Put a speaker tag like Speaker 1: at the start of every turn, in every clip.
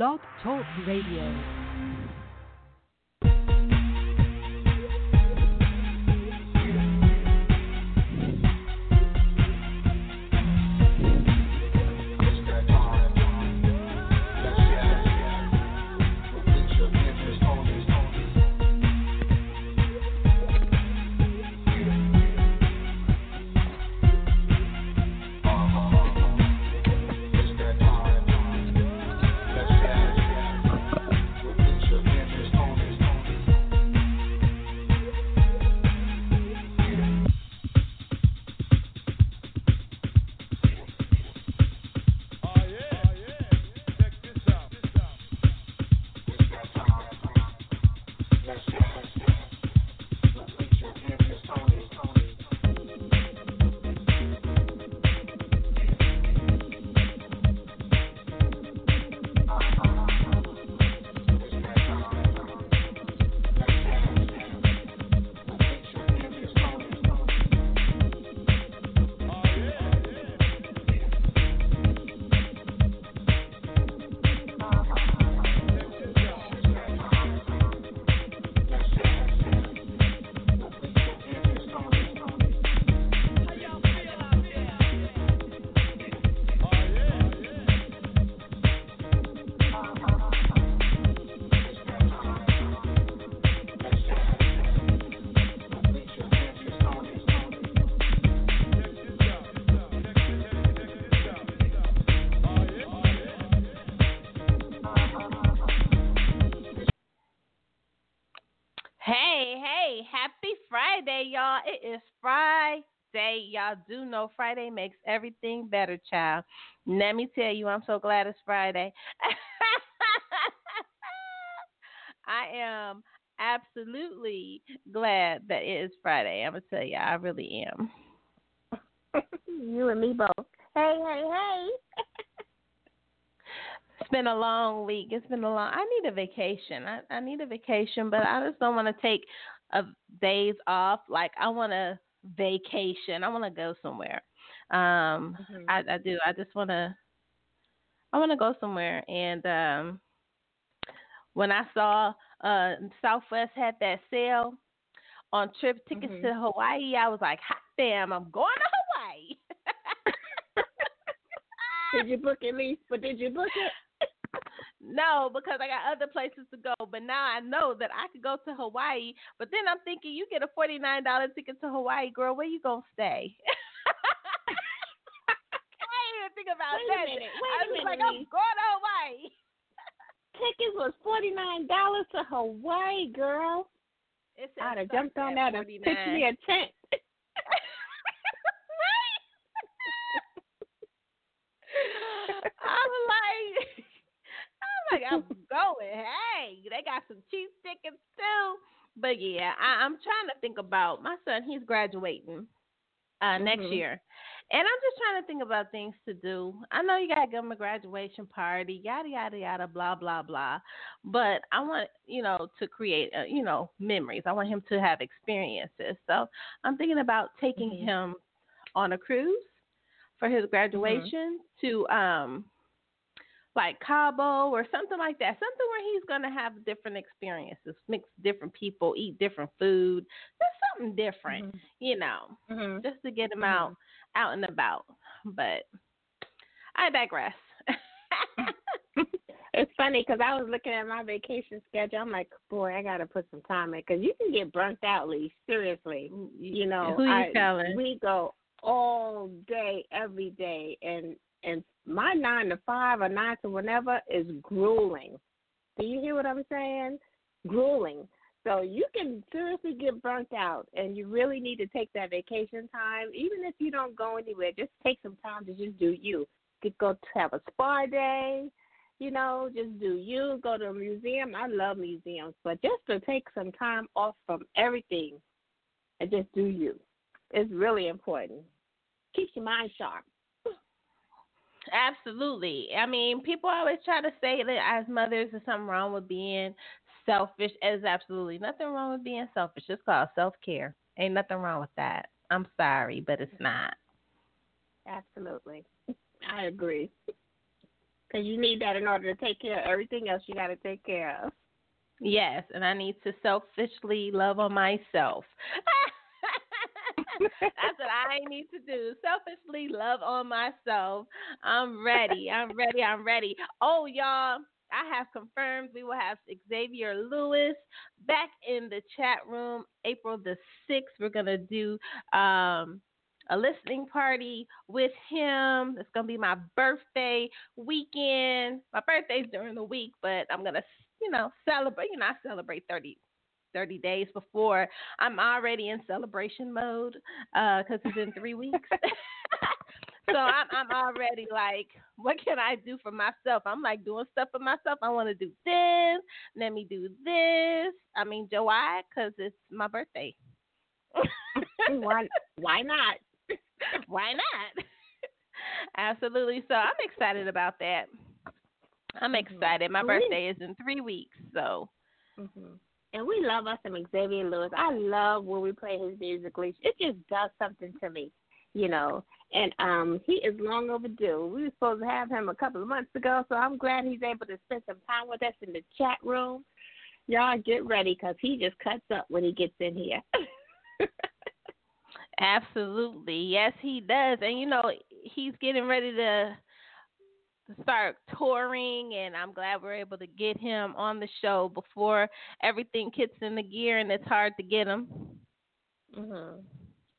Speaker 1: Blog Talk Radio.
Speaker 2: Y'all do know Friday makes everything better, child. Let me tell you, I'm so glad it's Friday. I am absolutely glad that it is Friday. I'm going to tell you, I really am.
Speaker 3: you and me both. Hey, hey, hey.
Speaker 2: it's been a long week. It's been a long. I need a vacation. I, I need a vacation, but I just don't want to take a days off. Like I want a vacation. I want to go somewhere. Um, mm-hmm. I, I do. I just want to. I want to go somewhere. And um, when I saw uh, Southwest had that sale on trip tickets mm-hmm. to Hawaii, I was like, hot damn, I'm going to Hawaii.
Speaker 3: did you book it, least? But did you book it?
Speaker 2: No, because I got other places to go. But now I know that I could go to Hawaii. But then I'm thinking, you get a forty nine dollar ticket to Hawaii, girl. Where you gonna stay? I didn't even think about
Speaker 3: Wait
Speaker 2: that.
Speaker 3: A minute. Wait
Speaker 2: I
Speaker 3: a
Speaker 2: was
Speaker 3: minute.
Speaker 2: like, I'm going to Hawaii.
Speaker 3: Tickets was forty nine dollars to Hawaii, girl. I'd have jumped on that and pitched me a tent.
Speaker 2: I'm like, Like, I'm going. Hey, they got some cheese tickets too. But yeah, I, I'm trying to think about my son. He's graduating uh, mm-hmm. next year, and I'm just trying to think about things to do. I know you got to give him a graduation party, yada yada yada, blah blah blah. But I want you know to create uh, you know memories. I want him to have experiences. So I'm thinking about taking mm-hmm. him on a cruise for his
Speaker 3: Mm-hmm.
Speaker 2: graduation mm-hmm. to um like Cabo or something like that. Something where he's gonna have different experiences, mix different people, eat different food, just something different,
Speaker 3: mm-hmm.
Speaker 2: you know,
Speaker 3: mm-hmm.
Speaker 2: just to get him out out and about. But I digress.
Speaker 3: it's funny because I was looking at my vacation schedule. I'm like, boy, I gotta put some time in because you can get burnt out, Lee. Seriously, you know,
Speaker 2: Who you
Speaker 3: I,
Speaker 2: telling?
Speaker 3: we go all day, every day, and and my nine to five or nine to whenever is grueling. Do you hear what I'm saying? Grueling. So you can seriously get burnt out, and you really need to take that vacation time. Even if you don't go anywhere, just take some time to just do you. Go have a spa day, you know, just do you. Go to a museum. I love museums, but just to take some time off from everything and just do you. It's really important. Keeps your mind sharp.
Speaker 2: Absolutely. I mean, people always try to say that as mothers there's something wrong with being selfish. There's absolutely nothing wrong with being selfish. It's called self care. Ain't nothing wrong with that. I'm sorry, but it's not.
Speaker 3: Absolutely. I agree. because you need that in order to take care of everything else you got to take care of.
Speaker 2: Yes, and I need to selfishly love on myself. That's what I need to do. Selfishly love on myself. I'm ready. I'm ready. I'm ready. Oh, y'all. I have confirmed we will have Xavier Lewis back in the chat room April the 6th. We're going to do um, a listening party with him. It's going to be my birthday weekend. My birthday's during the week, but I'm going to, you know, celebrate. You know, I celebrate 30, 30 days before. I'm already in celebration mode because uh, it's in three weeks. so I'm, I'm already like, what can I do for myself? I'm like doing stuff for myself. I want to do this. Let me do this. I mean, July, because it's my birthday.
Speaker 3: why? Why not?
Speaker 2: why not? Absolutely. So I'm excited about that. I'm mm-hmm. excited. My birthday is in three weeks, so.
Speaker 3: Mm-hmm. And we love us some Xavier Lewis. I love when we play his music. It just does something to me, you know. And um he is long overdue. We were supposed to have him a couple of months ago, so I'm glad he's able to spend some time with us in the chat room. Y'all get ready because he just cuts up when he gets in here.
Speaker 2: Absolutely. Yes, he does. And you know, he's getting ready to start touring and I'm glad we're able to get him on the show before everything kicks in the gear and it's hard to get him.
Speaker 3: Mhm.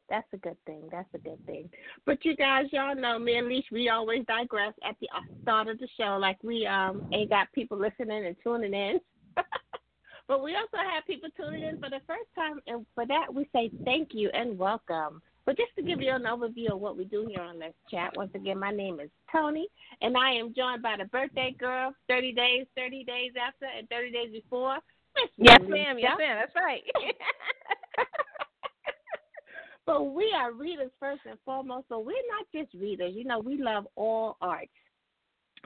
Speaker 3: That's a good thing. That's a good thing. But you guys, y'all know me and Leash, we always digress at the start of the show. Like we um ain't got people listening and tuning in. but we also have people tuning in for the first time and for that we say thank you and welcome. But just to give mm-hmm. you an overview of what we do here on Let's Chat, once again, my name is Toni, and I am joined by the birthday girl, 30 days, 30 days after, and 30 days before.
Speaker 2: Miss yes, ma'am. Yes, ma'am. That's right.
Speaker 3: but we are readers first and foremost. So we're not just readers. You know, we love all arts.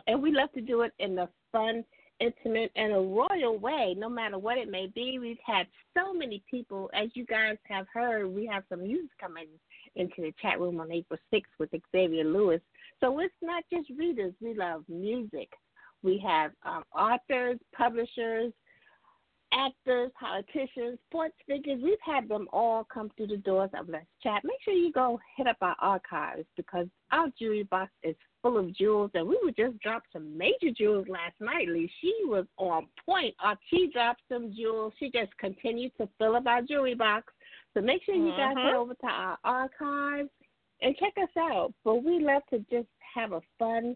Speaker 3: And we love to do it in the fun, intimate, and a royal way, no matter what it may be. We've had so many people, as you guys have heard, we have some music coming into the chat room on April 6th with Xavier Lewis. So it's not just readers, we love music. We have um, authors, publishers, actors, politicians, sports figures. We've had them all come through the doors of Let's Chat. Make sure you go hit up our archives because our jewelry box is full of jewels, and we would just drop some major jewels last night. Lee, she was on point. She dropped some jewels. She just continued to fill up our jewelry box. So make sure you guys mm-hmm. head over to our archives and check us out. But we love to just have a fun,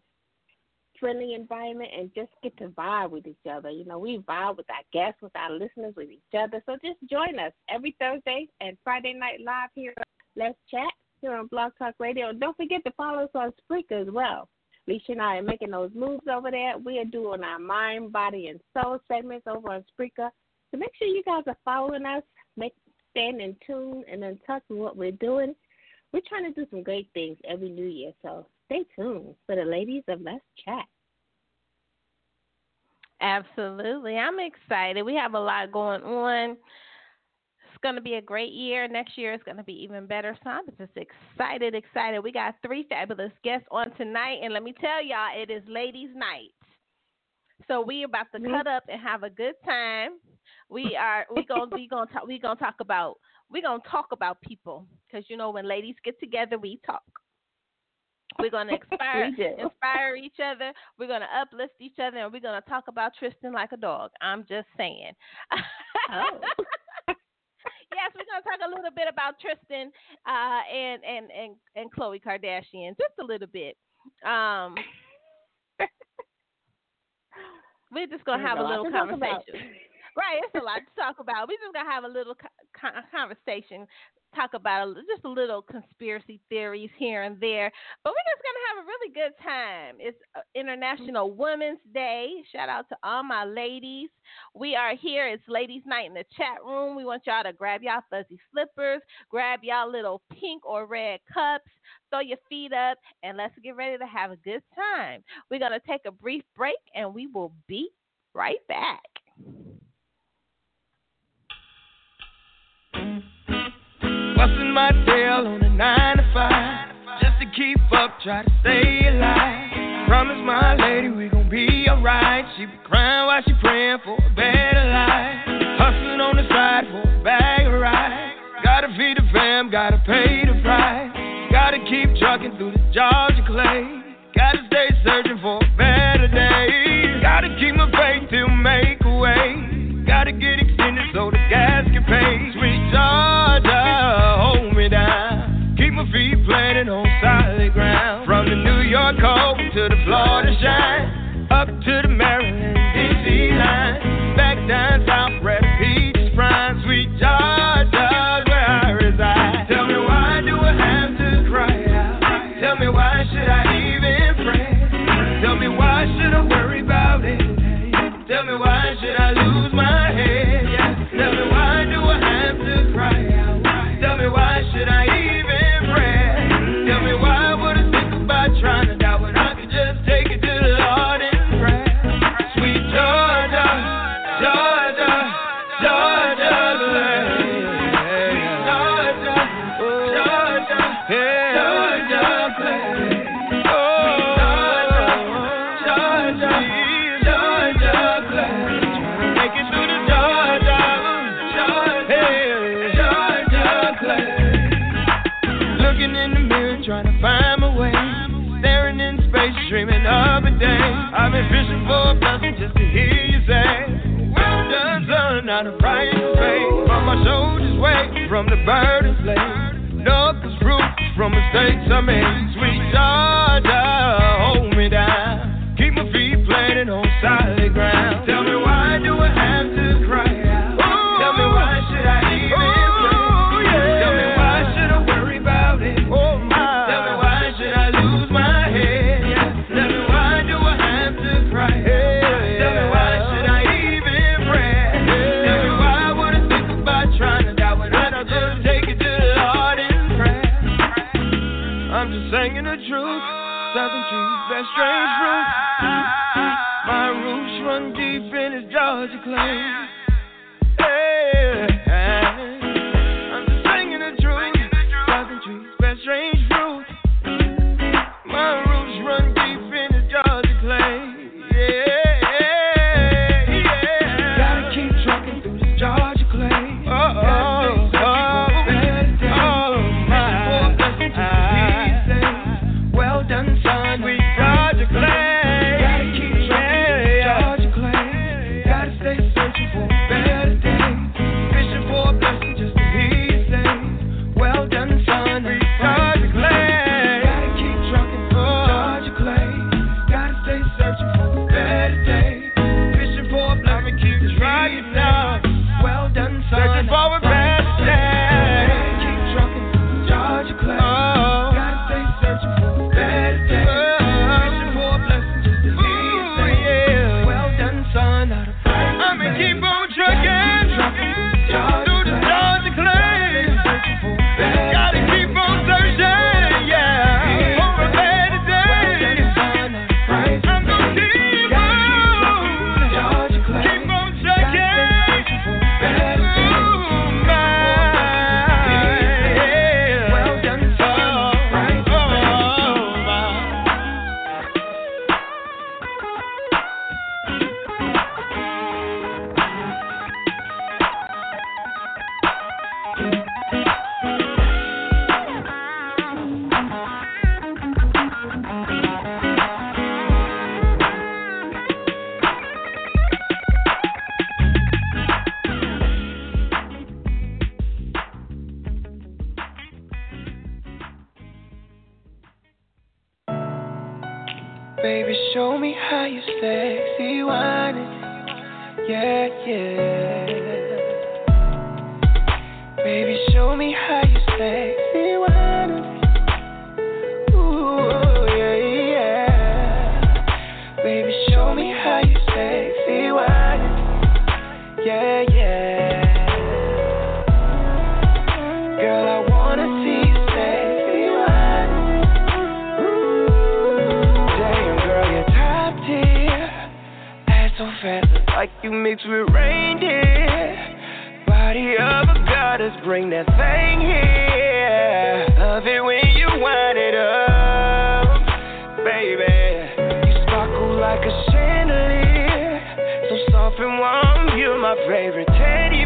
Speaker 3: friendly environment and just get to vibe with each other. You know, we vibe with our guests, with our listeners, with each other. So just join us every Thursday and Friday night live here. Let's chat here on Blog Talk Radio. Don't forget to follow us on Spreaker as well. Lissha and I are making those moves over there. We are doing our mind, body, and soul segments over on Spreaker. So make sure you guys are following us. Make staying in tune and in touch with what we're doing. We're trying to do some great things every new year, so stay tuned for the ladies of Let's Chat.
Speaker 2: Absolutely. I'm excited. We have a lot going on. It's going to be a great year. Next year is going to be even better. So I'm just excited, excited. We got three fabulous guests on tonight. And let me tell y'all, it is ladies' night. So we about to mm-hmm. cut up and have a good time. We are we gonna we gonna talk we gonna talk about we gonna talk about people because you know when ladies get together we talk. We're gonna inspire inspire each other. We're gonna uplift each other, and we're gonna talk about Tristan like a dog. I'm just saying. Oh. yes, we're gonna talk a little bit about Tristan uh, and and and and Khloe Kardashian, just a little bit. Um, we're just gonna have a little conversation. Right, it's a lot to talk about. We're just gonna have a little conversation talk about just a little conspiracy theories here and there. But we're just going to have a really good time. It's uh, International Women's Day. Shout out to all my ladies. We are here. It's Ladies' Night in the chat room. We want y'all to grab y'all fuzzy slippers, grab y'all little pink or red cups, throw your feet up, and let's get ready to have a good time. We're going to take a brief break and we will be right back.
Speaker 1: busting my tail on a nine to five just to keep up, try to stay alive. Promise my lady we gon' be alright. She be crying while she praying for a better life. Hustling on the side for a bag of rice. Gotta feed the fam, gotta pay the price. Gotta keep trucking through the Georgia clay. Gotta stay searching for a better day. Gotta keep my faith to make a way. Gotta get extended so the guys can pay. Sweet Georgia, hold me down. Keep my feet planted on solid ground. From the New York cold to the Florida shine, up to the Maryland D.C. line, back down south, red peach prime. Sweet Georgia, where I reside. Tell me why do I have to cry out? Tell me why should I even pray? Tell me why should I? for a blessing just to hear you say, Well done, son, out of righteous way. From my shoulders way, from the burden's laid. No, cause root from mistakes I made. Sweet job. Warm, you're my favorite teddy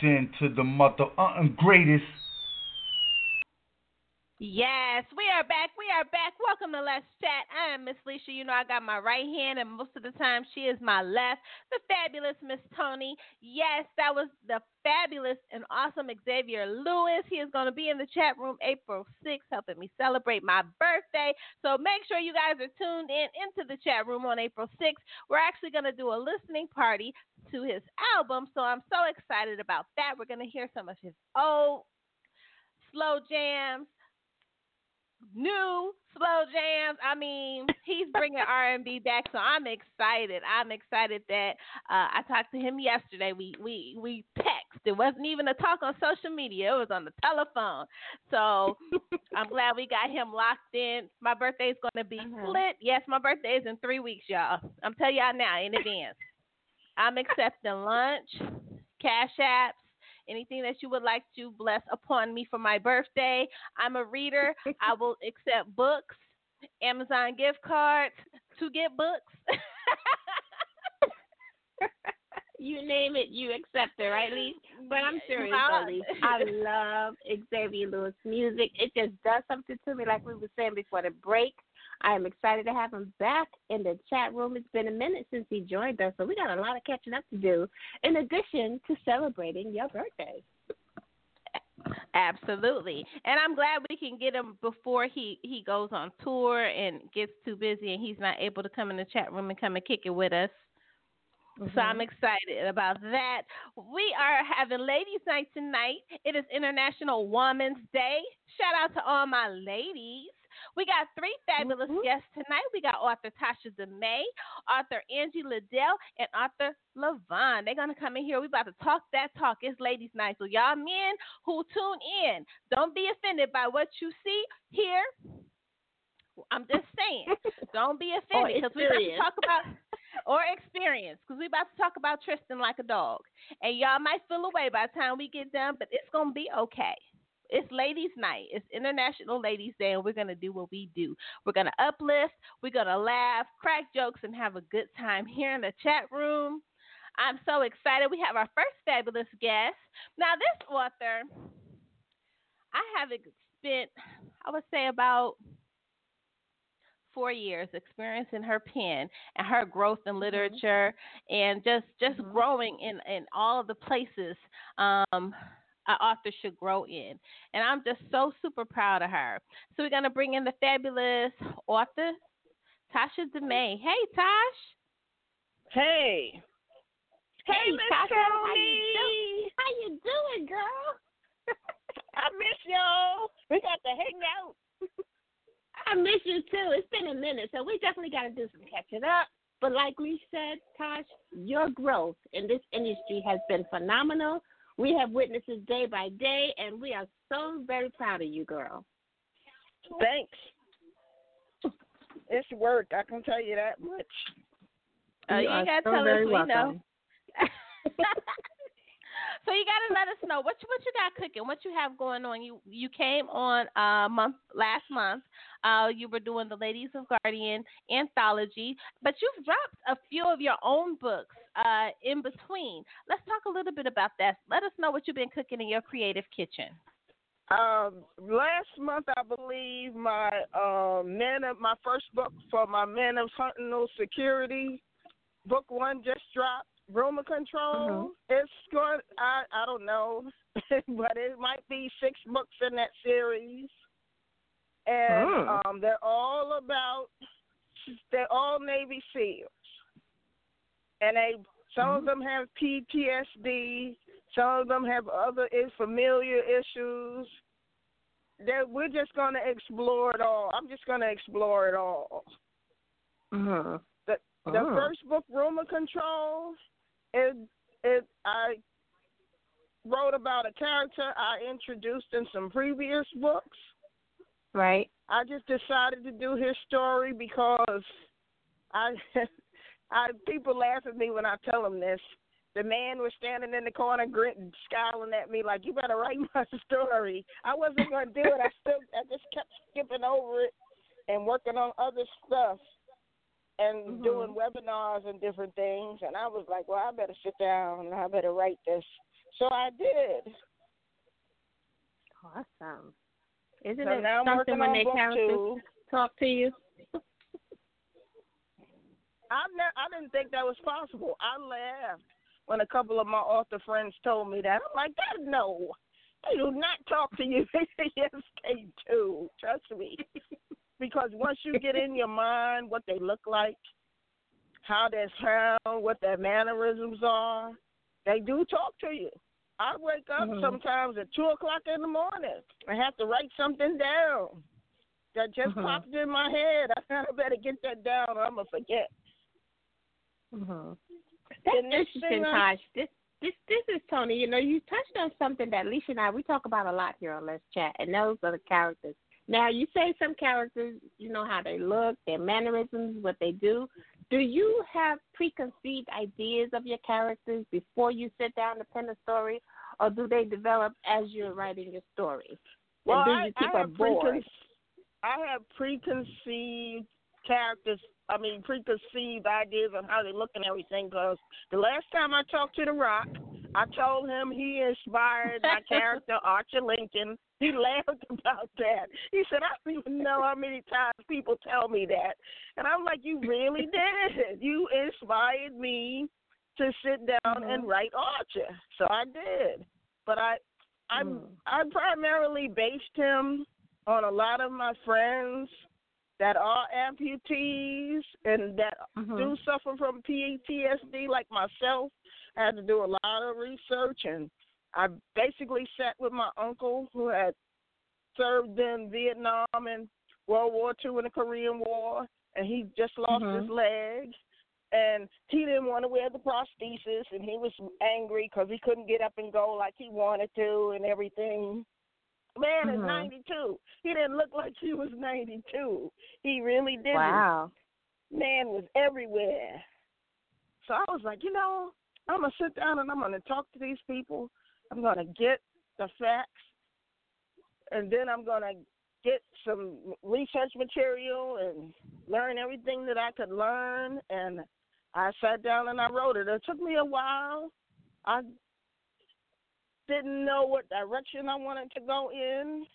Speaker 4: tuned in to the mother uh, greatest.
Speaker 2: Yes, we are back. We are back. Welcome to Let's Chat. I am Miss Lissha. You know I got my right hand, and most of the time she is my left. The fabulous Miss Toni. Yes, that was the fabulous and awesome Xavier Lewis. He is going to be in the chat room April 6th, helping me celebrate my birthday. So make sure you guys are tuned in into the chat room on April 6th. We're actually going to do a listening party to his album, so I'm so excited about that. We're going to hear some of his old slow jams new slow jams. I mean, he's bringing R&B back, so I'm excited. I'm excited that uh, I talked to him yesterday. We we we text. It wasn't even a talk on social media. It was on the telephone. So I'm glad we got him locked in. My birthday is going to be
Speaker 3: Mhm.
Speaker 2: split. Yes, my birthday is in three weeks, y'all. I'm telling y'all now in advance. I'm accepting lunch, cash apps, anything that you would like to bless upon me for my birthday. I'm a reader. I will accept books, Amazon gift cards to get books.
Speaker 3: you name it, you accept it, right, Lee? But I'm serious. Lee. I love Xavier Lewis music. It just does something to me, like we were saying before the break. I am excited to have him back in the chat room. It's been a minute since he joined us, so we got a lot of catching up to do. In addition to celebrating your birthday.
Speaker 2: Absolutely. And I'm glad we can get him before he he goes on tour and gets too busy and he's not able to come in the chat room and come and kick it with us. So I'm mm-hmm. excited about that. We are having ladies' night tonight. It is International Women's Day. Shout out to all my ladies. We got three fabulous
Speaker 3: Mhm.
Speaker 2: guests tonight. We got author Tasha DeMay, author Angie Liddell, and author Levonne. They're gonna come in here. We're about to talk that talk. It's ladies' night. So y'all men who tune in, don't be offended by what you see here. I'm just saying, don't be offended because we're about to talk about or experience because we're about to talk about Tristan like a dog, and y'all might feel away by the time we get done, but it's gonna be okay. It's ladies' night. It's International Ladies' Day, and we're gonna do what we do. We're gonna uplift. We're gonna laugh, crack jokes, and have a good time here in the chat room. I'm so excited. We have our first fabulous guest. Now, this author, I have spent, I would say, about four years experiencing her pen and her growth in literature and just just
Speaker 3: Mhm.
Speaker 2: growing in in all of the places um an author should grow in and i'm just so super proud of her so we're going to bring in the fabulous author tasha demay hey tosh
Speaker 5: Hey.
Speaker 3: Hey,
Speaker 5: Miss
Speaker 3: Tasha, how you
Speaker 5: Toni.
Speaker 3: doing? How you doing, girl?
Speaker 5: I miss y'all. We got to hang out.
Speaker 3: I miss you too. It's been a minute, so we definitely got to do some catching up. But like we said, Tosh, your growth in this industry has been phenomenal. We have witnesses day by day, and we are so very proud of you, girl.
Speaker 5: Thanks. It's work. I can tell you that much.
Speaker 2: Oh, you,
Speaker 3: are
Speaker 2: ain't gotta
Speaker 3: so
Speaker 2: tell us. We
Speaker 3: welcome.
Speaker 2: know. so you gotta let us know what you what you got cooking, what you have going on. You you came on uh month last month. Uh, you were doing the Ladies of Guardian anthology, but you've dropped a few of your own books uh in between. Let's talk a little bit about that. Let us know what you've been cooking in your creative kitchen.
Speaker 5: Um, last month, I believe my um men of my first book for my man of Huntington Security, book one just dropped. Rumor control. It's going. I I don't know, but it might be six books in that series, and
Speaker 3: Mm.
Speaker 5: um, they're all about. They're all Navy SEALs, and they some of them have PTSD. Some of them have other is- familiar issues. That we're just going to explore it all. I'm just going to explore it all.
Speaker 3: Mhm.
Speaker 5: The the
Speaker 3: Oh.
Speaker 5: first book, Rumor Control, it it I wrote about a character I introduced in some previous books.
Speaker 3: Right.
Speaker 5: I just decided to do his story because I I people laugh at me when I tell them this. The man was standing in the corner, grinning, scowling at me like, "You better write my story." I wasn't going to do it. I still, I just kept skipping over it and working on other stuff and
Speaker 3: Mhm.
Speaker 5: doing webinars and different things. And I was like, "Well, I better sit down and I better write this." So I did.
Speaker 3: Awesome. Isn't
Speaker 5: so
Speaker 3: it something when they characters talk to you?
Speaker 5: I ne- I didn't think that was possible. I laughed when a couple of my author friends told me that. I'm like, that no, they do not talk to you. yes, they do. Trust me. because once you get in your mind what they look like, how they sound, what their mannerisms are, they do talk to you. I wake up
Speaker 3: Mhm.
Speaker 5: sometimes at two o'clock in the morning. I have to write something down that just
Speaker 3: Mhm.
Speaker 5: popped in my head. I better get that down or I'm gonna forget.
Speaker 3: Mm-hmm. That's interesting,
Speaker 5: thing I-
Speaker 3: Tosh. This this this is Toni. You know, you touched on something that Alicia and I we talk about a lot here on Let's Chat, and those are the characters. Now, you say some characters, you know how they look, their mannerisms, what they do. Do you have preconceived ideas of your characters before you sit down to pen a story, or do they develop as you're writing your story?
Speaker 5: Well,
Speaker 3: and do
Speaker 5: I,
Speaker 3: you keep
Speaker 5: I
Speaker 3: a board?
Speaker 5: precon- I have preconceived characters. I mean, preconceived ideas on how they look and everything. Because the last time I talked to The Rock, I told him he inspired my character Archer Lincoln. He laughed about that. He said, "I don't even know how many times people tell me that," and I'm like, "You really did. You inspired me to sit down
Speaker 3: Mhm.
Speaker 5: and write Archer." So I did. But I, I,
Speaker 3: Mm.
Speaker 5: I primarily based him on a lot of my friends that are amputees and that
Speaker 3: Mhm.
Speaker 5: do suffer from PTSD like myself. Had to do a lot of research and I basically sat with my uncle who had served in Vietnam and World War Two and the Korean War and he just lost
Speaker 3: Mhm.
Speaker 5: his leg and he didn't want to wear the prosthesis and he was angry because he couldn't get up and go like he wanted to and everything man is
Speaker 3: Mhm.
Speaker 5: 92 he didn't look like he was 92 he really didn't
Speaker 3: Wow.
Speaker 5: man was everywhere so i was like you know i'm going to sit down and i'm going to talk to these people i'm going to get the facts and then i'm going to get some research material and learn everything that I could learn. And I sat down and I wrote it. It took me a while. I didn't know what direction I wanted to go in.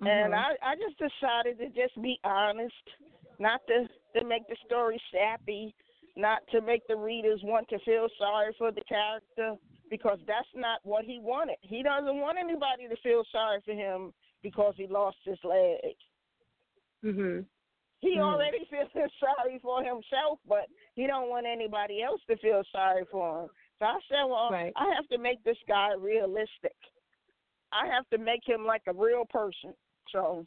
Speaker 5: And
Speaker 3: Mhm.
Speaker 5: I, I just decided to just be honest, not to, to make the story sappy, not to make the readers want to feel sorry for the character, because that's not what he wanted. He doesn't want anybody to feel sorry for him because he lost his leg.
Speaker 3: Mhm.
Speaker 5: He
Speaker 3: Mm.
Speaker 5: already feels sorry for himself, but he don't want anybody else to feel sorry for him. So I said, well,
Speaker 3: Right.
Speaker 5: I have to make this guy realistic. I have to make him like a real person. So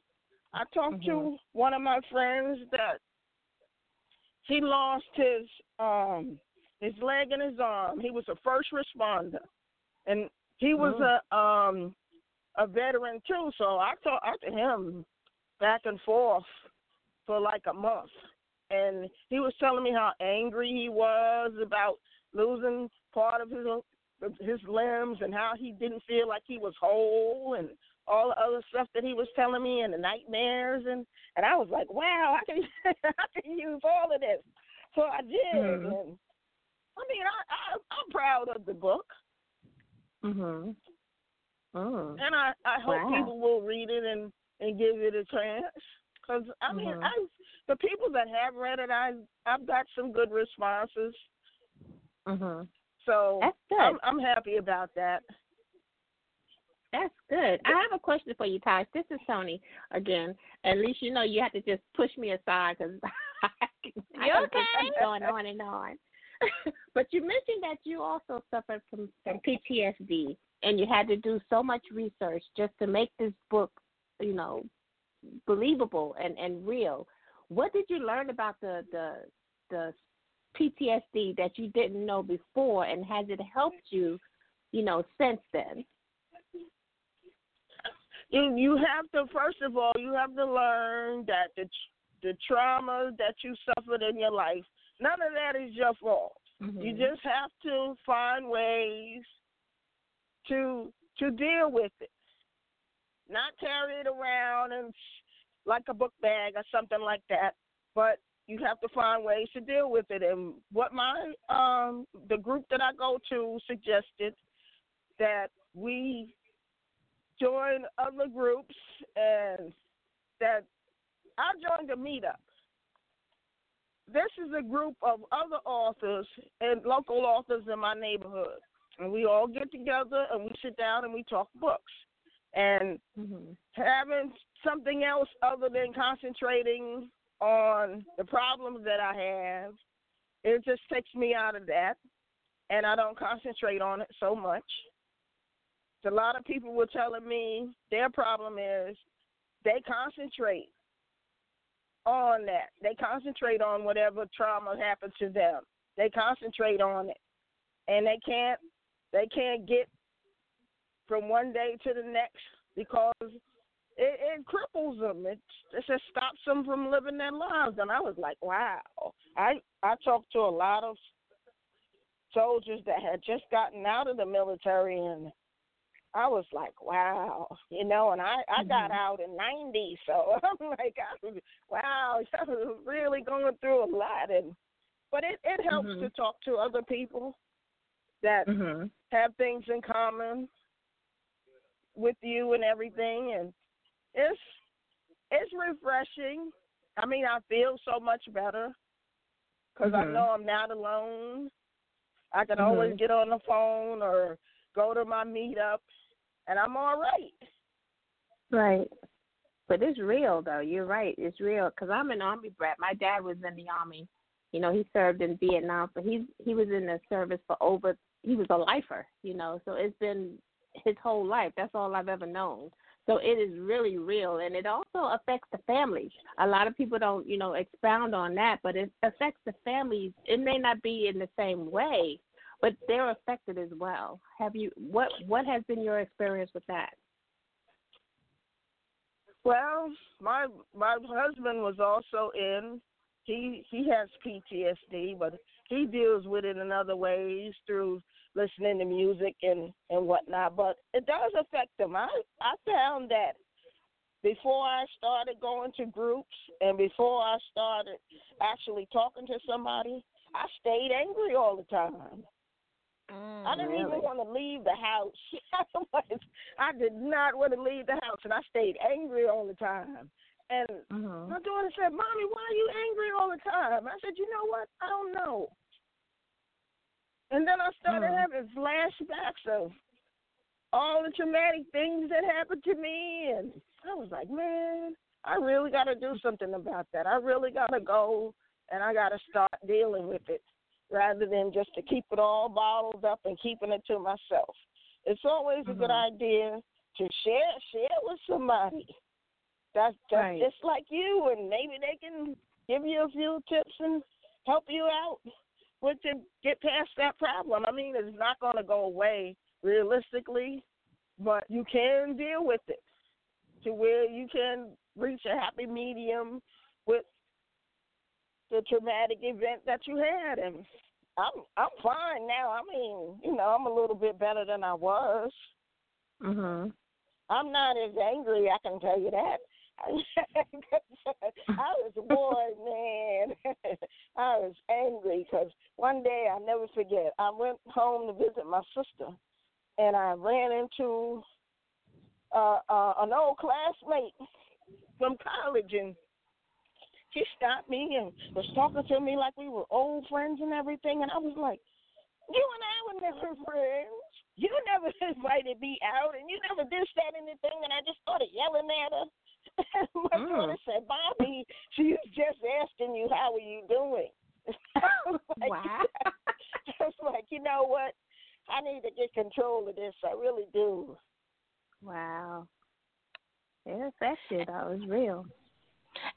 Speaker 5: I talked to
Speaker 3: Mhm.
Speaker 5: one of my friends that he lost his um his leg and his arm. He was a first responder, and he was
Speaker 3: Oh.
Speaker 5: a um a veteran too. So I talked to him back and forth for like a month. and he was telling me how angry he was about losing part of his his limbs and how he didn't feel like he was whole and all the other stuff that he was telling me and the nightmares and and I was like, wow, I can I can use all of this. So I did, mm-hmm. and I mean, I, I I'm proud of the book.
Speaker 3: Mhm.
Speaker 5: Oh. And I I hope wow. people will read it and and give it a chance. Cause I mean, mm-hmm. I the people that have read it, I I've got some good responses.
Speaker 3: Mhm.
Speaker 5: So
Speaker 3: That's good.
Speaker 5: I'm I'm happy about that.
Speaker 3: That's good. I have a question for you, Taj. This is Toni again. At least you know you have to just push me aside because I, I
Speaker 2: okay?
Speaker 3: keep going on and on. but you mentioned that you also suffered from, from PTSD and you had to do so much research just to make this book, you know, believable and, and real. What did you learn about the, the the PTSD that you didn't know before and has it helped you, you know, since then?
Speaker 5: You you have to first of all you have to learn that the the trauma that you suffered in your life None of that is your fault.
Speaker 3: Mm-hmm.
Speaker 5: You just have to find ways to to deal with it. Not carry it around and like a book bag or something like that, but you have to find ways to deal with it. And what my um the group that I go to suggested that we join other groups and that I joined a meetup this is a group of other authors and local authors in my neighborhood. And we all get together and we sit down and we talk books. And
Speaker 3: mm-hmm.
Speaker 5: having something else other than concentrating on the problems that I have, it just takes me out of that. And I don't concentrate on it so much. A lot of people were telling me their problem is they concentrate on that. They concentrate on whatever trauma happened to them. They concentrate on it, and they can't they can't get from one day to the next because it, it cripples them. It, it just stops them from living their lives. And I was like, wow. I I talked to a lot of soldiers that had just gotten out of the military and I was like, wow, you know, and I I got
Speaker 3: mm-hmm.
Speaker 5: out in '90, so I'm like, wow, I was really going through a lot, and but it it helps
Speaker 3: mm-hmm.
Speaker 5: to talk to other people that
Speaker 3: mm-hmm.
Speaker 5: have things in common with you and everything, and it's it's refreshing. I mean, I feel so much better because I
Speaker 3: Mhm.
Speaker 5: know I'm not alone. I can always get on the phone or go to my meetup, and I'm all right.
Speaker 3: Right. But it's real though. You're right. It's real because I'm an army brat. My dad was in the army. You know, he served in Vietnam, but he he was in the service for over. He was a lifer. You know, so it's been his whole life. That's all I've ever known. So it is really real, and it also affects the families. A lot of people don't, you know, expound on that, but it affects the families. It may not be in the same way, but they're affected as well. Have you what what has been your experience with that?
Speaker 5: Well, my my husband was also in. He he has PTSD, but he deals with it in other ways through listening to music and and whatnot. But it does affect him. I I found that before I started going to groups and before I started actually talking to somebody, I stayed angry all the time.
Speaker 2: Mm,
Speaker 5: I didn't
Speaker 3: really?
Speaker 5: even want to leave the house. I did not want to leave the house, and I stayed angry all the time. And
Speaker 3: Mm-hmm.
Speaker 5: my daughter said, "Mommy, why are you angry all the time?" I said, "You know what? I don't know." And then I started
Speaker 3: Mm.
Speaker 5: having flashbacks of all the traumatic things that happened to me, and I was like, "Man, I really got to do something about that. I really got to go, and I got to start dealing with it." Rather than just to keep it all bottled up and keeping it to myself. It's always a good
Speaker 3: Mhm.
Speaker 5: idea to share share with somebody. That's just
Speaker 3: Right.
Speaker 5: just like you, and maybe they can give you a few tips and help you out with to get past that problem. I mean, it's not going to go away realistically, but you can deal with it to where you can reach a happy medium with the traumatic event that you had, and I'm I'm fine now. I mean, you know, I'm a little bit better than I was.
Speaker 3: Mhm.
Speaker 5: I'm not as angry. I can tell you that. I was bored, man. I was angry because one day I'll never forget. I went home to visit my sister, and I ran into uh, uh, an old classmate from college, and she stopped me and was talking to me like we were old friends and everything. And I was like, "You and I were never friends. You never invited me out, and you never did that anything." And I just started yelling at her. My
Speaker 3: Mm.
Speaker 5: daughter said, "Bobby, she was just asking you how are you doing." like,
Speaker 3: Wow.
Speaker 5: I was like, you know what? I need to get control of this. I really do.
Speaker 3: Wow. Yes, that shit that was real.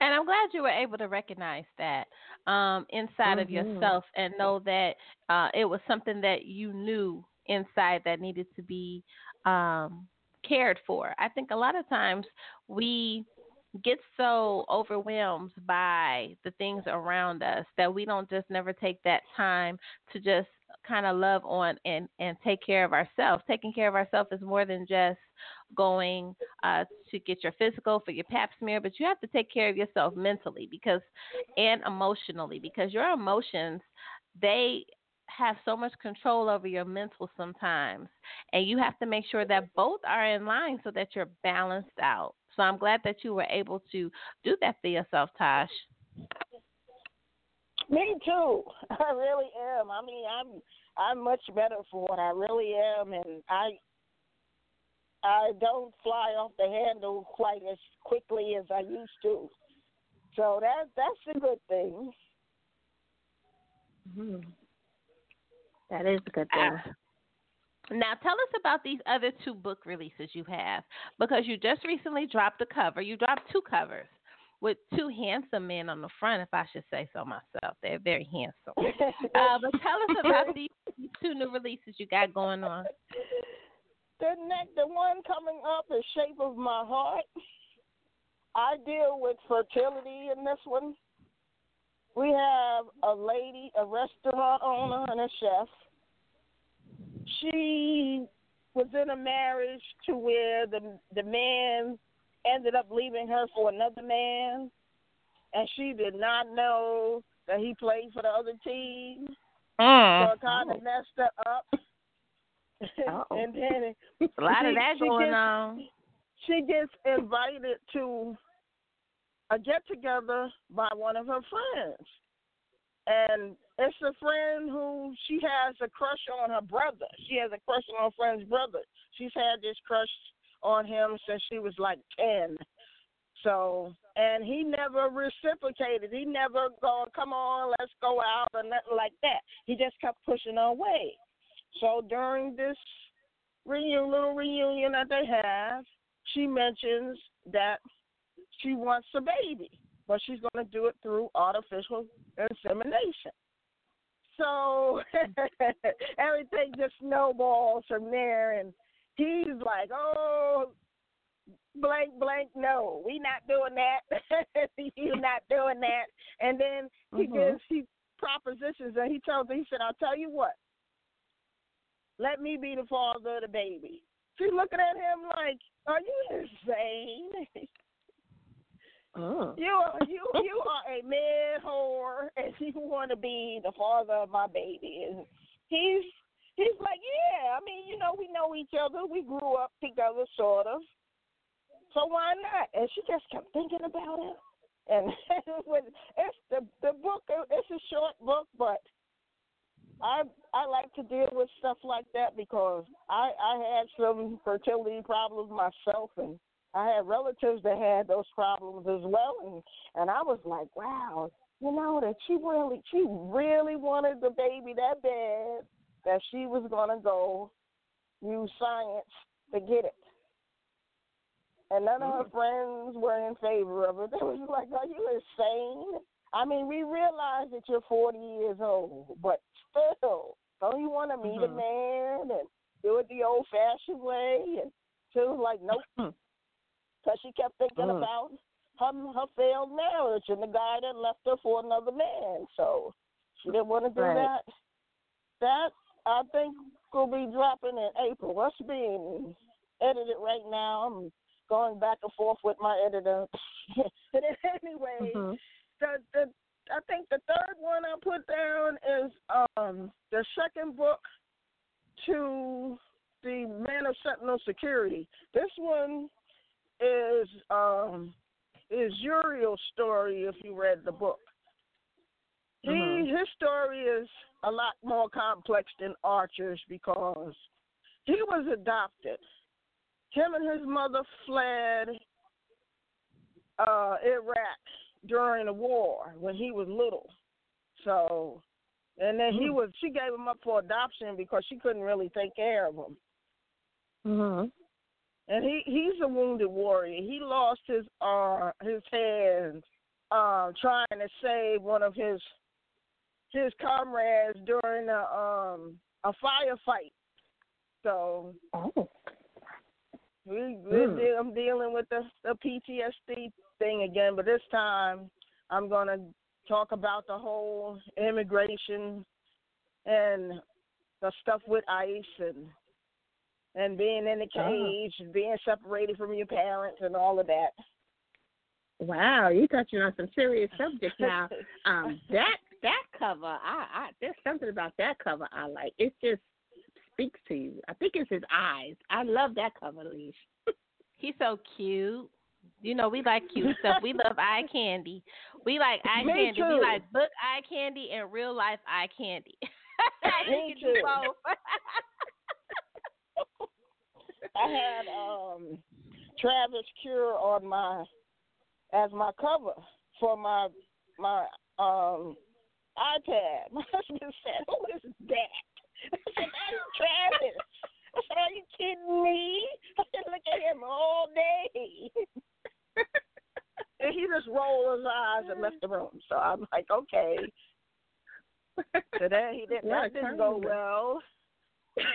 Speaker 2: And I'm glad you were able to recognize that um, inside of
Speaker 3: Mhm.
Speaker 2: yourself and know that uh, it was something that you knew inside that needed to be um, cared for. I think a lot of times we get so overwhelmed by the things around us that we don't just never take that time to just kind of love on and and take care of ourselves. Taking care of ourselves is more than just going uh, to get your physical for your pap smear, but you have to take care of yourself mentally because and emotionally because your emotions they have so much control over your mental sometimes and you have to make sure that both are in line so that you're balanced out. So I'm glad that you were able to do that for yourself, Tosh.
Speaker 5: Me too. I really am. I mean, I'm I'm much better for what I really am, and I I don't fly off the handle quite as quickly as I used to. So that that's a good thing.
Speaker 3: Mhm. That is a good thing.
Speaker 2: Ah. Now, tell us about these other two book releases you have because you just recently dropped a cover. You dropped two covers with two handsome men on the front, if I should say so myself. They're very handsome. Uh, but tell us about these, these two new releases you got going on.
Speaker 5: The next, the one coming up is Shape of My Heart. I deal with fertility in this one. We have a lady, a restaurant owner, and a chef. She was in a marriage to where the the man ended up leaving her for another man, and she did not know that he played for the other team. So
Speaker 2: Mm.
Speaker 5: it kind of messed her up. And then
Speaker 2: A lot of
Speaker 5: she-
Speaker 2: that
Speaker 5: she
Speaker 2: going
Speaker 5: gets-
Speaker 2: on.
Speaker 5: she gets invited to a get together by one of her friends. And it's a friend who she has a crush on her brother. She has a crush on her friend's brother. She's had this crush on him since she was like 10. So, and he never reciprocated. He never go, come on, let's go out or nothing like that. He just kept pushing her away. So during this reunion, little reunion that they have, she mentions that she wants a baby, but she's going to do it through artificial insemination. So everything just snowballs from there, and he's like, "Oh, blank, blank, no, we not doing that. you not doing that." And then he
Speaker 3: Mhm.
Speaker 5: gives he propositions, and he tells her, he said, "I'll tell you what. Let me be the father of the baby." She's looking at him like, "Are you insane?
Speaker 3: Mm.
Speaker 5: You are you you are a man whore, and you want to be the father of my baby." And he's he's like, "Yeah, I mean, you know, we know each other. We grew up together, sort of. So why not?" And she just kept thinking about it. And when it's the the book, it's a short book, but I I like to deal with stuff like that because I I had some fertility problems myself, and I had relatives that had those problems as well, and and I was like, wow, you know that she really she really wanted the baby that bad that she was gonna go use science to get it. And none of her mm. friends were in favor of it. They was like, "Are you insane?" I mean, we realize that you're 40 years old, but still, don't you want to meet a
Speaker 3: Mhm.
Speaker 5: man and do it the old-fashioned way? And she was like, "Nope," because she kept thinking
Speaker 3: Mm.
Speaker 5: about her her failed marriage and the guy that left her for another man. So she didn't want to do
Speaker 3: Right.
Speaker 5: that. That I think will be dropping in April. That's being edited right now. I'm going back and forth with my editor. but anyway,
Speaker 3: Mhm.
Speaker 5: the the I think the third one I put down is um the second book to the Man of Sentinel Security. This one is um is Uriel's story if you read the book. He
Speaker 3: Mhm.
Speaker 5: his story is a lot more complex than Archer's because he was adopted. Him and his mother fled uh Iraq during the war when he was little. So and then he
Speaker 3: Mm.
Speaker 5: was she gave him up for adoption because she couldn't really take care of him.
Speaker 3: Mhm.
Speaker 5: And he he's a wounded warrior. He lost his uh his hand uh trying to save one of his his comrades during a um a firefight. So
Speaker 3: Oh.
Speaker 5: We we're
Speaker 3: Mm.
Speaker 5: de- I'm dealing with the the PTSD thing again, but this time I'm gonna talk about the whole immigration and the stuff with ICE and and being in the
Speaker 3: Oh.
Speaker 5: cage, and being separated from your parents, and all of that.
Speaker 3: Wow, you're touching on some serious subjects now. Um, that that cover, I, I there's something about that cover I like. It's just speaks to you. I think it's his eyes. I love that cover, Leash.
Speaker 2: He's so cute. You know, we like cute stuff. We love eye candy. We like eye
Speaker 5: Me
Speaker 2: candy.
Speaker 5: too.
Speaker 2: We like book eye candy and real life eye candy.
Speaker 5: Me
Speaker 2: You can do
Speaker 5: too.
Speaker 2: both.
Speaker 5: I had um Travis Cure on my as my cover for my my um iPad. My husband said, "Who is that?" I said, "That's Travis." I said, "Are you kidding me?" I said, "Look at him all day." and he just rolled his eyes and left the room. So I'm like, okay. Today he didn't. That didn't go well.
Speaker 3: Did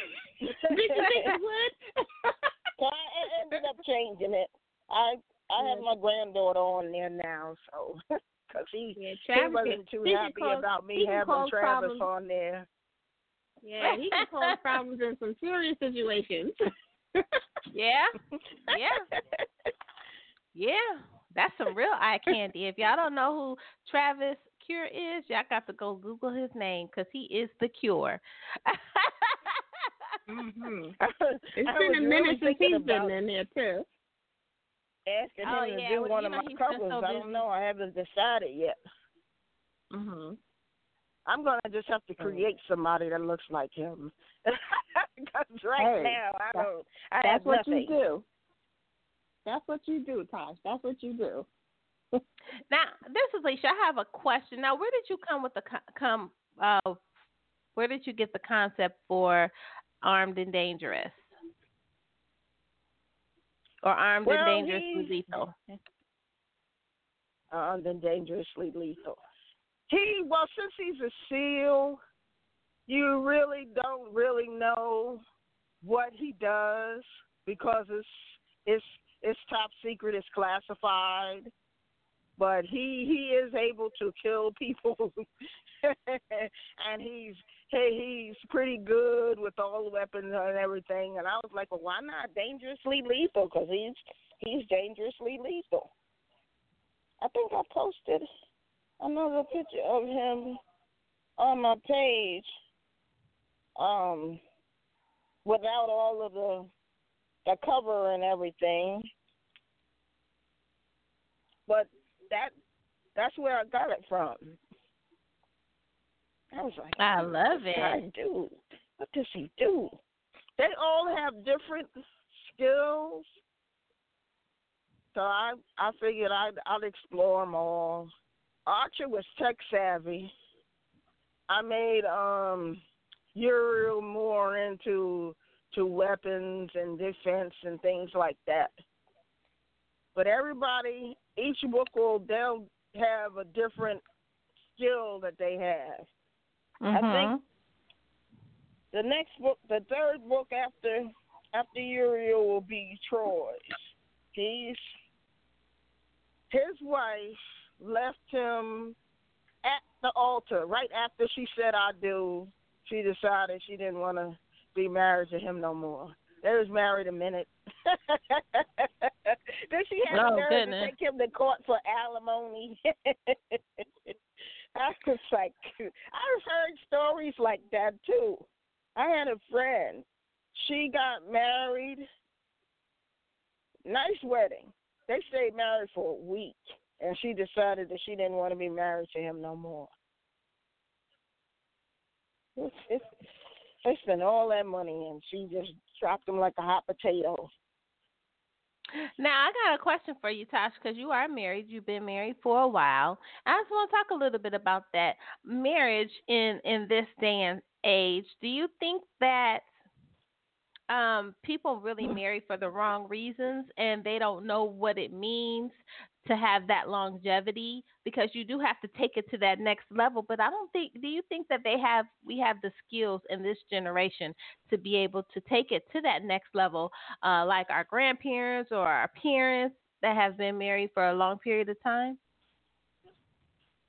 Speaker 3: you think it would?
Speaker 5: So I ended up changing it. I I have my granddaughter on there now, so because he
Speaker 3: yeah,
Speaker 5: he wasn't too happy
Speaker 3: cause-
Speaker 5: about me having Travis
Speaker 3: problems.
Speaker 5: on there.
Speaker 3: Yeah, he can cause problems in some serious situations.
Speaker 2: yeah. Yeah. Yeah. That's some real eye candy. If y'all don't know who Travis Cure is, y'all got to go Google his name because he is the cure.
Speaker 3: mm-hmm.
Speaker 5: I
Speaker 3: It's
Speaker 5: was
Speaker 3: been a
Speaker 5: really
Speaker 3: minute since
Speaker 5: thinking
Speaker 3: he's been in there too.
Speaker 5: asking
Speaker 2: Oh,
Speaker 5: him to
Speaker 2: yeah,
Speaker 5: do
Speaker 2: well,
Speaker 5: one of
Speaker 2: know,
Speaker 5: my
Speaker 2: he's
Speaker 5: covers.
Speaker 2: so
Speaker 5: I don't know. I haven't decided yet.
Speaker 3: Mhm.
Speaker 5: I'm gonna just have to create somebody that looks like him. Because right
Speaker 3: Hey,
Speaker 5: now I
Speaker 3: that's-
Speaker 5: don't. I
Speaker 3: That's
Speaker 5: have
Speaker 3: what
Speaker 5: nothing.
Speaker 3: you do. That's what you do, Tosh. That's what you do.
Speaker 2: Now, this is Alicia. I have a question. Now, where did you come with the come? Uh, where did you get the concept for armed and dangerous, or armed
Speaker 5: Well,
Speaker 2: and dangerously
Speaker 5: he-
Speaker 2: lethal?
Speaker 5: uh, than dangerously lethal. He well, since he's a SEAL, you really don't really know what he does because it's it's it's top secret, it's classified. But he he is able to kill people, and he's he, he's pretty good with all the weapons and everything. And I was like, well, why not dangerously lethal? Because he's he's dangerously lethal. I think I posted another picture of him on my page. Um, without all of the the cover and everything. But that that's where I got it from. I was like,
Speaker 2: I love
Speaker 5: this guy do? What does he do? They all have different skills. So I I figured I'd I'd explore them all. Archer was tech savvy. I made um Uriel more into to weapons and defense and things like that. But everybody, each book will they'll have a different skill that they have. I
Speaker 2: Mhm.
Speaker 5: think the next book, the third book after after Uriel will be Troy's. He's his wife left him at the altar right after she said I do. She decided she didn't want to be married to him no more. They was married a minute. then she had
Speaker 2: Oh,
Speaker 5: nerve
Speaker 2: goodness.
Speaker 5: to take him to court for alimony. I was like, I've heard stories like that too. I had a friend. She got married. Nice wedding. They stayed married for a week, and she decided that she didn't want to be married to him no more. It's, it's, they spent all that money, and she just dropped him like a hot potato.
Speaker 2: Now I got a question for you, Tosh, because you are married. You've been married for a while. I just want to talk a little bit about that marriage in in this day and age. Do you think that um, people really marry for the wrong reasons and they don't know what it means to have that longevity? Because you do have to take it to that next level. But I don't think. Do you think that they have we have the skills in this generation to be able to take it to that next level, uh, like our grandparents or our parents that have been married for a long period of time?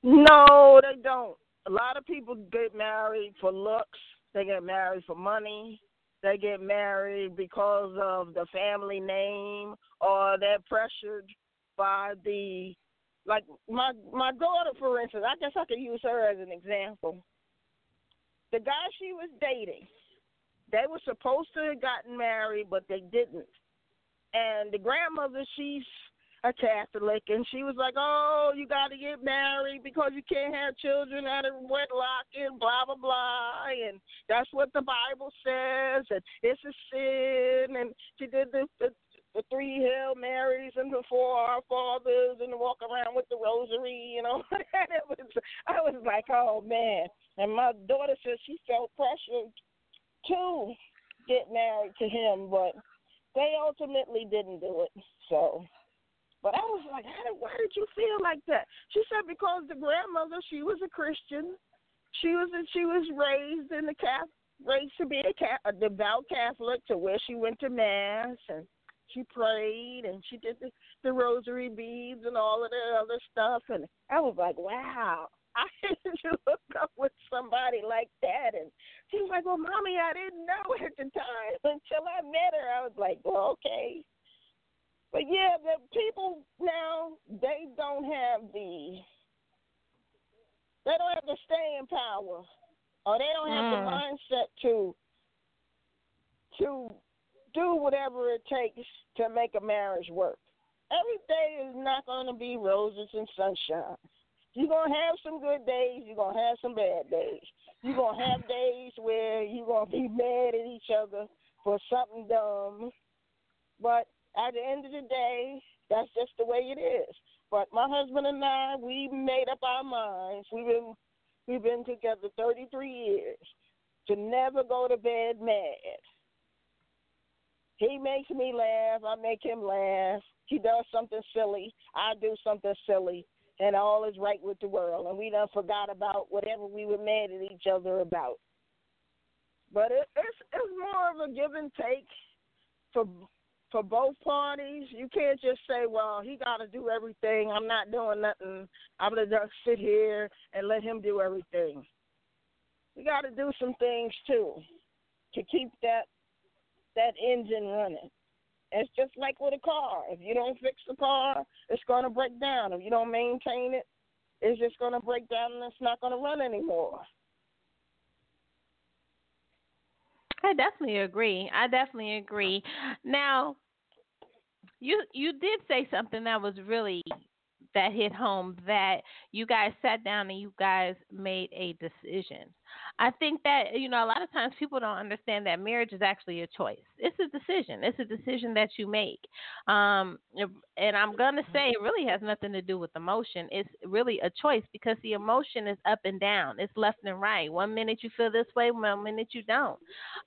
Speaker 5: No, they don't. A lot of people get married for looks. They get married for money. They get married because of the family name, or they're pressured by the, like my my daughter, for instance. I guess I could use her as an example. The guy she was dating, they were supposed to have gotten married, but they didn't. And the grandmother, she's a Catholic, and she was like, "Oh, you got to get married because you can't have children out of wedlock and blah blah blah, and that's what the Bible says, and it's a sin." And she did the the, the three Hail Marys and the four Our Fathers, and walk around with the rosary, you know. and it was, I was like, "Oh man!" And my daughter said she felt pressured to get married to him, but they ultimately didn't do it. So. But I was like, How why did you feel like that? She said because the grandmother, she was a Christian. She was a, she was raised in the Catholic, raised to be a, a devout Catholic, to where she went to mass and she prayed and she did the, the rosary beads and all of the other stuff. And I was like, wow. I didn't hook up with somebody like that, and she was like, "Well, mommy, I didn't know at the time until I met her." I was like, "Well, okay." But yeah, the people now they don't have the they don't have the staying power, or they don't have the
Speaker 2: Mm.
Speaker 5: mindset to to do whatever it takes to make a marriage work. Every day is not going to be roses and sunshine. You're going to have some good days. You're going to have some bad days. You're going to have days where you're going to be mad at each other for something dumb. But at the end of the day, that's just the way it is. But my husband and I, we made up our minds. We've been we've been together 33 years to never go to bed mad. He makes me laugh. I make him laugh. He does something silly. I do something silly. And all is right with the world. And we done forgot about whatever we were mad at each other about. But it, it's it's more of a give and take for for both parties. You can't just say, "Well, he got to do everything. I'm not doing nothing. I'm gonna just sit here and let him do everything." We got to do some things too to keep that that engine running. It's just like with a car. If you don't fix the car, it's going to break down. If you don't maintain it, it's just going to break down and it's not going to run anymore.
Speaker 2: I definitely agree. I definitely agree. Now, you you did say something that was really that hit home that you guys sat down and you guys made a decision. I think that you know a lot of times people don't understand that marriage is actually a choice. It's a decision. It's a decision that you make. Um, and I'm gonna say it really has nothing to do with emotion. It's really a choice because the emotion is up and down. It's left and right. One minute you feel this way, one minute you don't.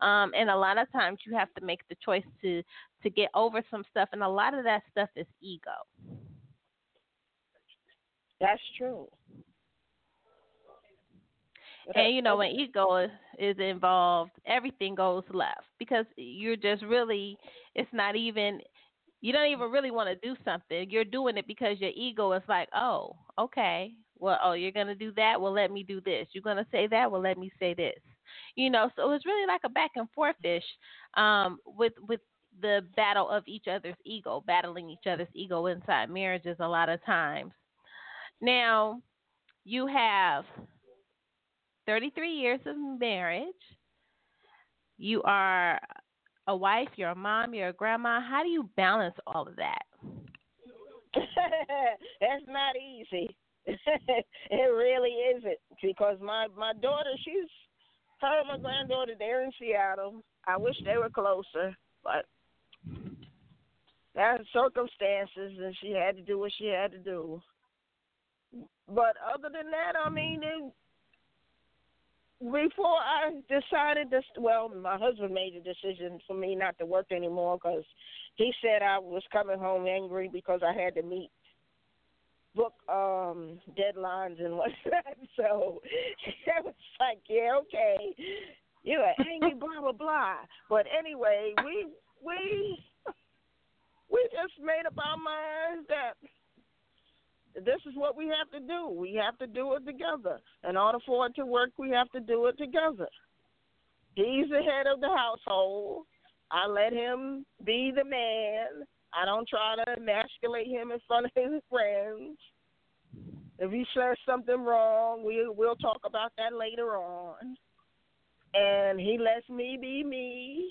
Speaker 2: Um, and a lot of times you have to make the choice to to get over some stuff, and a lot of that stuff is ego.
Speaker 5: That's true.
Speaker 2: And you know when ego is, is involved, everything goes left because you're just really it's not even You don't even really want to do something. You're doing it because your ego is like, oh, okay. Well, oh, you're gonna do that. Well, let me do this. You're gonna say that. Well, let me say this. You know, so it's really like a back and forth ish um, with with the battle of each other's ego, battling each other's ego inside marriages a lot of times. Now, you have 33 years of marriage. You are a wife, you're a mom, you're a grandma. How do you balance all of that?
Speaker 5: That's not easy. it really isn't because my my daughter, she's her and my granddaughter, they're in Seattle. I wish they were closer, but there circumstances, and she had to do what she had to do. But other than that, I mean, before I decided this, well, my husband made the decision for me not to work anymore because he said I was coming home angry because I had to meet book um deadlines and whatnot. So it was like, yeah, okay, you're angry, blah blah blah. But anyway, we we we just made up our minds that this is what we have to do. We have to do it together. In order for it to work, we have to do it together. He's the head of the household. I let him be the man. I don't try to emasculate him in front of his friends. If he says something wrong, we we'll talk about that later on. And he lets me be me.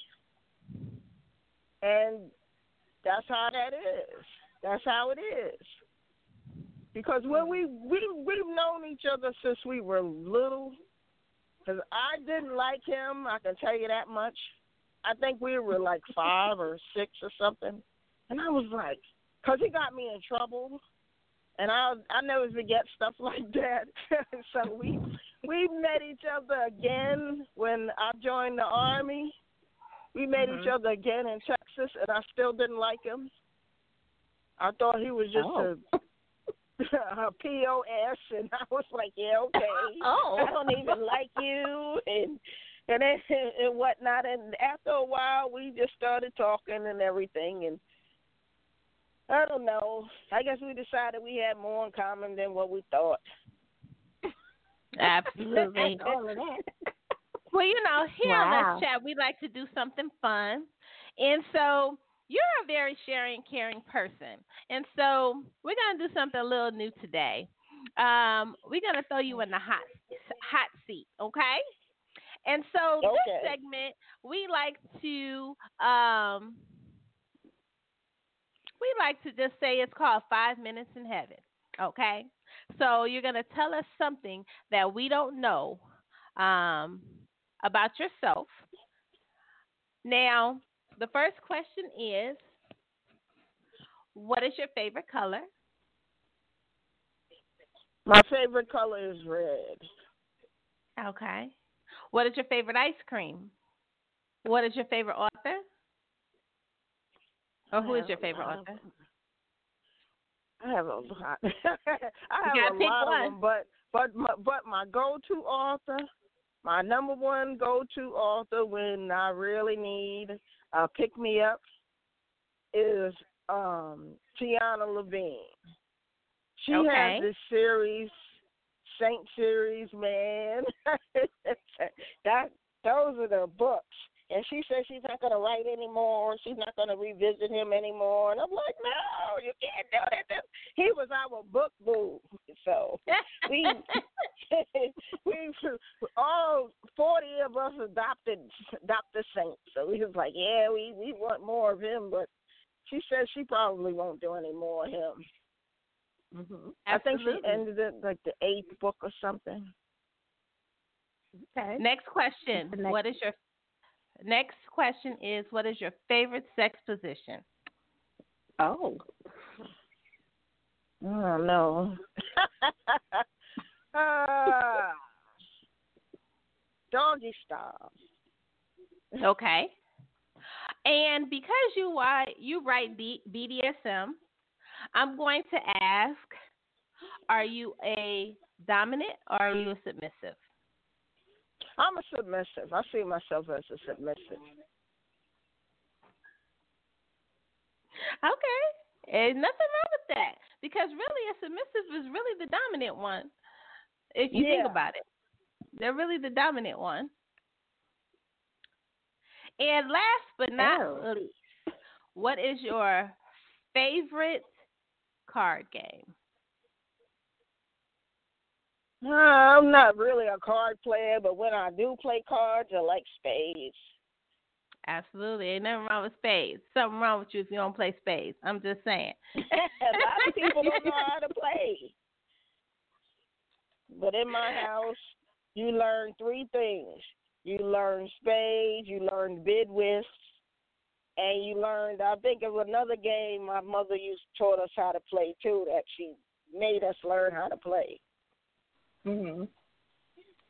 Speaker 5: And that's how that is. That's how it is. Because when we we we've known each other since we were little. Because I didn't like him, I can tell you that much. I think we were like five or six or something, and I was like, because he got me in trouble, and I I never forget stuff like that. so we we met each other again when I joined the army. We met mm-hmm. each other again in Texas, and I still didn't like him. I thought he was just oh. a her POS, and I was like, yeah, okay.
Speaker 2: oh,
Speaker 5: I don't even like you, and and then, and whatnot. And after a while, we just started talking and everything, and I don't know. I guess we decided we had more in common than what we thought.
Speaker 2: Absolutely.
Speaker 3: All of that.
Speaker 2: Well, you know, here wow. on Let's Chat, we like to do something fun, and so you're a very sharing, caring person. And so we're going to do something a little new today. Um, we're going to throw you in the hot hot seat, okay? And so
Speaker 5: okay.
Speaker 2: this segment, we like to um, we like to just say it's called Five Minutes in Heaven, okay? So you're going to tell us something that we don't know um, about yourself. Now, the first question is What is your favorite color?
Speaker 5: My favorite color is red.
Speaker 2: Okay. What is your favorite ice cream? What is your favorite author? Or who is your favorite author?
Speaker 5: I have a lot. I have a lot one. of them, but but my, but my go-to author, my number one go-to author when I really need uh, pick me up is um Tiana Laveen. She
Speaker 2: okay.
Speaker 5: has this series, Saint series, man. that those are the books. And she says she's not going to write anymore. She's not going to revisit him anymore. And I'm like, no, you can't do that. He was our book boo. So we, we all 40 of us adopted Dr. Saint. So we was like, yeah, we, we want more of him. But she says she probably won't do any more of him.
Speaker 2: Mm-hmm.
Speaker 5: I think she ended it like the eighth book or something.
Speaker 2: Okay. Next question. Next. What is your Next question is What is your favorite sex position?
Speaker 3: Oh.
Speaker 5: Oh, no. uh, doggy style.
Speaker 2: Okay. And because you write, you write B, BDSM, I'm going to ask Are you a dominant or are you a submissive?
Speaker 5: I'm a submissive. I see myself as a submissive.
Speaker 2: Okay, And nothing wrong with that because really a submissive is really the dominant one. If you
Speaker 5: Yeah.
Speaker 2: think about it, they're really the dominant one. And last but not
Speaker 3: Oh.
Speaker 2: least, what is your favorite card game?
Speaker 5: I'm not really a card player, but when I do play cards, I like spades.
Speaker 2: Absolutely. Ain't nothing wrong with spades. Something wrong with you if you don't play spades. I'm just saying.
Speaker 5: a lot of people don't know how to play. But in my house, you learn three things. You learn spades, you learn bid whist, and you learned, I think it was another game my mother used taught us how to play too, that she made us learn how to play.
Speaker 3: hmm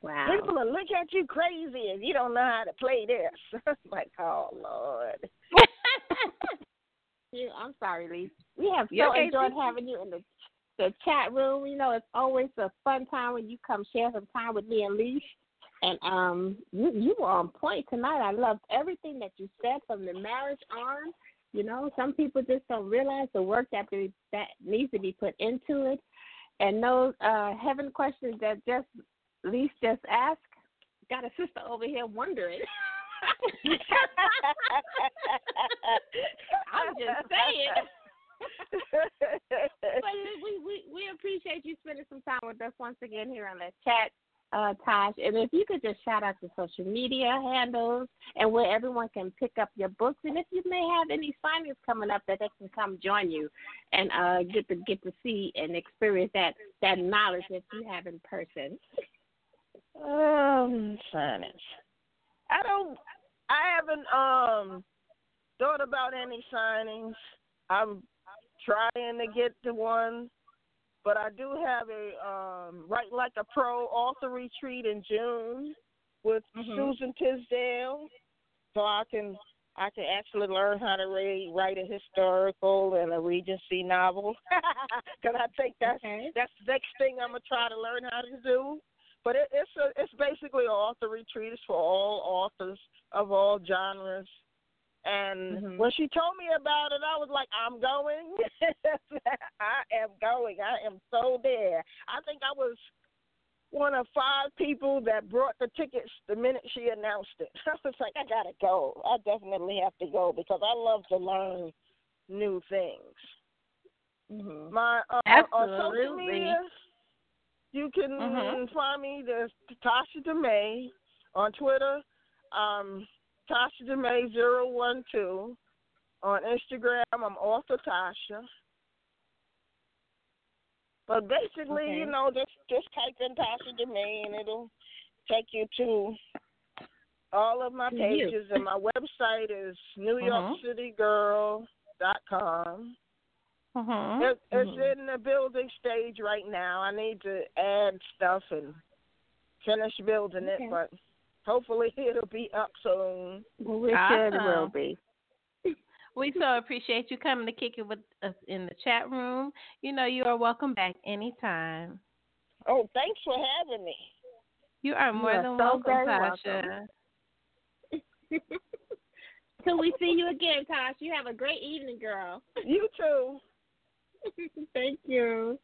Speaker 3: Wow.
Speaker 5: People will look at you crazy if you don't know how to play this. like, oh, Lord.
Speaker 3: I'm sorry, Lee. We have so enjoyed having you in the the chat room. You know, it's always a fun time when you come share some time with me and Lee. And um, you you were on point tonight. I loved everything that you said from the marriage on. You know, some people just don't realize the work that be, that needs to be put into it, and those uh, heaven questions that just Lee just asked. Got a sister over here wondering. I'm just saying. But we, we we appreciate you spending some time with us once again here on the chat, uh, Tosh. And if you could just shout out the social media handles and where everyone can pick up your books, and if you may have any signings coming up that they can come join you and uh, get to get to see and experience that that knowledge that you have in person.
Speaker 5: Um, signings. I don't. I haven't um thought about any signings. I'm trying to get to one, but I do have a um write like a pro author retreat in June with
Speaker 3: Mhm.
Speaker 5: Suzan Tisdale, so I can I can actually learn how to read, write a historical and a Regency novel. Because I think that's
Speaker 3: Okay.
Speaker 5: that's the next thing I'm gonna try to learn how to do. But it, it's a, it's basically an author retreat. It's for all authors of all genres. And
Speaker 3: Mhm.
Speaker 5: when she told me about it, I was like, I'm going. I am going. I am so there. I think I was one of five people that brought the tickets the minute she announced it. I was like, I gotta go. I definitely have to go because I love to learn new things.
Speaker 3: Mm-hmm.
Speaker 5: My uh, on social media, you can
Speaker 2: Mhm.
Speaker 5: find me. There's Taisha DeMay on Twitter. Um, Taisha DeMay zero one two. On Instagram, I'm author Taisha. But basically,
Speaker 3: Okay.
Speaker 5: you know, just just type in Taisha DeMay and it'll take you to all of my pages. And my website is NewYorkCityGirl.com.
Speaker 2: Mm-hmm.
Speaker 5: It, it's
Speaker 3: Mhm.
Speaker 5: in the building stage right now. I need to add stuff and finish building
Speaker 3: Okay.
Speaker 5: it, but hopefully it'll be up soon.
Speaker 3: Well, we sure it will be.
Speaker 2: We so appreciate you coming to kick it with us in the chat room. You know you are welcome back anytime.
Speaker 5: Oh, thanks for having me.
Speaker 2: You are
Speaker 3: You
Speaker 2: more
Speaker 3: are
Speaker 2: than
Speaker 3: so
Speaker 2: welcome,
Speaker 3: very
Speaker 2: Taisha.
Speaker 3: welcome. Till we see you again, Tosh. You have a great evening, girl.
Speaker 5: You too.
Speaker 3: Thank you.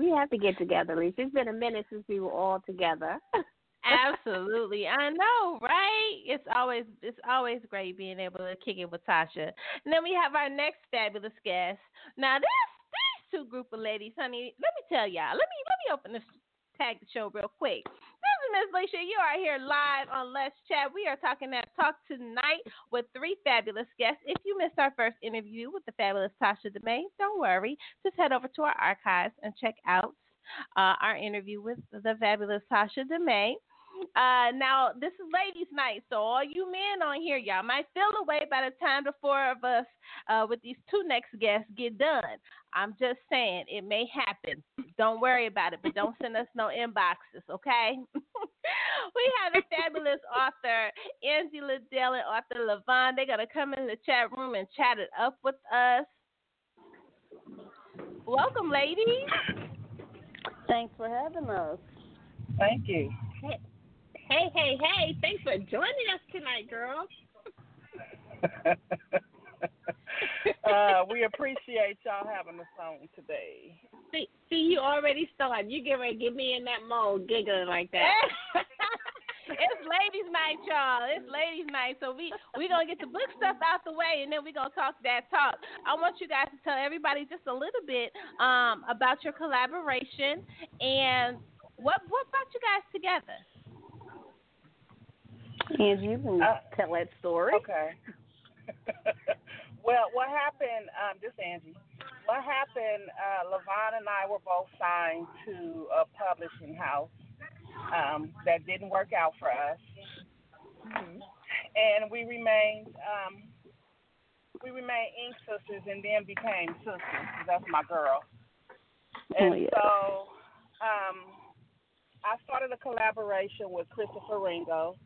Speaker 3: We have to get together, Lisa. It's been a minute since we were all together.
Speaker 2: Absolutely, I know, right? It's always it's always great being able to kick it with Taisha. And then we have our next fabulous guest. Now this these two group of ladies, honey. Let me tell y'all. Let me let me open this tag the show real quick. Miss Alicia. You are here live on Let's Chat. We are talking that talk tonight with three fabulous guests. If you missed our first interview with the fabulous Taisha DeMay, don't worry. Just head over to our archives and check out uh, our interview with the fabulous Taisha DeMay. Uh, now this is ladies' night, so all you men on here, y'all might feel away by the time the four of us uh, with these two next guests get done. I'm just saying it may happen. Don't worry about it, but don't send us no inboxes, okay? we have a fabulous author, Angie Liddell and author Levonne. They're gonna come in the chat room and chat it up with us. Welcome, ladies.
Speaker 6: Thanks for having us.
Speaker 5: Thank you.
Speaker 3: Hey, hey, hey. Thanks for joining us tonight, girl.
Speaker 7: uh, we appreciate y'all having us on today.
Speaker 3: See, see, you already started. You get ready to get me in that mode, giggling like that.
Speaker 2: it's ladies' night, y'all. It's ladies' night, so we we gonna get the book stuff out the way, and then we gonna talk that talk. I want you guys to tell everybody just a little bit um, about your collaboration and what what brought you guys together.
Speaker 6: And you can
Speaker 7: Uh,
Speaker 6: tell that story.
Speaker 7: Okay. well, what happened? Um, this Angie. What happened? Uh, Levonne and I were both signed to a publishing house um, that didn't work out for us, and we remained. Um, we remained ink sisters, and then became sisters. That's my girl. And
Speaker 6: Oh, yeah.
Speaker 7: so, um, I started a collaboration with Christopher Ringo.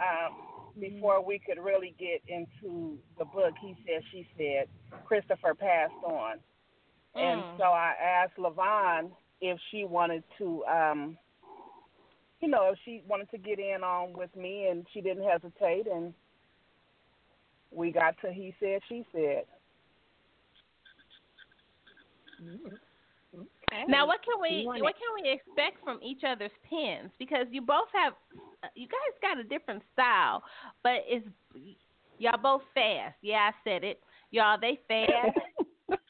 Speaker 7: Um, before we could really get into the book, he said, she said, Christopher passed on. And
Speaker 2: Mm.
Speaker 7: so I asked Levonne if she wanted to, um, you know, if she wanted to get in on with me, and she didn't hesitate. And we got to he said, she said.
Speaker 2: Now, what can we what can we expect from each other's pens? Because you both have, you guys got a different style, but it's y'all both fast. Yeah, I said it. Y'all they fast.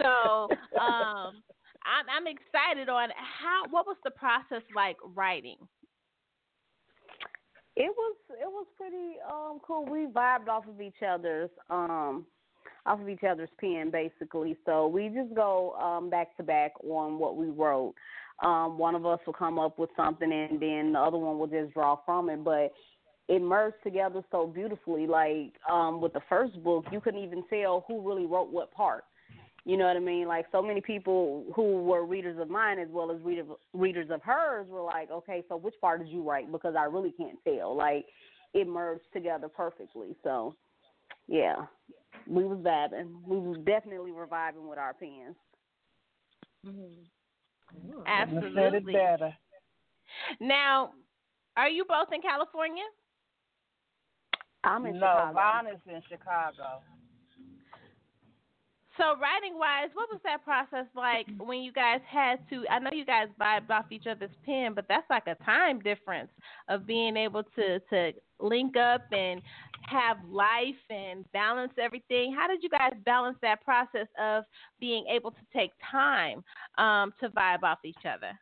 Speaker 2: so, um, I'm I'm excited on how. What was the process like writing?
Speaker 6: It was it was pretty um cool. We vibed off of each other's um off of each other's pen basically. So we just go um back to back on what we wrote. Um one of us will come up with something and then the other one will just draw from it. But it merged together so beautifully. Like um with the first book you couldn't even tell who really wrote what part. You know what I mean? Like so many people who were readers of mine as well as reader, readers of hers were like, okay, so which part did you write? Because I really can't tell. Like it merged together perfectly. So yeah, we was vibing. We was definitely reviving with our pens.
Speaker 7: Couldn't have said it
Speaker 2: Absolutely.
Speaker 7: better.
Speaker 2: Now, are you both in California?
Speaker 6: I'm in Chicago.
Speaker 7: no,
Speaker 6: Chicago.
Speaker 7: Vaughn is in Chicago.
Speaker 2: So writing wise, what was that process like when you guys had to? I know you guys vibed off each other's pen, but that's like a time difference of being able to to link up and have life and balance everything. How did you guys balance that process of being able to take time um, to vibe off each other?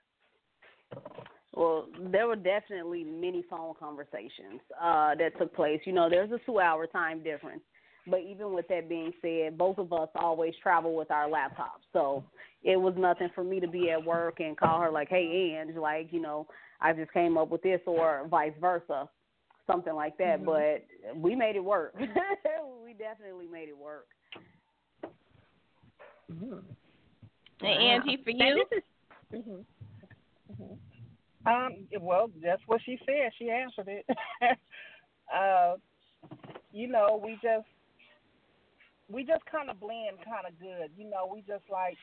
Speaker 6: Well, there were definitely many phone conversations uh, that took place. You know, there's a two-hour time difference, but even with that being said, both of us always travel with our laptops, so it was nothing for me to be at work and call her like, "Hey, Ange, like, you know, I just came up with this," or vice versa, something like that. But we made it work. we definitely made it work.
Speaker 2: And Angie, for
Speaker 3: Now,
Speaker 2: you,
Speaker 3: this is- mhm.
Speaker 7: Um, well, that's what she said. She answered it. uh, you know, we just we just kind of blend kind of good. You know, we just like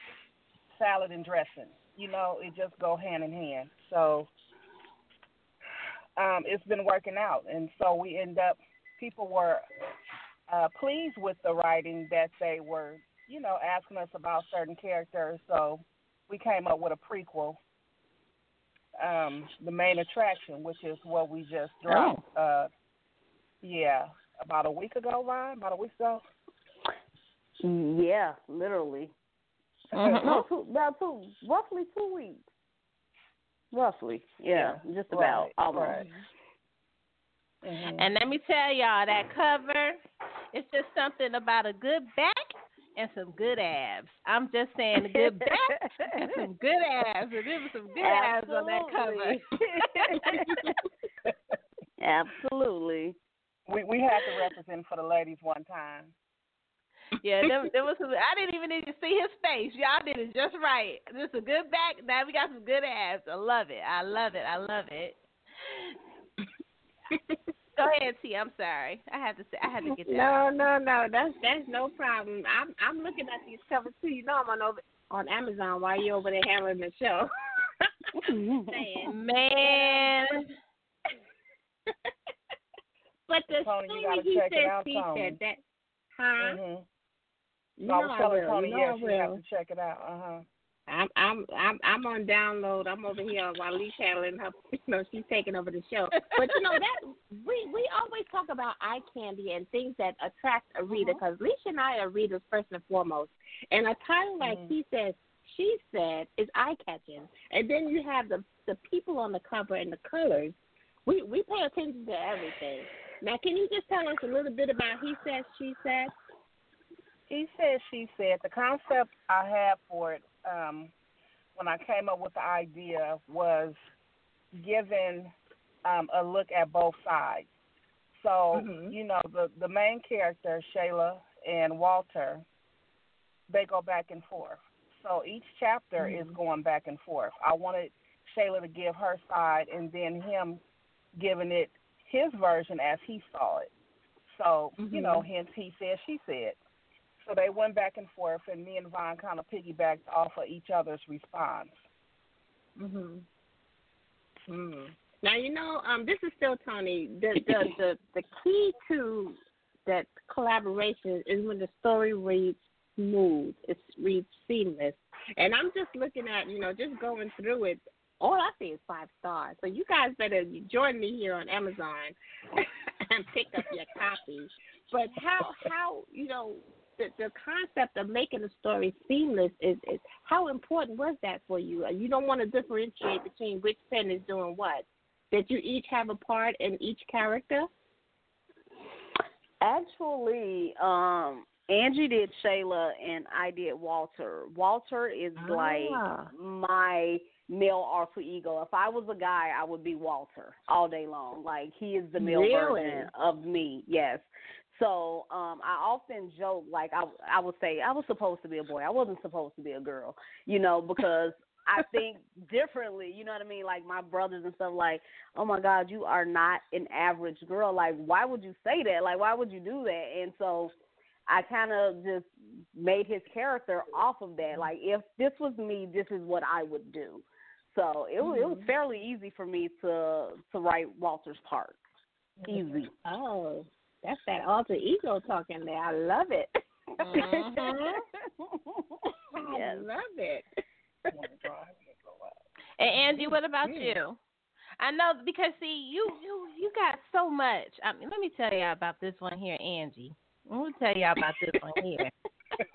Speaker 7: salad and dressing. You know, it just go hand in hand. So um, it's been working out, and so we end up. People were uh, pleased with the writing that they were, you know, asking us about certain characters. So we came up with a prequel um, the main attraction, which is what we just dropped. Uh, yeah, about a week ago, Ryan. About a week ago.
Speaker 6: Yeah, literally.
Speaker 2: Mhm.
Speaker 6: No, two, about two, roughly two weeks. Roughly, yeah, just about
Speaker 7: Right,
Speaker 6: almost.
Speaker 7: right. Mhm.
Speaker 2: and let me tell y'all that cover, it's just something about a good back and some good abs. I'm just saying a good back and some good abs. And there was some good abs on that cover.
Speaker 6: Absolutely.
Speaker 7: we we had to represent for the ladies one time.
Speaker 2: Yeah, there, there was some. I didn't even need to see his face. Y'all did it just right. Just a good back. Now we got some good abs. I love it. I love it. I love it. Go ahead, T. I'm sorry. I had to say. I had to get that.
Speaker 3: No, no, no. That's that's no problem. I'm I'm looking at these covers too. You know I'm on over on Amazon while you're over there hammering the show.
Speaker 2: Man,
Speaker 3: but the
Speaker 7: Toni, you
Speaker 3: he
Speaker 7: check
Speaker 3: said, he said that, huh? Mm-hmm.
Speaker 7: Mhm.
Speaker 3: You
Speaker 7: I
Speaker 3: know
Speaker 7: was
Speaker 3: I
Speaker 7: telling
Speaker 3: will.
Speaker 7: Toni,
Speaker 3: you know
Speaker 7: yeah, she have to check it out. Uh huh.
Speaker 3: I'm I'm I'm I'm on download. I'm over here while Lee's handling her. You know, she's taking over the show. But you know that we we always talk about eye candy and things that attract a reader
Speaker 7: Mm-hmm.
Speaker 3: because Lissha and I are readers first and foremost. And a title like
Speaker 7: Mhm.
Speaker 3: he says, she said is eye catching. And then you have the the people on the cover and the colors. We we pay attention to everything. Now, can you just tell us a little bit about he said, she said?
Speaker 7: He said, she said. The concept I had for it um, when I came up with the idea was giving um, a look at both sides. So,
Speaker 3: Mhm.
Speaker 7: you know, the, the main character, Shayla and Walter, they go back and forth. So each chapter is going back and forth. I wanted Shayla to give her side and then him giving it his version as he saw it. So, you know, hence he said, she said. So they went back and forth, and me and Vaughn kind of piggybacked off of each other's response.
Speaker 3: Mhm. Mm. Now you know, um, this is still Toni. The the the the key to that collaboration is when the story reads smooth. It reads seamless. And I'm just looking at, you know, just going through it. All I see is five stars. So you guys better join me here on Amazon and pick up your copy. But how how you know the the concept of making a story seamless is, is how important was that for you? Uh, You don't want to differentiate between which pen is doing what. That you each have a part in each character.
Speaker 6: Actually, um, Angie did Shayla and I did Walter. Walter is like
Speaker 3: Ah.
Speaker 6: my male alter ego. If I was a guy, I would be Walter all day long. Like he is the male
Speaker 3: Really?
Speaker 6: version of me. Yes. So um I often joke like I I would say I was supposed to be a boy. I wasn't supposed to be a girl. You know, because I think differently, you know what I mean? Like my brothers and stuff like, "Oh my god, you are not an average girl." Like why would you say that? Like why would you do that? And so I kind of just made his character off of that. Like if this was me, this is what I would do. So it was it was fairly easy for me to to write Walter's part. Easy.
Speaker 3: Oh, that's that alter ego talking there. I love it.
Speaker 2: Mhm.
Speaker 3: I love it.
Speaker 2: And Angie, what about you? I know because see, you you you got so much. I mean, let me tell you about this one here, Angie. Let me tell you about this one here.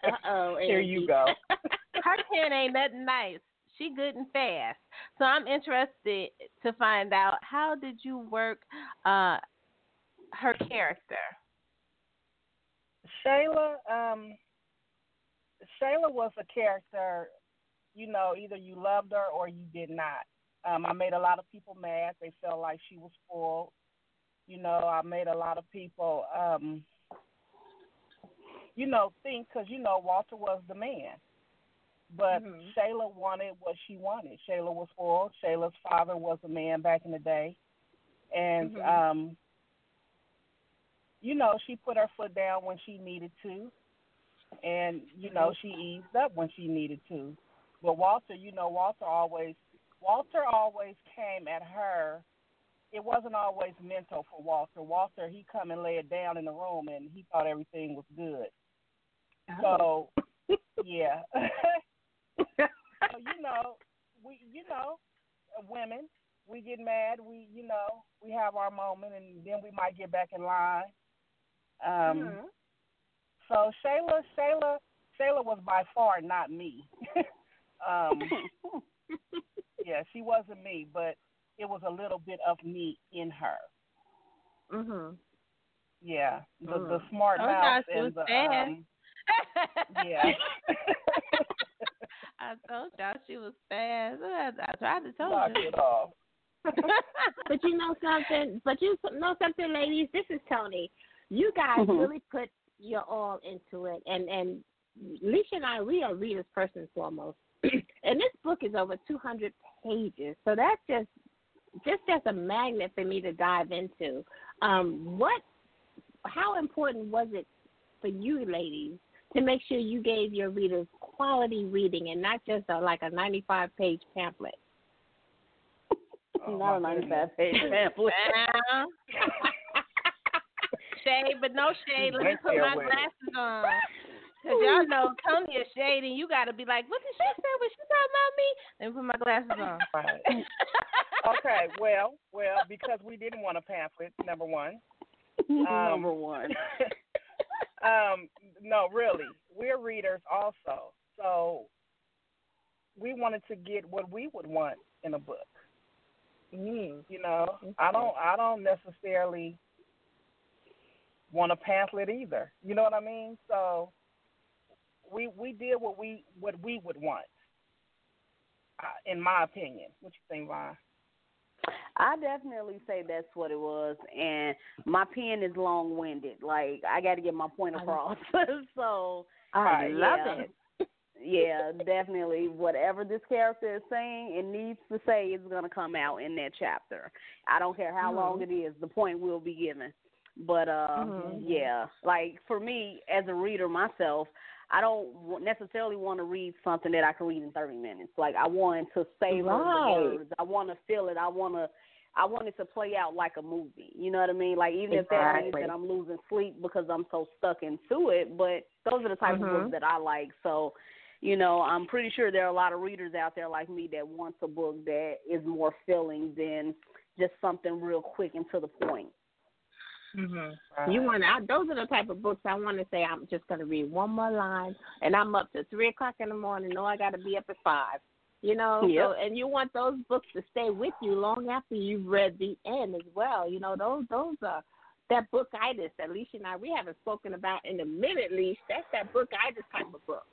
Speaker 3: Uh oh.
Speaker 7: Here you go.
Speaker 2: Her pen ain't nothing nice. She good and fast. So I'm interested to find out how did you work uh her character.
Speaker 7: Shayla, um, Shayla was a character, you know, either you loved her or you did not. Um, I made a lot of people mad. They felt like she was spoiled. You know, I made a lot of people, um, you know, think because you know Walter was the man, but
Speaker 3: Mhm.
Speaker 7: Shayla wanted what she wanted. Shayla was spoiled. Shayla's father was a man back in the day, and
Speaker 3: Mhm.
Speaker 7: um, you know, she put her foot down when she needed to, and you know, mm-hmm. she eased up when she needed to. But Walter, you know, Walter always, Walter always came at her. It wasn't always mental for Walter. Walter, he come and lay it down in the room, and he thought everything was good.
Speaker 3: Oh.
Speaker 7: So, yeah. so you know, we, you know, women, we get mad. We, you know, we have our moment, and then we might get back in line. Um,
Speaker 3: Mhm.
Speaker 7: So Shayla, Shayla, Shayla was by far not me. um, yeah, she wasn't me, but it was a little bit of me in her.
Speaker 3: Mhm.
Speaker 7: Yeah, the the
Speaker 3: Mm.
Speaker 7: smart
Speaker 2: Oh,
Speaker 7: mouth
Speaker 2: gosh,
Speaker 7: and the
Speaker 2: fast.
Speaker 7: um, yeah.
Speaker 2: I told y'all she was fast. I, I tried to tell
Speaker 7: Knock
Speaker 2: you.
Speaker 7: it off.
Speaker 3: But you know something. But you know something, ladies. This is Toni. You guys
Speaker 6: Mhm.
Speaker 3: really put your all into it, and and Lissha and I, we are readers first and foremost. and this book is over 200 pages, so that's just just as a magnet for me to dive into. Um, what? How important was it for you, ladies, to make sure you gave your readers quality reading and not just a, like a 95 page pamphlet?
Speaker 7: Oh,
Speaker 6: Not a
Speaker 7: my
Speaker 6: ninety
Speaker 7: goodness.
Speaker 6: five page pamphlet.
Speaker 2: Now, shade, but no shade. Let me put my glasses on. Cause y'all know Toni is shady, and you gotta be like, "What did she say? Was she talking about me?" Let me put my glasses on.
Speaker 5: Right. okay, well, well, because we didn't want a pamphlet, number one. Um,
Speaker 6: Number one.
Speaker 5: um, no, really, we're readers also, so we wanted to get what we would want in a book.
Speaker 3: Mm.
Speaker 5: You know, I don't, I don't necessarily want a pamphlet either. You know what I mean? So we we did what we what we would want, uh, in my opinion. What you think, Vaughn?
Speaker 6: I definitely say that's what it was, and my pen is long winded. Like I got to get my point across. so
Speaker 3: I
Speaker 5: Right,
Speaker 3: love
Speaker 6: yeah.
Speaker 3: it.
Speaker 6: yeah, definitely. Whatever this character is saying, it needs to say it's going to come out in that chapter. I don't care how long it is. The point will be given. But uh,
Speaker 3: Mhm.
Speaker 6: yeah, like for me as a reader myself, I don't necessarily want to read something that I can read in 30 minutes. Like I want to savor
Speaker 3: Right.
Speaker 6: the words. I want to feel it. I want to I want it to play out like a movie. You know what I mean? Like even if that means that I'm losing sleep because I'm so stuck into it, but those are the type
Speaker 3: Mhm.
Speaker 6: of books that I like. So, you know, I'm pretty sure there are a lot of readers out there like me that wants a book that is more filling than just something real quick and to the point.
Speaker 3: Mm-hmm. You want I, those are the type of books I want to say. I'm just going to read one more line, and I'm up to three o'clock in the morning. No, I got to be up at five. You know,
Speaker 6: Yep.
Speaker 3: so and you want those books to stay with you long after you've read the end as well. You know, those those are that book. bookitis that Alicia and I we haven't spoken about in a minute. Leash, that's that book. bookitis type of book.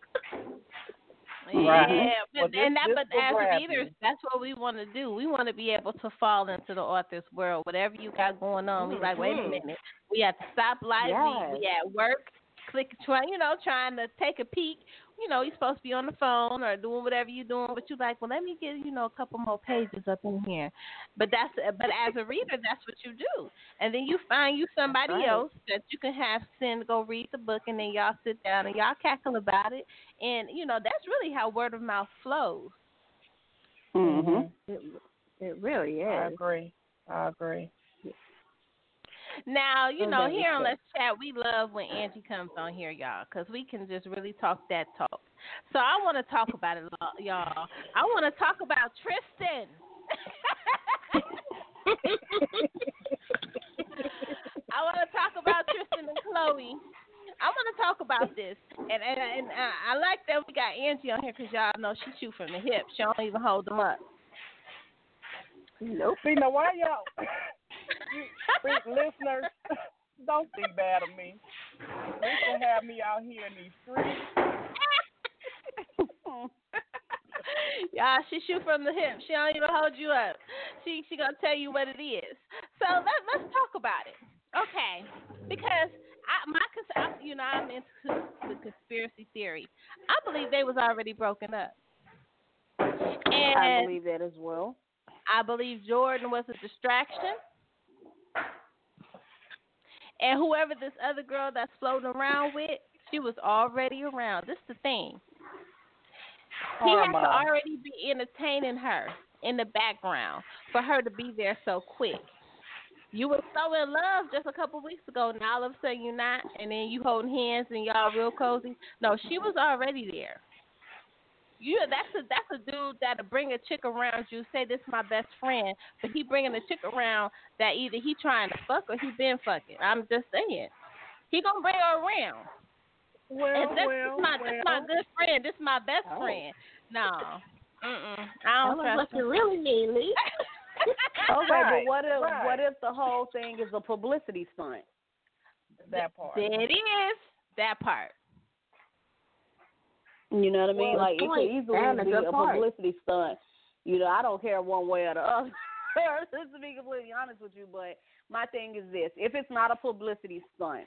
Speaker 5: Right.
Speaker 2: Yeah,
Speaker 5: Well,
Speaker 2: but,
Speaker 5: this-
Speaker 2: and that,
Speaker 5: this
Speaker 2: but as readers, that's what we want to do. We want to be able to fall into the author's world. Whatever you got going on, we like, wait a
Speaker 3: Mhm.
Speaker 2: minute, we have to stop life.
Speaker 3: Yes.
Speaker 2: We, we at work, click, try, you know, trying to take a peek. You know, you're supposed to be on the phone or doing whatever you're doing, but you're like, well, let me get you know a couple more pages up in here. But that's but as a reader, that's what you do, and then you find you somebody
Speaker 3: right.
Speaker 2: else that you can have send go read the book, and then y'all sit down and y'all cackle about it, and you know that's really how word of mouth flows.
Speaker 6: Mm-hmm.
Speaker 3: It, it really is.
Speaker 5: I agree. I agree.
Speaker 2: Now, you know,
Speaker 3: that is
Speaker 2: here on. Let's Chat, we love when Angie comes on here, y'all, because we can just really talk that talk. So I want to talk about it, lo- y'all. I want to talk about Tristan. I want to talk about Tristan and Khloe. I want to talk about this, and and, and I, I like that we got Angie on here because y'all know she shoot from the hip. She don't even hold them up.
Speaker 3: Nope.
Speaker 5: See now, why y'all, you listeners, don't think bad of me. They gonna have me out here in these streets.
Speaker 2: Y'all, she shoot from the hip. She don't even hold you up. She she gonna tell you what it is. So let let's talk about it, okay? Because I my cons- I, you know I'm into the conspiracy theory. I believe they was already broken up, and
Speaker 6: I believe that as well.
Speaker 2: I believe Jordyn was a distraction. And whoever this other girl that's floating around with, she was already around. This is the thing. He has to already be entertaining her in the background for her to be there so quick. You were so in love just a couple weeks ago, now all of a sudden you're not, and then you holding hands and y'all real cozy. No, she was already there. You that's a that's a dude that'll bring a chick around you. Say this is my best friend, but he bringing a chick around that either he trying to fuck or he been fucking. I'm just saying, he gonna bring her around.
Speaker 5: Well,
Speaker 2: and this
Speaker 5: well,
Speaker 2: is my
Speaker 5: well.
Speaker 2: this my good friend. This my best
Speaker 3: Oh.
Speaker 2: friend. No, mm-mm, I don't
Speaker 3: us
Speaker 2: trust
Speaker 3: what
Speaker 2: him.
Speaker 3: you really mean, Lee.
Speaker 6: Oh, okay,
Speaker 5: Right,
Speaker 6: but what if
Speaker 5: right.
Speaker 6: what if the whole thing is a publicity stunt?
Speaker 5: that part.
Speaker 2: There it is. That part.
Speaker 6: You know what I mean?
Speaker 3: Well,
Speaker 6: like it could easily be a
Speaker 3: part.
Speaker 6: publicity stunt. You know, I don't care one way or the other. Just to be completely honest with you, but my thing is this: if it's not a publicity stunt,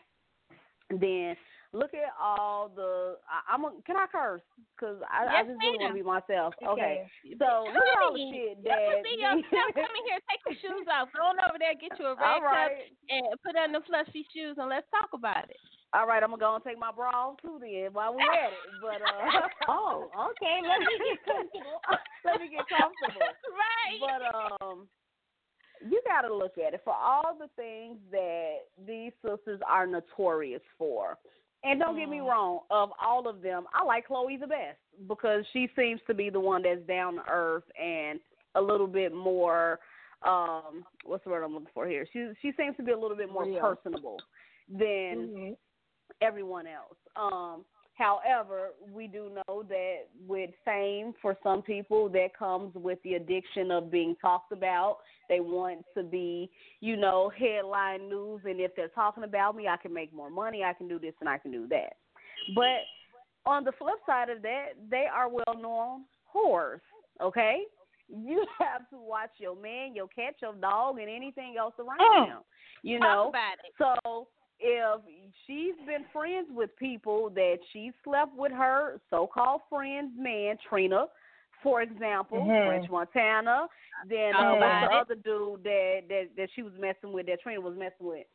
Speaker 6: then look at all the. I, I'm. A, can I curse? Because I, I
Speaker 2: Yes,
Speaker 6: just really want to be myself. Okay.
Speaker 2: Okay.
Speaker 6: So look at all the shit that.
Speaker 2: can see yourself. Come in here, take your shoes off. Go on over there, get you a red
Speaker 6: all
Speaker 2: cup, and put on the fluffy shoes, and let's talk about it.
Speaker 6: All right, I'm gonna go and take my bra off too then while we're at it. But uh
Speaker 3: Oh, okay. Let me get comfortable.
Speaker 6: let me get comfortable.
Speaker 2: Right.
Speaker 6: But um, you got to look at it for all the things that these sisters are notorious for. And don't get me
Speaker 2: Mm.
Speaker 6: wrong, of all of them, I like Khloe the best because she seems to be the one that's down to earth and a little bit more um what's the word I'm looking for here? She she seems to be a little bit more
Speaker 3: Real.
Speaker 6: personable than
Speaker 3: Mhm.
Speaker 6: Everyone else. Um, however, we do know that with fame, for some people, that comes with the addiction of being talked about. They want to be, you know, headline news, and if they're talking about me, I can make more money, I can do this, and I can do that. But on the flip side of that, they are well known whores, okay? You have to watch your man, your cat, your dog, and anything else around them. You
Speaker 2: Talk
Speaker 6: know,
Speaker 2: about it.
Speaker 6: so if she's been friends with people that she slept with her so-called friend's man, Trina, for example,
Speaker 3: Mhm.
Speaker 6: French Montana, then
Speaker 2: Talk
Speaker 6: uh, what's the
Speaker 2: it.
Speaker 6: other dude that, that that she was messing with, that Trina was messing with.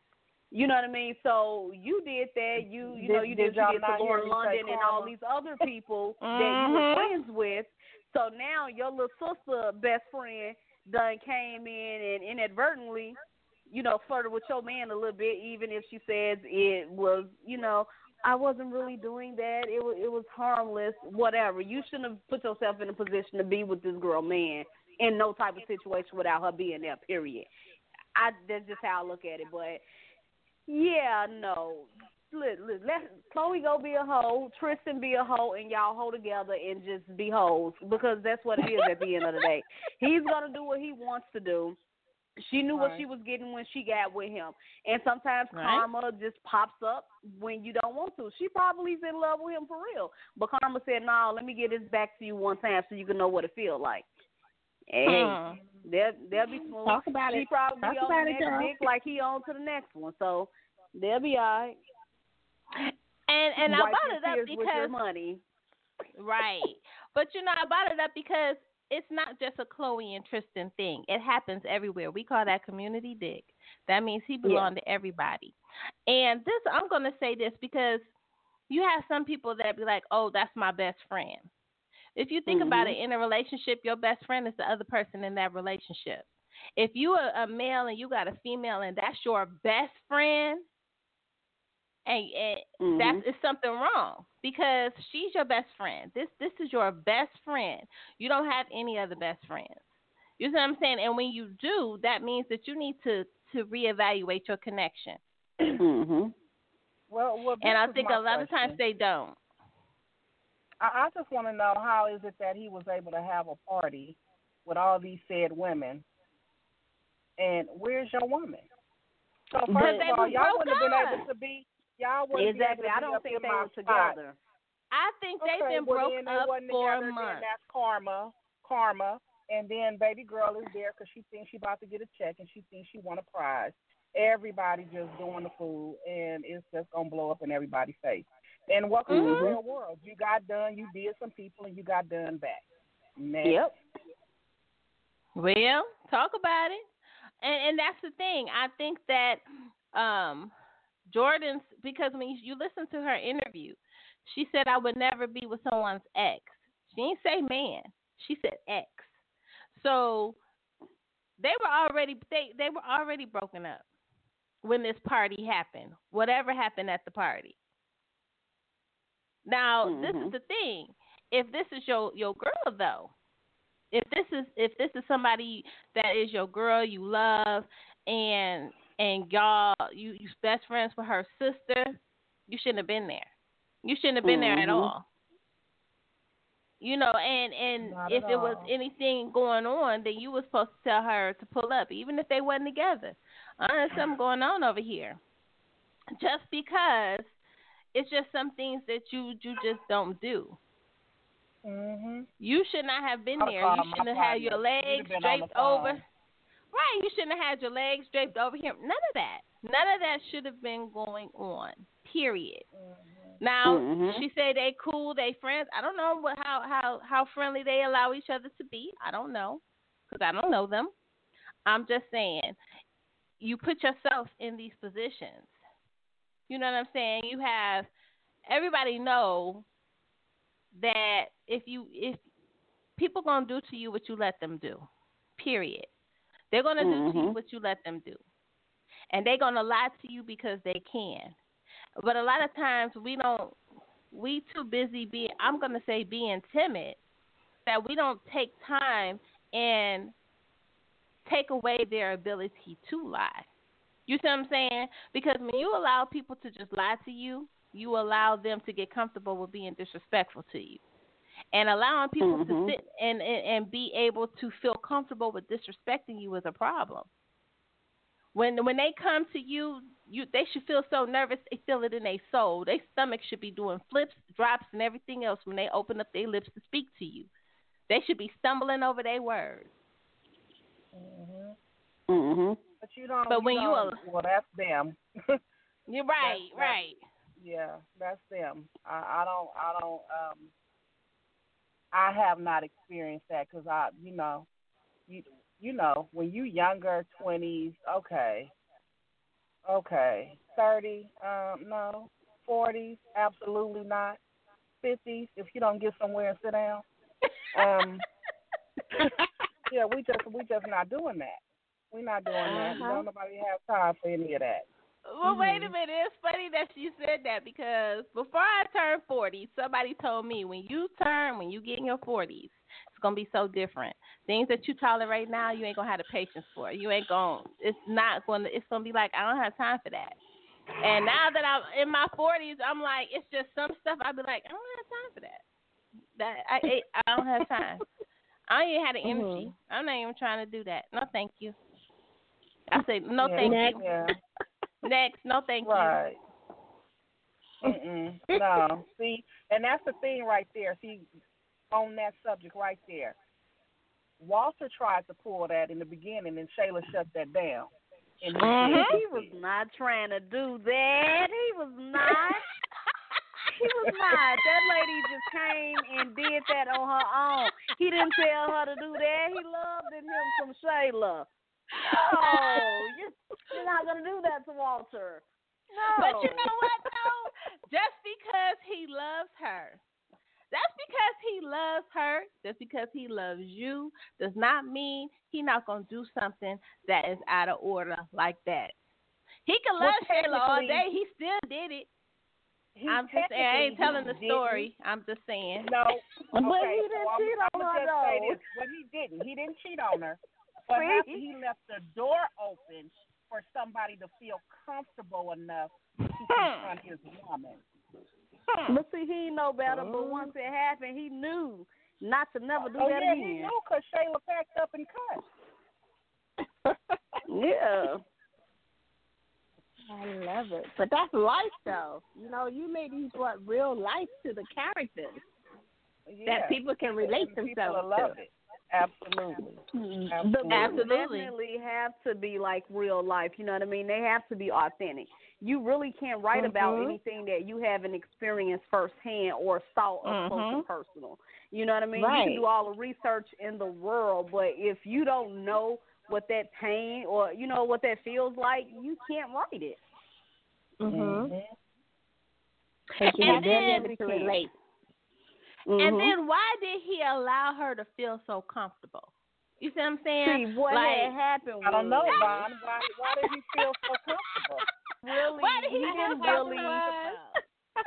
Speaker 6: You know what I mean? So you did that. You you know you
Speaker 3: did
Speaker 6: did,
Speaker 3: y'all
Speaker 6: you did to
Speaker 3: not hear
Speaker 6: Lauren London and all these other people that you were
Speaker 2: Mhm.
Speaker 6: friends with. So now your little sister best friend done came in and inadvertently you know, flirted with your man a little bit, even if she says it was, you know, I wasn't really doing that. It was it was harmless, whatever. You shouldn't have put yourself in a position to be with this girl, man, in no type of situation without her being there. Period. I that's just how I look at it. But yeah, no. Let, let, let Khloe go be a hoe, Tristan be a hoe, and y'all hold together and just be hoes because that's what it is at the end of the day. He's gonna do what he wants to do. She knew what she was getting when she got with him. And sometimes
Speaker 2: Right.
Speaker 6: karma just pops up when you don't want to. She probably's in love with him for real. But karma said, No, let me get this back to you one time so you can know what it feels like. Hey,
Speaker 2: Hmm.
Speaker 6: they'll they'll be smooth.
Speaker 3: Talk about
Speaker 6: she
Speaker 3: it.
Speaker 6: probably
Speaker 3: Talk
Speaker 6: on the next dick like he on to the next one. So they'll be all right.
Speaker 2: And and I
Speaker 6: Wipe
Speaker 2: brought it up
Speaker 6: tears with your
Speaker 2: because
Speaker 6: money.
Speaker 2: right, but you know I brought it up because it's not just a Khloe and Tristan thing. It happens everywhere. We call that community dick. That means he belonged to everybody. And this I'm gonna say this because you have some people that be like, oh, that's my best friend. If you think about
Speaker 6: Mhm.
Speaker 2: it, in a relationship, your best friend is the other person in that relationship. If you are a male and you got a female and that's your best friend, and, and
Speaker 6: Mhm.
Speaker 2: that's it's something wrong because she's your best friend. This this is your best friend. You don't have any other best friends. You see what I'm saying? And when you do, that means that you need to to reevaluate your connection.
Speaker 6: Mm-hmm.
Speaker 7: Well, well,
Speaker 2: And I think a lot of times they don't.
Speaker 7: I, I just want to know how is it that he was able to have a party with all these said women, and where's your woman? So first
Speaker 6: But
Speaker 7: of all,
Speaker 2: was
Speaker 7: y'all wouldn't have been able to be. Y'all wouldn't
Speaker 6: Exactly. I don't think they were
Speaker 7: spot.
Speaker 6: together.
Speaker 2: I think they've been
Speaker 7: well,
Speaker 2: broke up for a month.
Speaker 7: That's karma, karma, and then baby girl is there because she thinks she about to get a check and she thinks she won a prize. Everybody just doing the fool, and it's just gonna blow up in everybody's face. And welcome to
Speaker 2: Mhm.
Speaker 7: the real world. You got done, you did some people, and you got done back. Next.
Speaker 6: Yep.
Speaker 2: Well, talk about it. And and that's the thing. I think that um Jordyn's because when you, listen to her interview, she said I would never be with someone's ex. She didn't say man. She said ex. So they were already they they were already broken up when this party happened. Whatever happened at the party. Now, this is
Speaker 6: Mhm.
Speaker 2: the thing. If this is your your girl though, if this is if this is somebody that is your girl you love and and y'all you you best friends with her sister, you shouldn't have been there. You shouldn't have been there at
Speaker 6: Mhm.
Speaker 2: all. You know, and and
Speaker 7: Not
Speaker 2: if it was anything going on, then you were supposed to tell her to pull up, even if they wasn't together. Uh, there's something going on over here. Just because it's just some things that you you just don't do.
Speaker 7: Mhm.
Speaker 2: You should not have been there. You shouldn't have had your legs
Speaker 7: have been on the
Speaker 2: draped over.
Speaker 7: Phone.
Speaker 2: Right, you shouldn't have had your legs draped over here. None of that. None of that should have been going on. Period. Now
Speaker 6: Mhm.
Speaker 2: she said they cool, they friends. I don't know what how how how friendly they allow each other to be. I don't know because I don't know them. I'm just saying, you put yourself in these positions. You know what I'm saying? You have everybody know that if you if people gonna do to you what you let them do. Period. They're gonna do to you
Speaker 6: Mhm.
Speaker 2: what you let them do. And they're gonna lie to you because they can. But a lot of times we don't. We too busy being. I'm gonna say being timid. That we don't take time and take away their ability to lie. You see what I'm saying? Because when you allow people to just lie to you, you allow them to get comfortable with being disrespectful to you. And allowing people
Speaker 6: Mhm.
Speaker 2: to sit and, and, and be able to feel comfortable with disrespecting you is a problem. When when they come to you, you they should feel so nervous they feel it in their soul. Their stomach should be doing flips, drops, and everything else when they open up their lips to speak to you. They should be stumbling over their words.
Speaker 7: hmm
Speaker 6: Mhm.
Speaker 7: But you don't.
Speaker 2: But when you
Speaker 7: don't,
Speaker 2: are-
Speaker 7: well, that's them.
Speaker 2: You're right,
Speaker 7: That's-
Speaker 2: right.
Speaker 7: yeah, that's them. I, I don't. I don't. Um, I have not experienced that because I, you know, you you know, when you younger, twenties, okay, okay, thirty, um, no, forties, absolutely not, fifties, if you don't get somewhere and sit down. Um, yeah, we just we just not doing that. We're not doing that.
Speaker 3: Uh-huh.
Speaker 7: Don't nobody have time for any of that.
Speaker 2: Well, wait
Speaker 3: Mm-hmm.
Speaker 2: a minute. It's funny that you said that because before I turned 40, somebody told me when you turn, when you get in your 40s, it's going to be so different. Things that you tolerate now, you ain't going to have the patience for. You ain't going to, it's not going to, it's going to be like, I don't have time for that. And now that I'm in my 40s, I'm like, it's just some stuff I'd be like, I don't have time for that. That I, I, I don't have time. I ain't had the energy. I'm not even trying to do that. No, thank you. I say, no,
Speaker 7: yeah,
Speaker 2: thank
Speaker 3: Next.
Speaker 2: you.
Speaker 7: Yeah.
Speaker 2: Next, no, thank you.
Speaker 7: Right. Mm-mm. No. See, and that's the thing right there. See, on that subject right there, Walter tried to pull that in the beginning, and Shayla shut that down. And he
Speaker 2: Mhm.
Speaker 6: He was not trying to do that. He was not. he was not. That lady just came and did that on her own. He didn't tell her to do that. He loved in him some Shayla. No, oh, you're, you're not gonna do that to Walter. No.
Speaker 2: But you know what though? Just because he loves her, that's because he loves her. Just because he loves you does not mean he not gonna do something that is out of order like that. He can
Speaker 7: Well,
Speaker 2: love Shayla all day. He still did it. I'm just saying. I ain't telling the
Speaker 7: didn't.
Speaker 2: story. I'm just saying.
Speaker 7: No.
Speaker 6: But he didn't
Speaker 7: so I'm,
Speaker 6: cheat on
Speaker 7: I'm
Speaker 6: her,
Speaker 7: just say
Speaker 6: though.
Speaker 7: this. But he didn't. He didn't cheat on her. But
Speaker 6: See?
Speaker 7: after he left the door open for somebody to feel comfortable enough to hmm. confront his woman. Hmm.
Speaker 6: But see, he know better. But once it happened, he knew not to never do
Speaker 7: oh
Speaker 6: that
Speaker 7: yeah, he
Speaker 6: again.
Speaker 7: knew because Shayla packed up and cut.
Speaker 6: Yeah.
Speaker 3: I love it. But that's life, though. You know, you made these what real life to the characters
Speaker 7: Yeah.
Speaker 3: that people can relate
Speaker 7: and people
Speaker 3: themselves
Speaker 7: will love
Speaker 3: to.
Speaker 7: it. Absolutely.
Speaker 6: The
Speaker 7: Absolutely.
Speaker 6: books
Speaker 2: Absolutely.
Speaker 6: definitely have to be like real life. You know what I mean? They have to be authentic. You really can't write about
Speaker 3: Mhm.
Speaker 6: anything that you haven't experienced firsthand or saw up close and
Speaker 2: Mhm.
Speaker 6: personal. You know what I mean? You
Speaker 3: Right.
Speaker 6: can do all the research in the world, but if you don't know what that pain or you know what that feels like, you can't write it.
Speaker 3: Mm-hmm.
Speaker 7: Mhm.
Speaker 3: You
Speaker 2: And
Speaker 3: have
Speaker 2: then-
Speaker 3: to relate.
Speaker 2: And
Speaker 6: Mhm.
Speaker 2: then why did he allow her to feel so comfortable? You see what I'm saying?
Speaker 6: See what
Speaker 2: like,
Speaker 6: had happened.
Speaker 7: I don't know,
Speaker 6: was-
Speaker 7: Vaughn. Why, why did he feel so comfortable?
Speaker 6: Really,
Speaker 2: Why did he feel
Speaker 6: didn't really.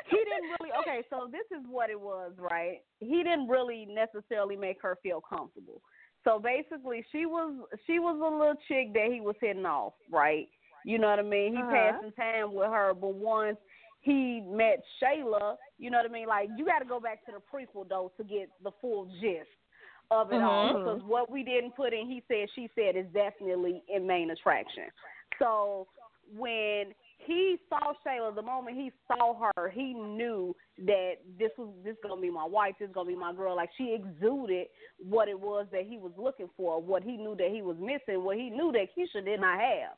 Speaker 6: he didn't really okay so this is what it was right he didn't really necessarily make her feel comfortable so basically she was she was a little chick that he was hitting off right you know what i mean he
Speaker 3: Uh-huh.
Speaker 6: passing time with her but once he met shayla you know what i mean like you got to go back to the prequel though to get the full gist of it all
Speaker 2: Mhm.
Speaker 6: because what we didn't put in he said she said is definitely in main attraction so when he saw Shayla, the moment he saw her, he knew that this was this gonna be my wife, this is gonna be my girl. Like she exuded what it was that he was looking for, what he knew that he was missing, what he knew that Keisha did not have.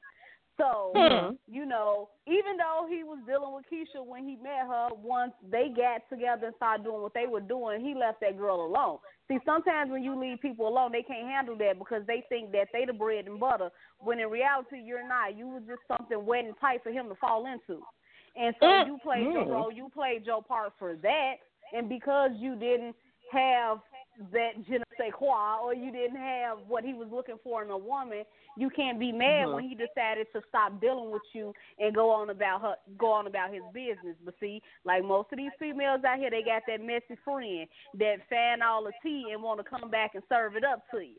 Speaker 6: So,
Speaker 2: Hmm.
Speaker 6: you know, even though he was dealing with Keisha when he met her, once they got together and started doing what they were doing, he left that girl alone. See, sometimes when you leave people alone, they can't handle that because they think that they the bread and butter, when in reality you're not. You was just something wet and tight for him to fall into. And so
Speaker 2: Mm.
Speaker 6: you played your
Speaker 3: Mm.
Speaker 6: role, you played your part for that, and because you didn't have that je quoi, or you didn't have what he was looking for in a woman, you can't be mad
Speaker 3: Mhm.
Speaker 6: when he decided to stop dealing with you and go on about her, go on about his business. But see, like most of these females out here, they got that messy friend that fan all the tea and want to come back and serve it up to you.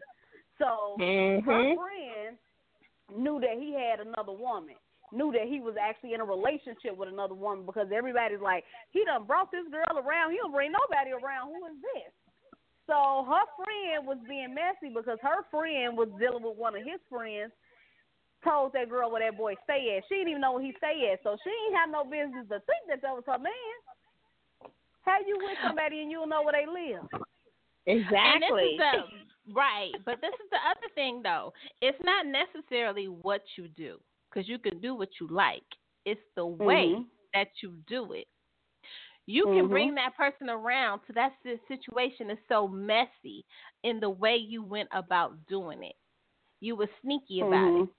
Speaker 6: So her
Speaker 3: Mhm.
Speaker 6: friend knew that he had another woman. Knew that he was actually in a relationship with another woman because everybody's like, he done brought this girl around. He don't bring nobody around. Who is this? So her friend was being messy because her friend was dealing with one of his friends. Told that girl where that boy stay at. She didn't even know where he stay at, so she ain't have no business to think that that was her man. How you with somebody and you don't know where they live?
Speaker 3: Exactly.
Speaker 2: And this is the right, but this is the other thing though. It's not necessarily what you do because you can do what you like. It's the way
Speaker 6: Mhm.
Speaker 2: that you do it. You can
Speaker 6: Mhm.
Speaker 2: bring that person around to that si- situation is so messy in the way you went about doing it. You were sneaky about it.
Speaker 6: Mhm.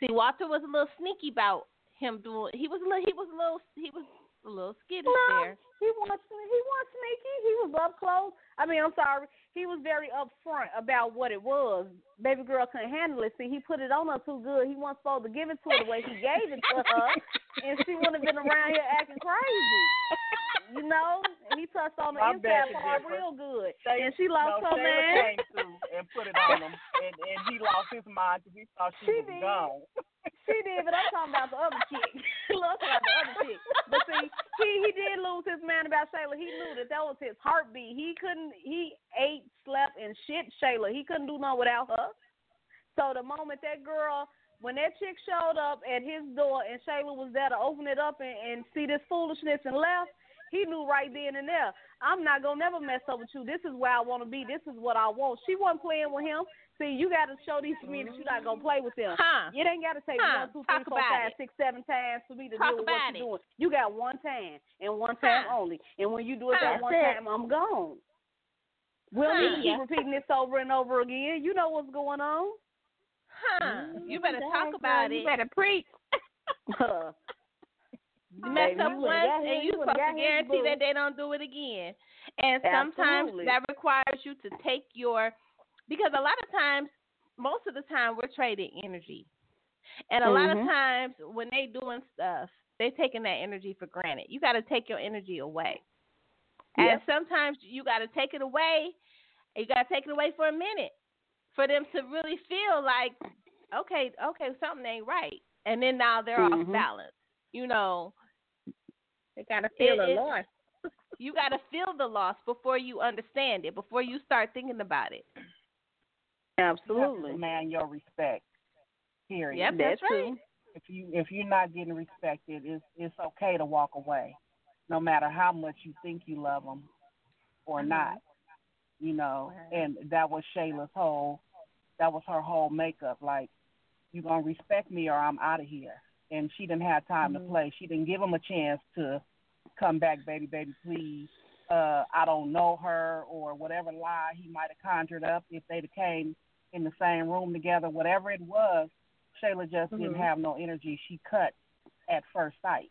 Speaker 2: See, Walter was a little sneaky about him doing. He was a little. He was a little. He was a little skittish
Speaker 6: No,
Speaker 2: there.
Speaker 6: he wasn't. He wasn't sneaky. He was up close. I mean, I'm sorry. He was very upfront about what it was. Baby girl couldn't handle it. See, he put it on her too good. He wasn't supposed to give it to her the way he gave it to her, and she wouldn't have been around here acting crazy. You know, and he touched on the
Speaker 7: bet
Speaker 6: inside part real good,
Speaker 7: Shay-
Speaker 6: and she lost
Speaker 7: no,
Speaker 6: her man.
Speaker 7: and put it on him, and, and he lost his mind because he thought she,
Speaker 6: She
Speaker 7: was
Speaker 6: did.
Speaker 7: gone.
Speaker 6: She did, but I'm talking about the other chick. Look about the other chick. But see, he he did lose his man about Shayla. He knew that that was his heartbeat. He couldn't. He ate, slept, and shit Shayla. He couldn't do nothing without her. So the moment that girl, when that chick showed up at his door and Shayla was there to open it up and, and see this foolishness and left, he knew right then and there. I'm not gonna never mess up with you. This is where I want to be. This is what I want. She wasn't playing with him. See, you got to show these men that you're not gonna play with them.
Speaker 2: Huh?
Speaker 6: It ain't got to take
Speaker 2: Huh,
Speaker 6: one, two,
Speaker 2: talk
Speaker 6: four, five,
Speaker 2: it.
Speaker 6: six, seven times for me to
Speaker 2: Talk
Speaker 6: deal with what you're
Speaker 2: it.
Speaker 6: doing. You got one time and one time
Speaker 2: Huh.
Speaker 6: only. And when you do it that one
Speaker 3: it.
Speaker 6: time, I'm gone. We'll
Speaker 2: Huh.
Speaker 6: need to keep repeating this over and over again. You know what's going on.
Speaker 2: Huh? You better
Speaker 3: mm,
Speaker 2: talk
Speaker 3: girl,
Speaker 2: about
Speaker 3: You better preach.
Speaker 2: Mess
Speaker 6: Baby,
Speaker 2: up once, and you
Speaker 6: you
Speaker 2: supposed to guarantee that they don't do it again. And sometimes
Speaker 6: Absolutely.
Speaker 2: that requires you to take your, because a lot of times, most of the time, we're trading energy, and a lot of
Speaker 6: Mhm.
Speaker 2: times when they doing stuff, they taking that energy for granted. You got to take your energy away, and sometimes you got to take it away. and You got to take it away for a minute for them to really feel like, okay, okay, something ain't right, and then now they're off
Speaker 6: Mhm.
Speaker 2: balance. You know,
Speaker 3: They gotta feel
Speaker 2: It-
Speaker 3: the loss.
Speaker 2: you got to feel the loss before you understand it, before you start thinking about it.
Speaker 7: You have to
Speaker 6: Absolutely.
Speaker 7: demand your respect. Period.
Speaker 2: Yep,
Speaker 6: That
Speaker 2: that's right.
Speaker 6: too.
Speaker 7: If you if you're not getting respected, it's it's okay to walk away, no matter how much you think you love them or
Speaker 2: Mhm.
Speaker 7: not. You know, and that was Shayla's whole. That was her whole makeup. Like, you gonna respect me or I'm out of here. And she didn't have time to play. She didn't give him a chance to come back, baby, baby, please. Uh, I don't know her or whatever lie he might have conjured up if they'd have came in the same room together, whatever it was, Shayla just didn't
Speaker 3: Mhm.
Speaker 7: have no energy. She cut at first sight.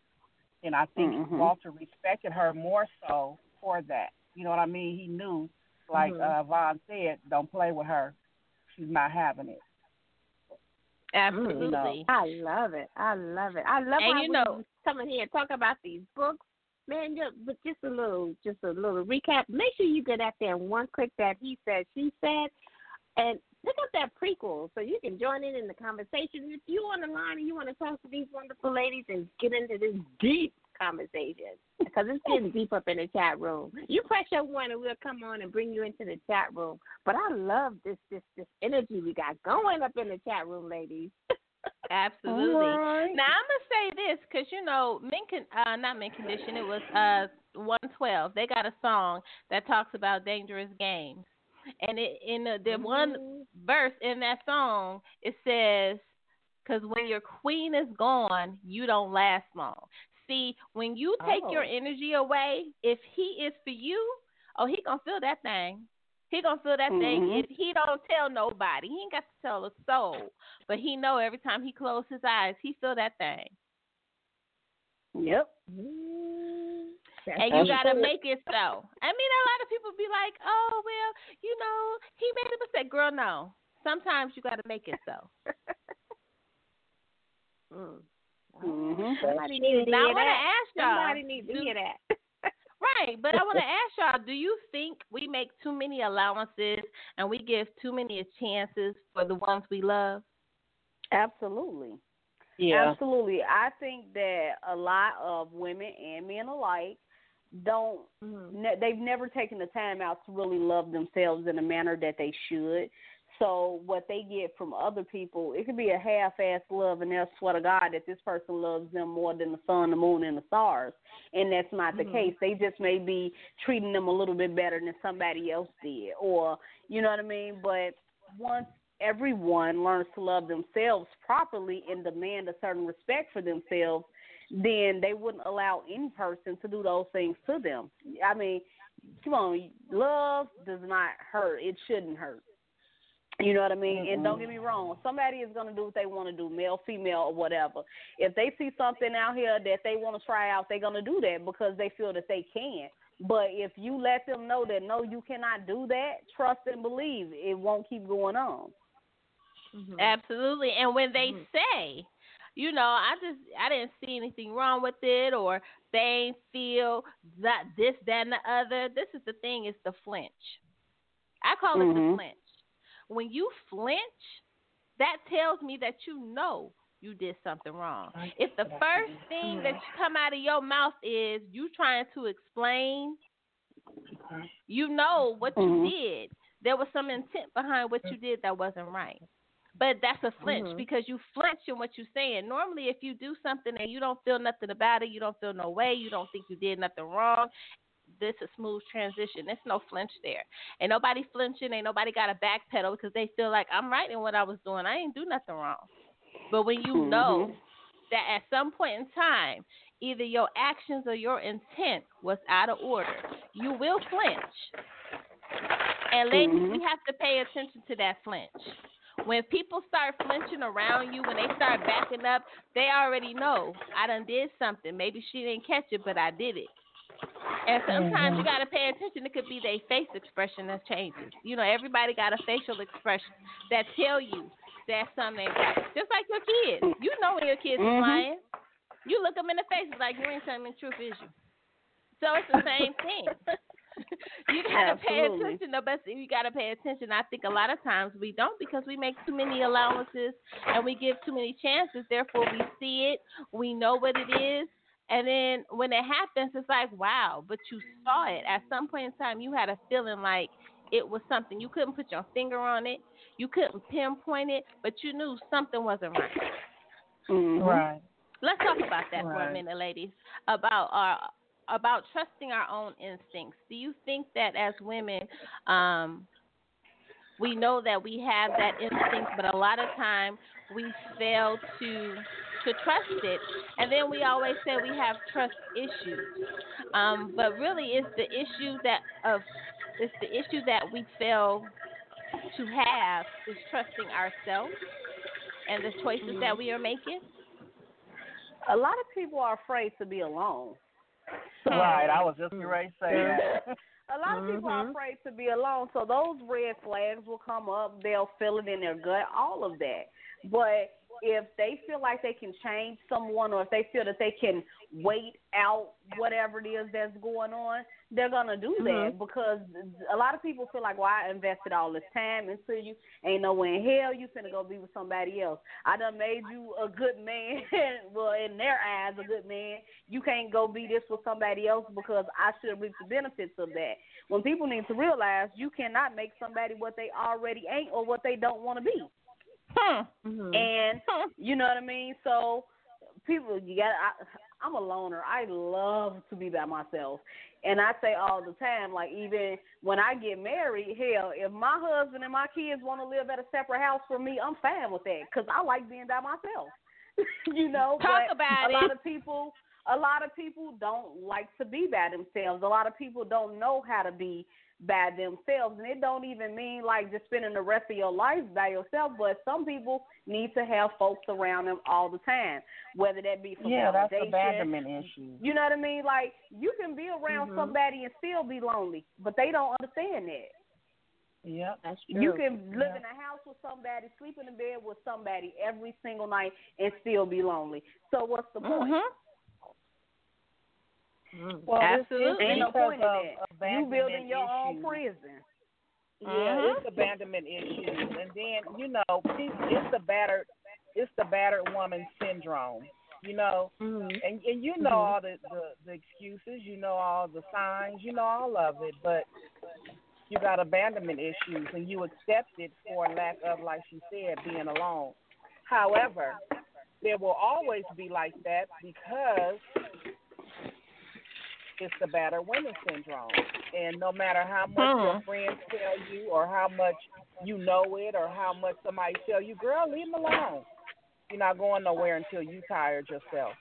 Speaker 7: And I think
Speaker 6: Mhm.
Speaker 7: Walter respected her more so for that. You know what I mean? He knew, like
Speaker 3: Mhm.
Speaker 7: uh, Vaughn said, don't play with her. She's not having it.
Speaker 2: Mm, Absolutely.
Speaker 3: I love it. I love it. I love
Speaker 2: And
Speaker 3: how
Speaker 2: you know-
Speaker 3: come in here and talk about these books. Man, ju- but just a little, just a little recap. Make sure you get out there and one click that he said, she said, and pick up that prequel so you can join in in the conversation. If you on the line and you want to talk to these wonderful ladies and get into this deep conversation, because it's getting deep up in the chat room. You press your one and we'll come on and bring you into the chat room. But I love this, this, this energy we got going up in the chat room, ladies.
Speaker 2: Absolutely.
Speaker 3: Alright.
Speaker 2: Now I'm gonna say this because you know, men can uh, not men condition. It was uh 112. They got a song that talks about dangerous games, and it in the, the one verse in that song it says, "Because when your queen is gone, you don't last long." See, when you take your
Speaker 3: Oh.
Speaker 2: energy away, if he is for you, oh, he gonna feel that thing. He gonna feel that thing.
Speaker 6: Mhm.
Speaker 2: If he don't tell nobody, he ain't got to tell a soul. But he know every time he close his eyes, he feel that thing.
Speaker 6: Yep.
Speaker 2: and you gotta make it so. I mean, a lot of people be like, "Oh, well, you know, he made a mistake." Girl, no. Sometimes you gotta make it so.
Speaker 3: Mm.
Speaker 6: Mm-hmm.
Speaker 3: Somebody needs to
Speaker 2: Now I want to
Speaker 3: that.
Speaker 2: ask y'all.
Speaker 3: Somebody needs to
Speaker 2: do-
Speaker 3: hear that.
Speaker 2: Right, but I want to ask y'all: Do you think we make too many allowances and we give too many chances for the ones we love?
Speaker 6: Absolutely.
Speaker 5: Yeah.
Speaker 6: Absolutely. I think that a lot of women and men alike don't
Speaker 3: Mm-hmm.
Speaker 6: ne- they've never taken the time out to really love themselves in a manner that they should. So what they get from other people, it could be a half-ass love, and they'll swear to God that this person loves them more than the sun, the moon, and the stars, and that's not the
Speaker 3: Mhm.
Speaker 6: case. They just may be treating them a little bit better than somebody else did, or you know what I mean. But once everyone learns to love themselves properly and demand a certain respect for themselves, then they wouldn't allow any person to do those things to them. I mean, come on, love does not hurt. It shouldn't hurt. You know what I mean? And don't get me wrong, somebody is going to do what they want to do, male, female, or whatever. If they see something out here that they want to try out, they're going to do that because they feel that they can. But if you let them know that no, you cannot do that, trust and believe it won't keep going on.
Speaker 3: Mm-hmm.
Speaker 2: Absolutely. And when they
Speaker 3: Mhm.
Speaker 2: say, you know, I just I didn't see anything wrong with it, or they feel that this, that, and the other. This is the thing: is the flinch. I call it the
Speaker 6: Mhm.
Speaker 2: flinch. When you flinch, that tells me that you know you did something wrong. If the first thing that you come out of your mouth is you trying to explain, you know what you
Speaker 6: Mhm.
Speaker 2: did. There was some intent behind what you did that wasn't right. But that's a flinch
Speaker 3: Mhm.
Speaker 2: because you flinch in what you're saying. Normally, if you do something and you don't feel nothing about it, you don't feel no way, you don't think you did nothing wrong, this is a smooth transition. There's no flinch there. Ain't nobody flinching. Ain't nobody got a backpedal because they feel like I'm right in what I was doing. I ain't do nothing wrong. But when you know
Speaker 6: Mhm.
Speaker 2: that at some point in time, either your actions or your intent was out of order, you will flinch. And ladies,
Speaker 6: Mhm.
Speaker 2: we have to pay attention to that flinch. When people start flinching around you, when they start backing up, they already know I done did something. Maybe she didn't catch it, but I did it. And sometimes you got to pay attention. It could be their face expression that changes. You know, everybody got a facial expression that tell you that something ain't right. Just like your kids. You know when your kids is
Speaker 6: Mhm.
Speaker 2: lying. You look them in the face like you ain't telling the truth, is you? So it's the same thing. you gotta pay attention. No, but you gotta pay attention. I think a lot of times we don't because we make too many allowances and we give too many chances. Therefore, we see it, we know what it is, and then when it happens, it's like wow. But you saw it at some point in time. You had a feeling like it was something. You couldn't put your finger on it. You couldn't pinpoint it, but you knew something wasn't right.
Speaker 6: Mhm.
Speaker 5: Right.
Speaker 2: Let's talk about that for a minute, ladies. About our about trusting our own instincts. Do you think that as women, um, we know that we have that instinct, but a lot of time we fail to to trust it, and then we always say we have trust issues. Um, but really, it's the issue that of it's the issue that we fail to have is trusting ourselves and the choices that we are making.
Speaker 6: A lot of people are afraid to be alone.
Speaker 5: Right. I was just getting ready to say that.
Speaker 6: A lot of people are
Speaker 3: Mhm.
Speaker 6: afraid to be alone, so those red flags will come up. They'll feel it in their gut, all of that. But if they feel like they can change someone, or if they feel that they can wait out whatever it is that's going on, they're gonna do that mm-hmm. because a lot of people feel like, "Well, I invested all this time into you. Ain't no way in hell you finna go be with somebody else. I done made you a good man. well, in their eyes, a good man. You can't go be this with somebody else because I should reap the benefits of that. When people need to realize you cannot make somebody what they already ain't or what they don't want to be.
Speaker 2: Hmm.
Speaker 3: Mhm.
Speaker 6: And you know what I mean? So people you got I I'm a loner. I love to be by myself. And I say all the time, like even when I get married, hell, if my husband and my kids want to live at a separate house from me, I'm fine with that because I like being by myself. you know,
Speaker 2: Talk about
Speaker 6: a lot of people, a lot of people don't like to be by themselves. A lot of people don't know how to be by themselves. And it don't even mean like just spending the rest of your life by yourself, but some people need to have folks around them all the time, whether that be for
Speaker 7: yeah, that's abandonment issue.
Speaker 6: You know what I mean? Like you can be around
Speaker 3: Mhm.
Speaker 6: somebody and still be lonely, but they don't understand that.
Speaker 7: Yep.
Speaker 3: That's true.
Speaker 6: You can live
Speaker 7: Yeah.
Speaker 6: in a house with somebody, sleep in a bed with somebody every single night, and still be lonely. So what's the point?
Speaker 2: Mhm.
Speaker 3: Mm.
Speaker 7: Well, it's-
Speaker 2: Absolutely.
Speaker 7: It's,
Speaker 6: Ain't no
Speaker 7: because
Speaker 6: point in
Speaker 7: of
Speaker 6: that. You building your
Speaker 7: issues.
Speaker 6: own prison.
Speaker 7: Yeah,
Speaker 2: Mhm.
Speaker 7: it's abandonment issues, and then you know, it's the battered, it's the battered woman syndrome. You know,
Speaker 3: Mhm.
Speaker 7: and and you know
Speaker 3: Mhm.
Speaker 7: all the, the the excuses, you know all the signs, you know all of it, but you got abandonment issues, and you accept it for lack of, like she said, being alone. However, there will always be like that because it's the battered women syndrome. And no matter how much your
Speaker 2: Hmm.
Speaker 7: friends tell you, or how much you know it, or how much somebody tell you, girl, leave them alone. You're not going nowhere until you tired yourself.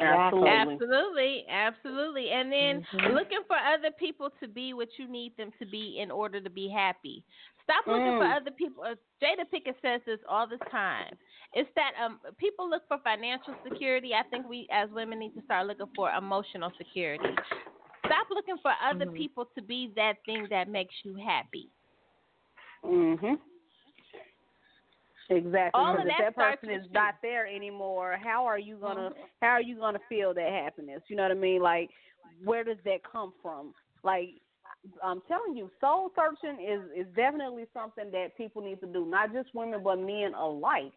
Speaker 6: Absolutely.
Speaker 2: Absolutely, absolutely. And then
Speaker 7: Mhm.
Speaker 2: looking for other people to be what you need them to be in order to be happy. Stop looking for
Speaker 6: Mm.
Speaker 2: other people. uh, Jada Pinkett says this all the time. It's that um people look for financial security. I think we as women need to start looking for emotional security. Stop looking for other
Speaker 3: Mhm.
Speaker 2: people to be that thing that makes you happy.
Speaker 6: Mhm. Exactly.
Speaker 2: All of
Speaker 6: Because if
Speaker 2: that
Speaker 6: person is not there anymore, how are you gonna
Speaker 2: Mhm.
Speaker 6: how are you gonna feel that happiness? You know what I mean? Like where does that come from? Like I'm telling you, soul searching is is definitely something that people need to do, not just women but men alike.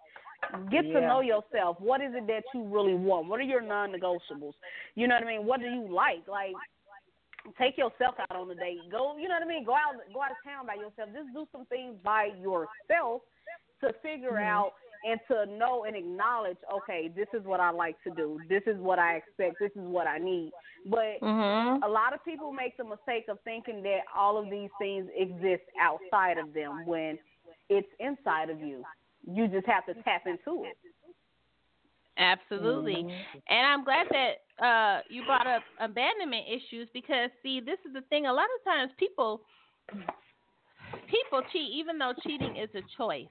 Speaker 6: Get to know yourself. What is it that you really want? What are your non-negotiables? You know what I mean? What do you like? Like take yourself out on a date. Go, you know what I mean? Go out go out of town by yourself. Just do some things by yourself to figure out and to know and acknowledge, okay, this is what I like to do. This is what I expect. This is what I need. But
Speaker 2: Mhm.
Speaker 6: a lot of people make the mistake of thinking that all of these things exist outside of them when it's inside of you. You just have to tap into it.
Speaker 2: Absolutely. And I'm glad that uh, you brought up abandonment issues because, see, this is the thing. A lot of times people people cheat, even though cheating is a choice.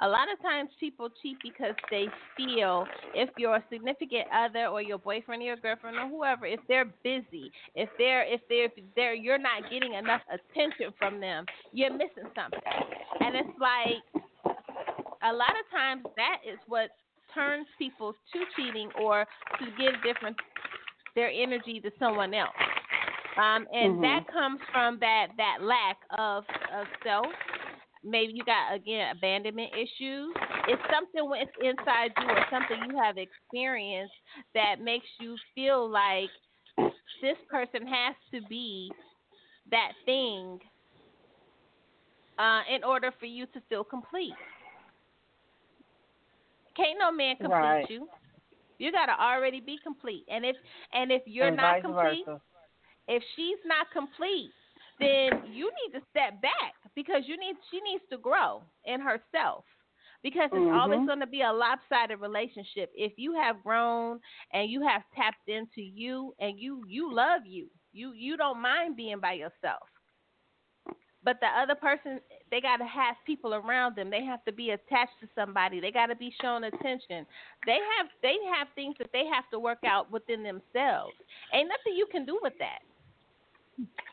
Speaker 2: A lot of times people cheat because they feel if your significant other or your boyfriend or your girlfriend or whoever, if they're busy, if they're if they're if they're you're not getting enough attention from them, you're missing something. And it's like a lot of times that is what turns people to cheating or to give different their energy to someone else. Um, and
Speaker 6: Mhm.
Speaker 2: that comes from that that lack of of self. Maybe you got again abandonment issues. It's something when it's inside you or something you have experienced that makes you feel like this person has to be that thing uh, in order for you to feel complete. Can't no man complete
Speaker 7: Right.
Speaker 2: you. You gotta already be complete. And if and if you're
Speaker 7: and
Speaker 2: not complete,
Speaker 7: versa.
Speaker 2: if she's not complete, then you need to step back because you need she needs to grow in herself. Because it's always
Speaker 6: Mhm.
Speaker 2: going to be a lopsided relationship. If you have grown and you have tapped into you and you you love you, you you don't mind being by yourself. But the other person, they got to have people around them. They have to be attached to somebody. They got to be shown attention. They have they have things that they have to work out within themselves. Ain't nothing you can do with that.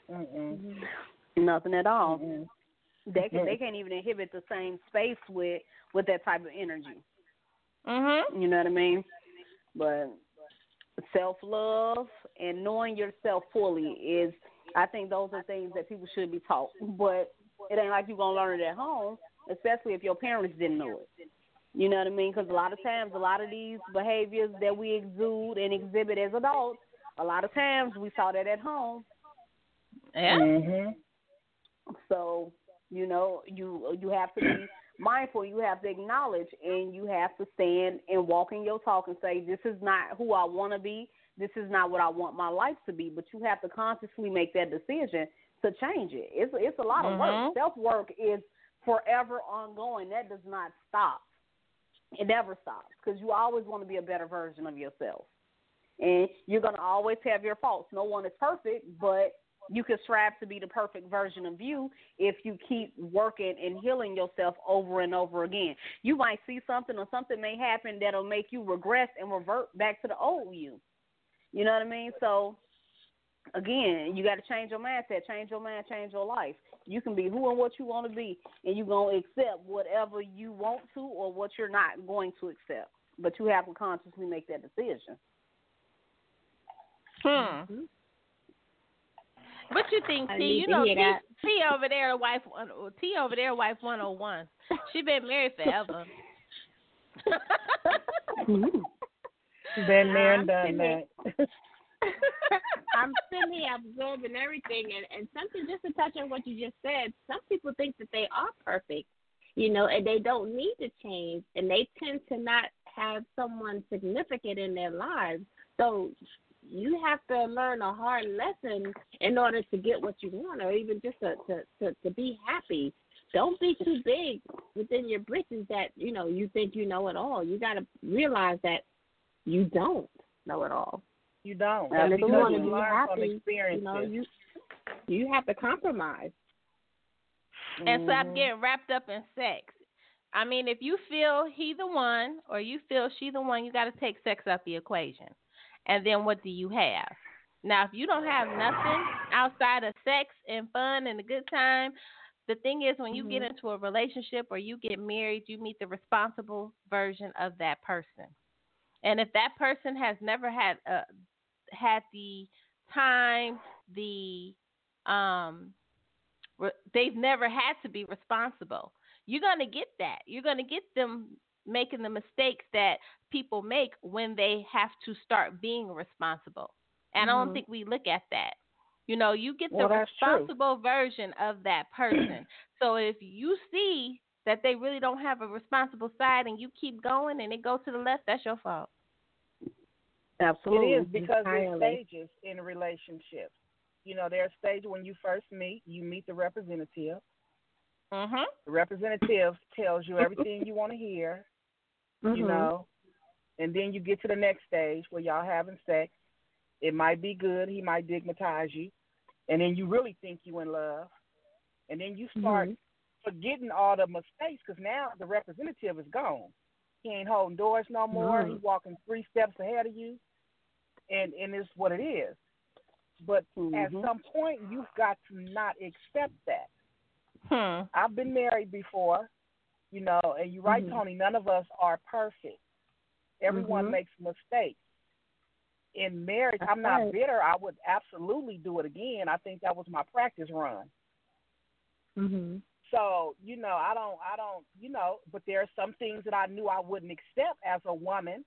Speaker 7: Mm-mm.
Speaker 6: Nothing at all.
Speaker 7: Mm-mm.
Speaker 6: They can they can't even inhibit the same space with with that type of energy.
Speaker 2: Mhm.
Speaker 6: You know what I mean? But self love and knowing yourself fully is, I think, those are things that people should be taught. But it ain't like you're gonna learn it at home, especially if your parents didn't know it. You know what I mean? Because a lot of times, a lot of these behaviors that we exude and exhibit as adults, a lot of times we saw that at home.
Speaker 2: Yeah.
Speaker 7: Mhm.
Speaker 6: So you know, you you have to be mindful. You have to acknowledge, and you have to stand and walk in your talk and say, "This is not who I want to be. This is not what I want my life to be." But you have to consciously make that decision to change it. It's it's a lot of work.
Speaker 2: Mhm.
Speaker 6: Self work is forever ongoing. That does not stop. It never stops because you always want to be a better version of yourself. and you're gonna always have your faults. No one is perfect, but you can strive to be the perfect version of you if you keep working and healing yourself over and over again. You might see something or something may happen that'll make you regress and revert back to the old you. You know what I mean? So again, you got to change your mindset, change your mind, change your life. You can be who and what you want to be, and you're going to accept whatever you want to or what you're not going to accept. But you have to consciously make that decision.
Speaker 2: Hmm. Mm-hmm. What you think, T? You know, T, T over there, wife one, T over there, wife one hundred oh one. She been married forever.
Speaker 7: been there and done that.
Speaker 3: I'm sitting here absorbing everything, and, and something just to touch on what you just said. Some people think that they are perfect, you know, and they don't need to change, and they tend to not have someone significant in their lives. So you have to learn a hard lesson in order to get what you want, or even just to to to, to be happy. Don't be too big within your britches that you know you think you know it all. You got to realize that you don't know it all.
Speaker 7: You don't.
Speaker 3: And if
Speaker 7: you
Speaker 3: want to
Speaker 7: be
Speaker 3: happy, you know, you you have to compromise.
Speaker 2: And
Speaker 3: mm-hmm.
Speaker 2: stop getting wrapped up in sex. I mean, if you feel he the one or you feel she the one, you got to take sex out the equation. And then what do you have? Now, if you don't have nothing outside of sex and fun and a good time, the thing is when you mm-hmm. get into a relationship or you get married, you meet the responsible version of that person. And if that person has never had a had the time, the um, re- they've never had to be responsible. You're gonna get that. You're gonna get them making the mistakes that people make when they have to start being responsible. And mm-hmm. I don't mm-hmm. think we look at that. You know, you get the
Speaker 7: well,
Speaker 2: responsible true. version of that person. so if you see that they really don't have a responsible side and you keep going and it goes to the left, that's your fault.
Speaker 6: Absolutely.
Speaker 7: It is because there's stages in relationships. You know, there's a stage when you first meet, you meet the representative.
Speaker 2: Mm-hmm.
Speaker 7: The representative tells you everything you want to hear, mm-hmm. you know, and then you get to the next stage where y'all having sex. It might be good. He might digmatize you, and then you really think you in love, and then you start mm-hmm. forgetting all the mistakes because now the representative is gone. He ain't holding doors no more. He's walking three steps ahead of you and and it's what it is. But mm-hmm. at some point, you've got to not accept that.
Speaker 2: Hmm.
Speaker 7: I've been married before, you know, and you're right,
Speaker 2: mm-hmm.
Speaker 7: Toni. None of us are perfect. Everyone
Speaker 2: mm-hmm.
Speaker 7: makes mistakes. In marriage,
Speaker 3: That's
Speaker 7: I'm not
Speaker 3: right.
Speaker 7: bitter. I would absolutely do it again. I think that was my practice run.
Speaker 3: Mhm.
Speaker 7: So you know, I don't, I don't, you know, but there are some things that I knew I wouldn't accept as a woman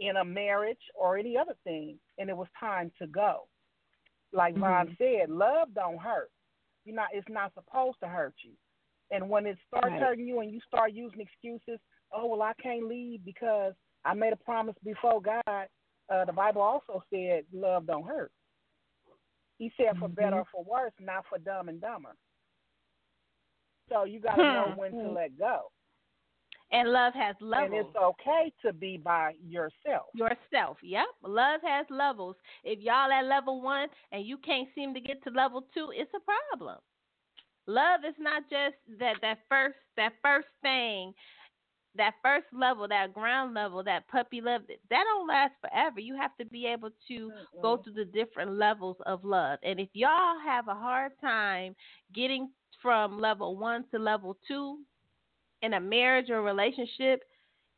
Speaker 7: in a marriage or any other thing, and it was time to go. Like
Speaker 3: mm-hmm.
Speaker 7: Ron said, love don't hurt. You not it's not supposed to hurt you. And when it starts
Speaker 3: right.
Speaker 7: hurting you and you start using excuses, oh well I can't leave because I made a promise before God. Uh, the Bible also said love don't hurt. He said for
Speaker 3: mm-hmm.
Speaker 7: better or for worse, not for dumb and dumber. So you got to
Speaker 2: hmm.
Speaker 7: know when to let go.
Speaker 2: And love has levels.
Speaker 7: And it's okay to be by yourself.
Speaker 2: Yourself, yep. Love has levels. If y'all at level one and you can't seem to get to level two, it's a problem. Love is not just that that first that first thing, that first level, that ground level, that puppy love. That don't last forever. You have to be able to
Speaker 7: Mm-mm.
Speaker 2: go through the different levels of love. And if y'all have a hard time getting from level one to level two, in a marriage or relationship,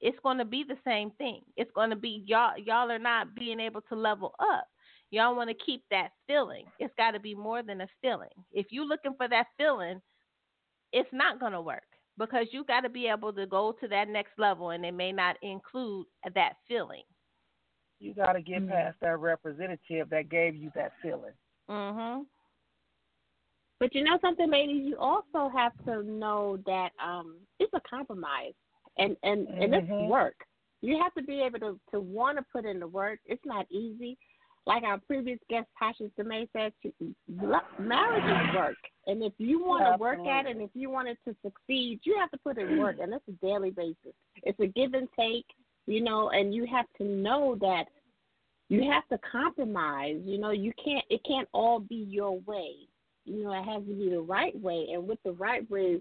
Speaker 2: it's going to be the same thing. It's going to be y'all y'all are not being able to level up. Y'all want to keep that feeling. It's got to be more than a feeling. If you're looking for that feeling, it's not going to work because you got to be able to go to that next level and it may not include that feeling.
Speaker 7: You got to get
Speaker 3: Mm-hmm.
Speaker 7: past that representative that gave you that feeling.
Speaker 2: Mhm.
Speaker 3: But you know something, ladies, you also have to know that um it's a compromise and and and it's
Speaker 7: Mhm.
Speaker 3: work. You have to be able to to want to put in the work. It's not easy. Like our previous guest Taisha Demay said, she, marriage is work, and if you want to work at it, and if you want it to succeed, you have to put in work, and it's a daily basis. It's a give and take, you know, and you have to know that you have to compromise. You know, you can't. It can't all be your way. You know, it has to be the right way, and with the right way,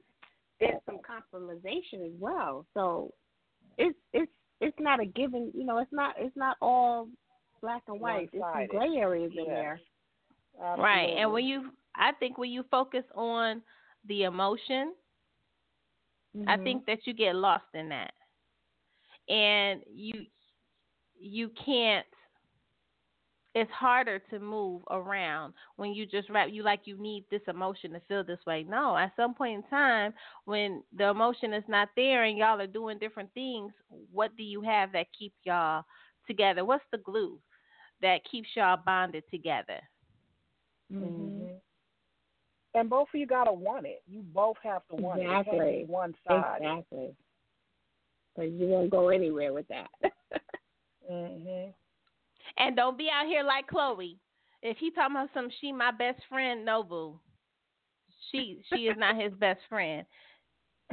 Speaker 3: there's some compromisation as well. So, it's it's it's not a given. You know, it's not it's not all black and white. There's some gray areas in there.
Speaker 2: Absolutely. Right, and when you, I think when you focus on the emotion, mm-hmm. I think that you get lost in that, and you you can't it's harder to move around when you just rap you like you need this emotion to feel this way. No, at some point in time when the emotion is not there and y'all are doing different things, what do you have that keep y'all together? What's the glue that keeps y'all bonded together?
Speaker 7: Mm-hmm. And both of you gotta want it. You both have to want
Speaker 3: exactly.
Speaker 7: it. It one side.
Speaker 3: Exactly. Because you won't go anywhere with that.
Speaker 7: mhm.
Speaker 2: And don't be out here like Khloe. If he talking about some she my best friend, no boo. She she is not his best friend.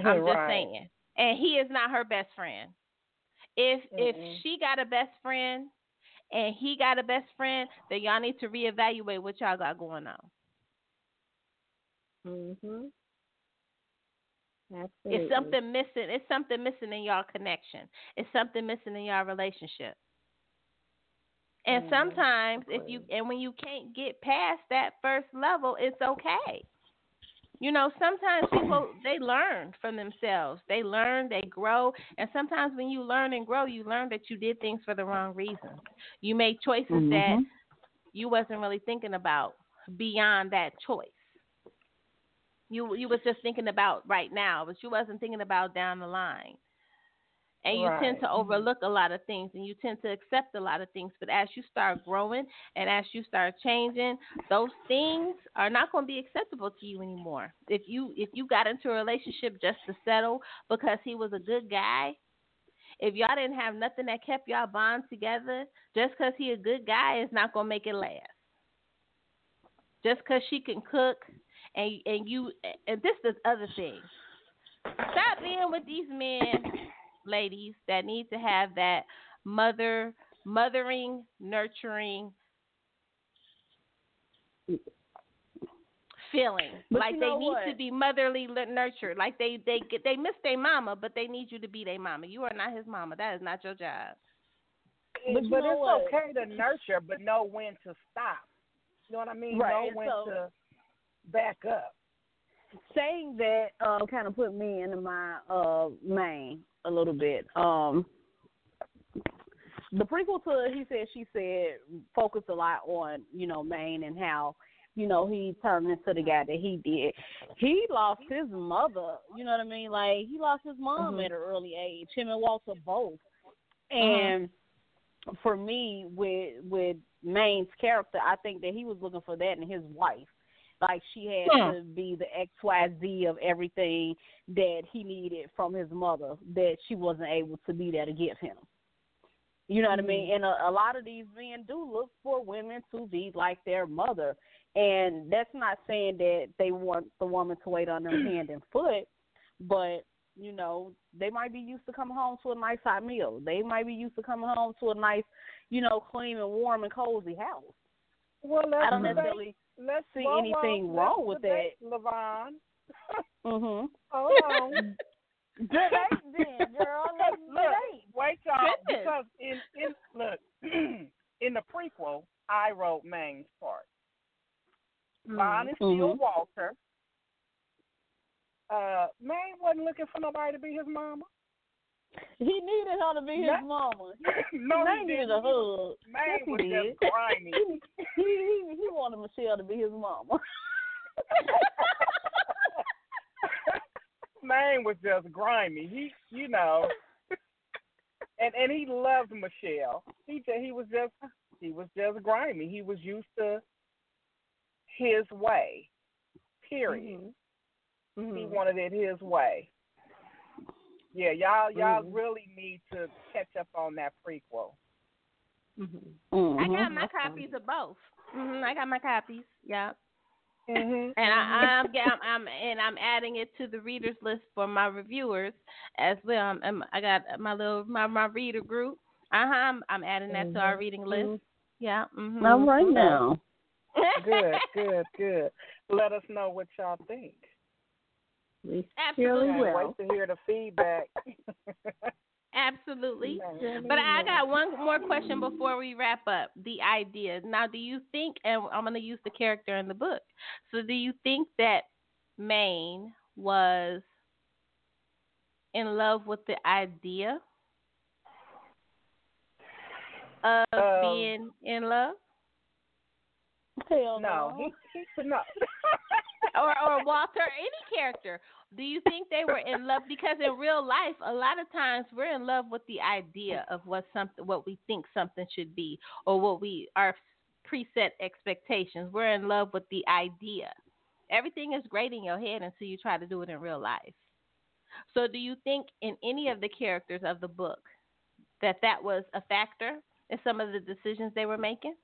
Speaker 2: I'm
Speaker 7: right.
Speaker 2: just saying. And he is not her best friend. If
Speaker 7: Mm-mm.
Speaker 2: if she got a best friend and he got a best friend, then y'all need to reevaluate what y'all got going on.
Speaker 3: Mhm. Absolutely.
Speaker 2: It's something missing. It's something missing in y'all connection. It's something missing in y'all relationship. And sometimes if you and when you can't get past that first level, it's okay. You know, sometimes people they learn from themselves. They learn, they grow, and sometimes when you learn and grow, you learn that you did things for the wrong reasons. You made choices that
Speaker 6: Mhm.
Speaker 2: you wasn't really thinking about beyond that choice. You you was just thinking about right now, but you wasn't thinking about down the line. And you tend to mm-hmm. overlook a lot of things and you tend to accept a lot of things. But as you start growing and as you start changing, those things are not going to be acceptable to you anymore. If you if you got into a relationship just to settle because he was a good guy, if y'all didn't have nothing that kept y'all bond together, just because he a good guy is not going to make it last. Just because she can cook and and you and this is the other thing. Stop being with these men, ladies, that need to have that mother mothering, nurturing feeling.
Speaker 6: But
Speaker 2: like
Speaker 6: you
Speaker 2: they need
Speaker 6: what?
Speaker 2: to be motherly nurtured. Like they they get they miss their mama, but they need you to be their mama. You are not his mama. That is not your job.
Speaker 6: But you
Speaker 7: but
Speaker 6: know
Speaker 7: it's
Speaker 6: what?
Speaker 7: okay to nurture, but know when to stop. You know what I mean?
Speaker 6: Right,
Speaker 7: Know
Speaker 6: and
Speaker 7: when
Speaker 6: so-
Speaker 7: to back up.
Speaker 6: Saying that uh, kind of put me into my uh main a little bit. Um, the prequel to he said she said focused a lot on you know Maine and how you know he turned into the guy that he did. He lost his mother. You know what I mean? Like he lost his mom
Speaker 7: Mhm.
Speaker 6: at an early age. Him and Walter both. And for me, with with Maine's character, I think that he was looking for that in his wife. Like she had
Speaker 2: Hmm.
Speaker 6: to be the X Y Z of everything that he needed from his mother that she wasn't able to be there to give him. You know what I mean? And a, a lot of these men do look for women to be like their mother. And that's not saying that they want the woman to wait on them hand and foot, but you know, they might be used to coming home to a nice hot meal. They might be used to coming home to a nice, you know, clean and warm and cozy house.
Speaker 7: Well,
Speaker 6: I don't necessarily
Speaker 7: let's
Speaker 6: see
Speaker 7: well,
Speaker 6: anything
Speaker 7: well,
Speaker 6: wrong with
Speaker 7: debate, Levonne.
Speaker 6: Mhm.
Speaker 7: Hold on.
Speaker 6: Debate then, girl. Let's
Speaker 7: look,
Speaker 6: debate.
Speaker 7: wait, y'all,
Speaker 2: Goodness.
Speaker 7: because in in look in the prequel, I wrote Mang's part. Vaughn is still
Speaker 6: Mhm.
Speaker 7: Walter. Uh, Mang wasn't looking for nobody to be his mama.
Speaker 6: He needed her to be his mama.
Speaker 7: no,
Speaker 6: Mang
Speaker 7: he
Speaker 6: needed a hug.
Speaker 7: Mang
Speaker 6: Yes, he
Speaker 7: was
Speaker 6: did.
Speaker 7: just grimy.
Speaker 6: he, he he wanted Michelle to be his mama.
Speaker 7: Mang was just grimy. He, you know, and and he loved Michelle. He he was just he was just grimy. He was used to his way. Period. He
Speaker 6: Mhm.
Speaker 7: wanted it his way. Yeah, y'all y'all
Speaker 6: Mhm.
Speaker 7: really need to catch up on that prequel.
Speaker 3: Mhm.
Speaker 6: Mhm.
Speaker 2: I got my copies of both. I got my copies. Yeah.
Speaker 7: Mm-hmm.
Speaker 2: And I, I'm, I'm, I'm, and I'm adding it to the readers list for my reviewers as well. I'm, I'm, I got my little my my reader group. Uh huh. I'm, I'm adding that to our reading list. Yeah. Mm-hmm.
Speaker 6: All right now.
Speaker 7: good, good, good. Let us know what y'all think.
Speaker 3: We
Speaker 2: Absolutely.
Speaker 3: surely
Speaker 7: Can't
Speaker 3: will.
Speaker 7: wait to hear the feedback.
Speaker 2: Absolutely. But I got one more question before we wrap up. The idea. Now, do you think, and I'm going to use the character in the book. So, do you think that Maine was in love with the idea of
Speaker 7: Um,
Speaker 2: being in love?
Speaker 6: Hell
Speaker 7: no, no.
Speaker 2: or or Walter, any character. Do you think they were in love? Because in real life, a lot of times we're in love with the idea of what something, what we think something should be, or what we our preset expectations. We're in love with the idea. Everything is great in your head until you try to do it in real life. So, do you think in any of the characters of the book that that was a factor in some of the decisions they were making?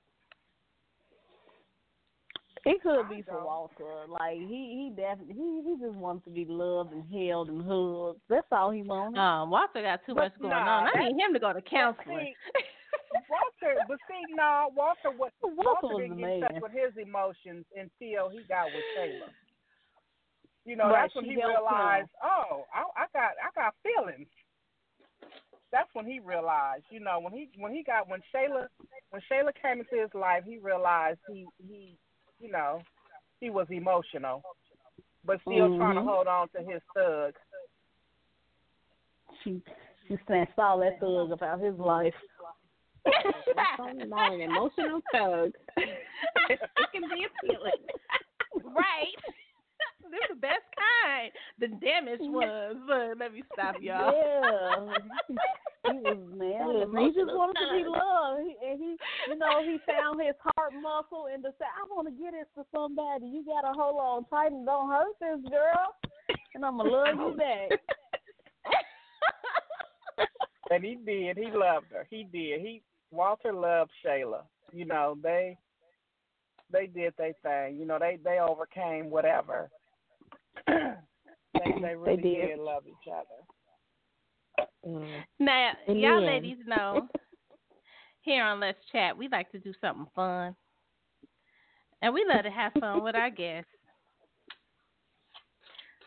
Speaker 6: It could be for Walter. Like he, he definitely, he, he just wants to be loved and held and hugged. That's all he wants.
Speaker 2: Um, Walter got too
Speaker 7: But
Speaker 2: much going
Speaker 7: nah,
Speaker 2: on. I need him to go to counseling.
Speaker 7: See, Walter, but see, no, Walter, was,
Speaker 6: Walter
Speaker 7: didn't get in touch with his emotions until he got with Taylor. You know,
Speaker 6: Right,
Speaker 7: that's when he
Speaker 6: helped him.
Speaker 7: realized, oh, I, I got, I got feelings. That's when he realized, you know, when he, when he got, when Shayla, when Shayla came into his life, he realized he, he, you know, he was emotional, but still trying to
Speaker 6: mm-hmm.
Speaker 7: hold on to his thug.
Speaker 6: She, she snatched all that thug about his life.
Speaker 3: Talking an emotional thug. it can be appealing.
Speaker 2: right. This is the best kind. The damaged ones. But let me stop y'all.
Speaker 6: Yeah, he was man. Listen, he just wanted to be loved, he, and he, you know, he found his heart muscle and decided, I want to get this to somebody. You gotta hold on tight and don't hurt this girl, and I'm gonna love you back.
Speaker 7: And he did. He loved her. He did. He Walter loved Shayla. You know, they they did their thing. You know, they they overcame whatever. They they really
Speaker 3: did.
Speaker 7: love each other.
Speaker 3: Mm.
Speaker 2: Now,
Speaker 3: In
Speaker 2: y'all
Speaker 3: end.
Speaker 2: ladies know here on Let's Chat, we like to do something fun. And we love to have fun with our guests.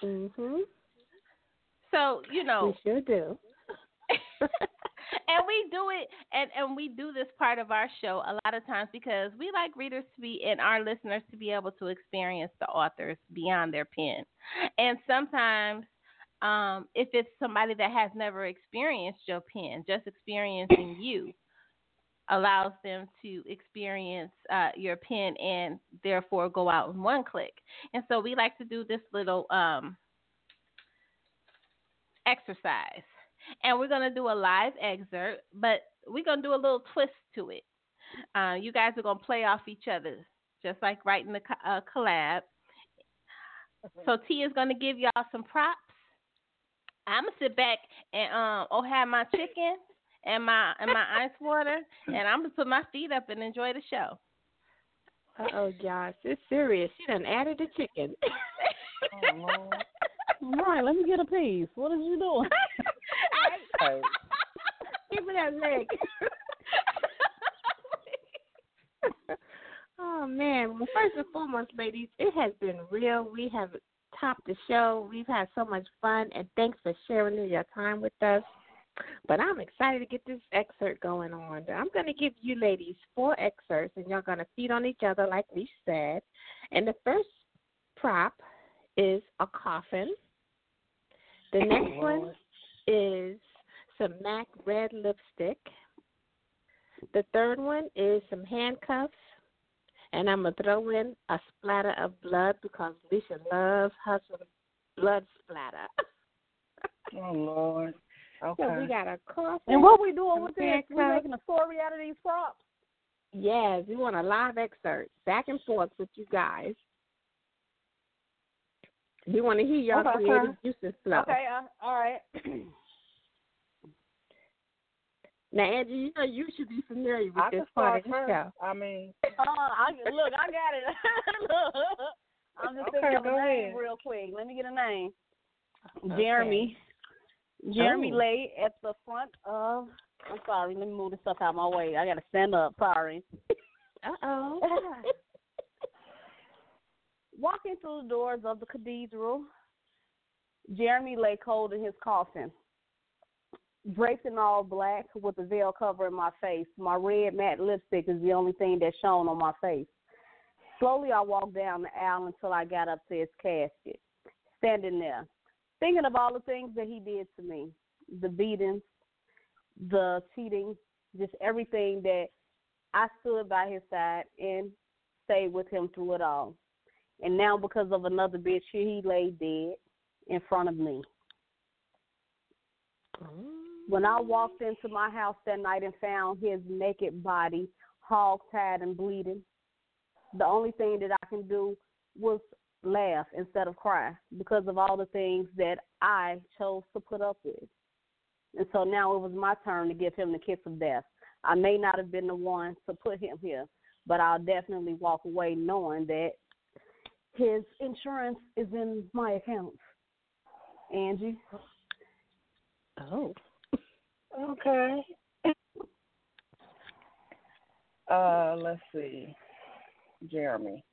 Speaker 3: Mhm.
Speaker 2: So, you know,
Speaker 3: We sure do.
Speaker 2: and we do it and and we do this part of our show a lot of times because we like readers to be and our listeners to be able to experience the authors beyond their pen. And sometimes um if it's somebody that has never experienced your pen just experiencing you allows them to experience uh, your pen and therefore go out in one click. And so we like to do this little um exercise and we're going to do a live excerpt, but we're going to do a little twist to it. Uh, you guys are going to play off each other, just like writing the co- uh, collab. So T is going to give y'all some props. I'm gonna sit back and um, oh have my chicken and my and my ice water, and I'm gonna put my feet up and enjoy the show.
Speaker 3: Uh oh, Josh, it's serious. She done added the chicken.
Speaker 7: Oh, Lord.
Speaker 6: All right, let me get a piece. What is you doing?
Speaker 3: Give me that leg. oh man. Well first and foremost, ladies, it has been real. We have topped the show. We've had so much fun and thanks for sharing your time with us. But I'm excited to get this excerpt going on. I'm going to give you ladies four excerpts, and you're going to feed on each other, like we said. And the first prop is a coffin. The next oh, one is some MAC red lipstick. The third one is some handcuffs. And I'm going to throw in a splatter of blood because Alicia loves her blood splatter.
Speaker 7: oh Lord. Okay.
Speaker 3: So we got a coffin.
Speaker 6: And what we doing with this? We
Speaker 3: handcuffs.
Speaker 6: making a story out of these props.
Speaker 3: Yes, we want a live excerpt, back and forth with you guys. We want to hear your
Speaker 6: Okay,
Speaker 3: creative
Speaker 6: okay.
Speaker 3: juices flow.
Speaker 6: Okay, uh, all right.
Speaker 3: Now, Angie, you know you should be familiar with
Speaker 7: I
Speaker 3: this part of the show.
Speaker 7: I mean,
Speaker 6: Uh, I, look, I got it. look, I'm just
Speaker 7: Okay,
Speaker 6: thinking of a name
Speaker 7: ahead.
Speaker 6: real quick. Let me get a name.
Speaker 3: Okay.
Speaker 6: Jeremy. Jeremy
Speaker 3: Oh.
Speaker 6: lay at the front of I'm sorry. Let me move this stuff out my way. I gotta stand up. Sorry.
Speaker 2: Uh oh.
Speaker 6: Walking through the doors of the cathedral, Jeremy lay cold in his coffin. Draped in all black with a veil covering my face, my red matte lipstick is the only thing that shone on my face. Slowly, I walked down the aisle until I got up to his casket. Standing there, thinking of all the things that he did to me the beatings, the cheating, just everything that I stood by his side and stayed with him through it all. And now, because of another bitch, here he lay dead in front of me. When I walked into my house that night and found his naked body, hog tied and bleeding, the only thing that I can do was laugh instead of cry because of all the things that I chose to put up with. And so now it was my turn to give him the kiss of death. I may not have been the one to put him here, but I'll definitely walk away knowing that his insurance is in my account. Angie.
Speaker 2: Oh.
Speaker 7: Okay. Uh, let's see. Jeremy.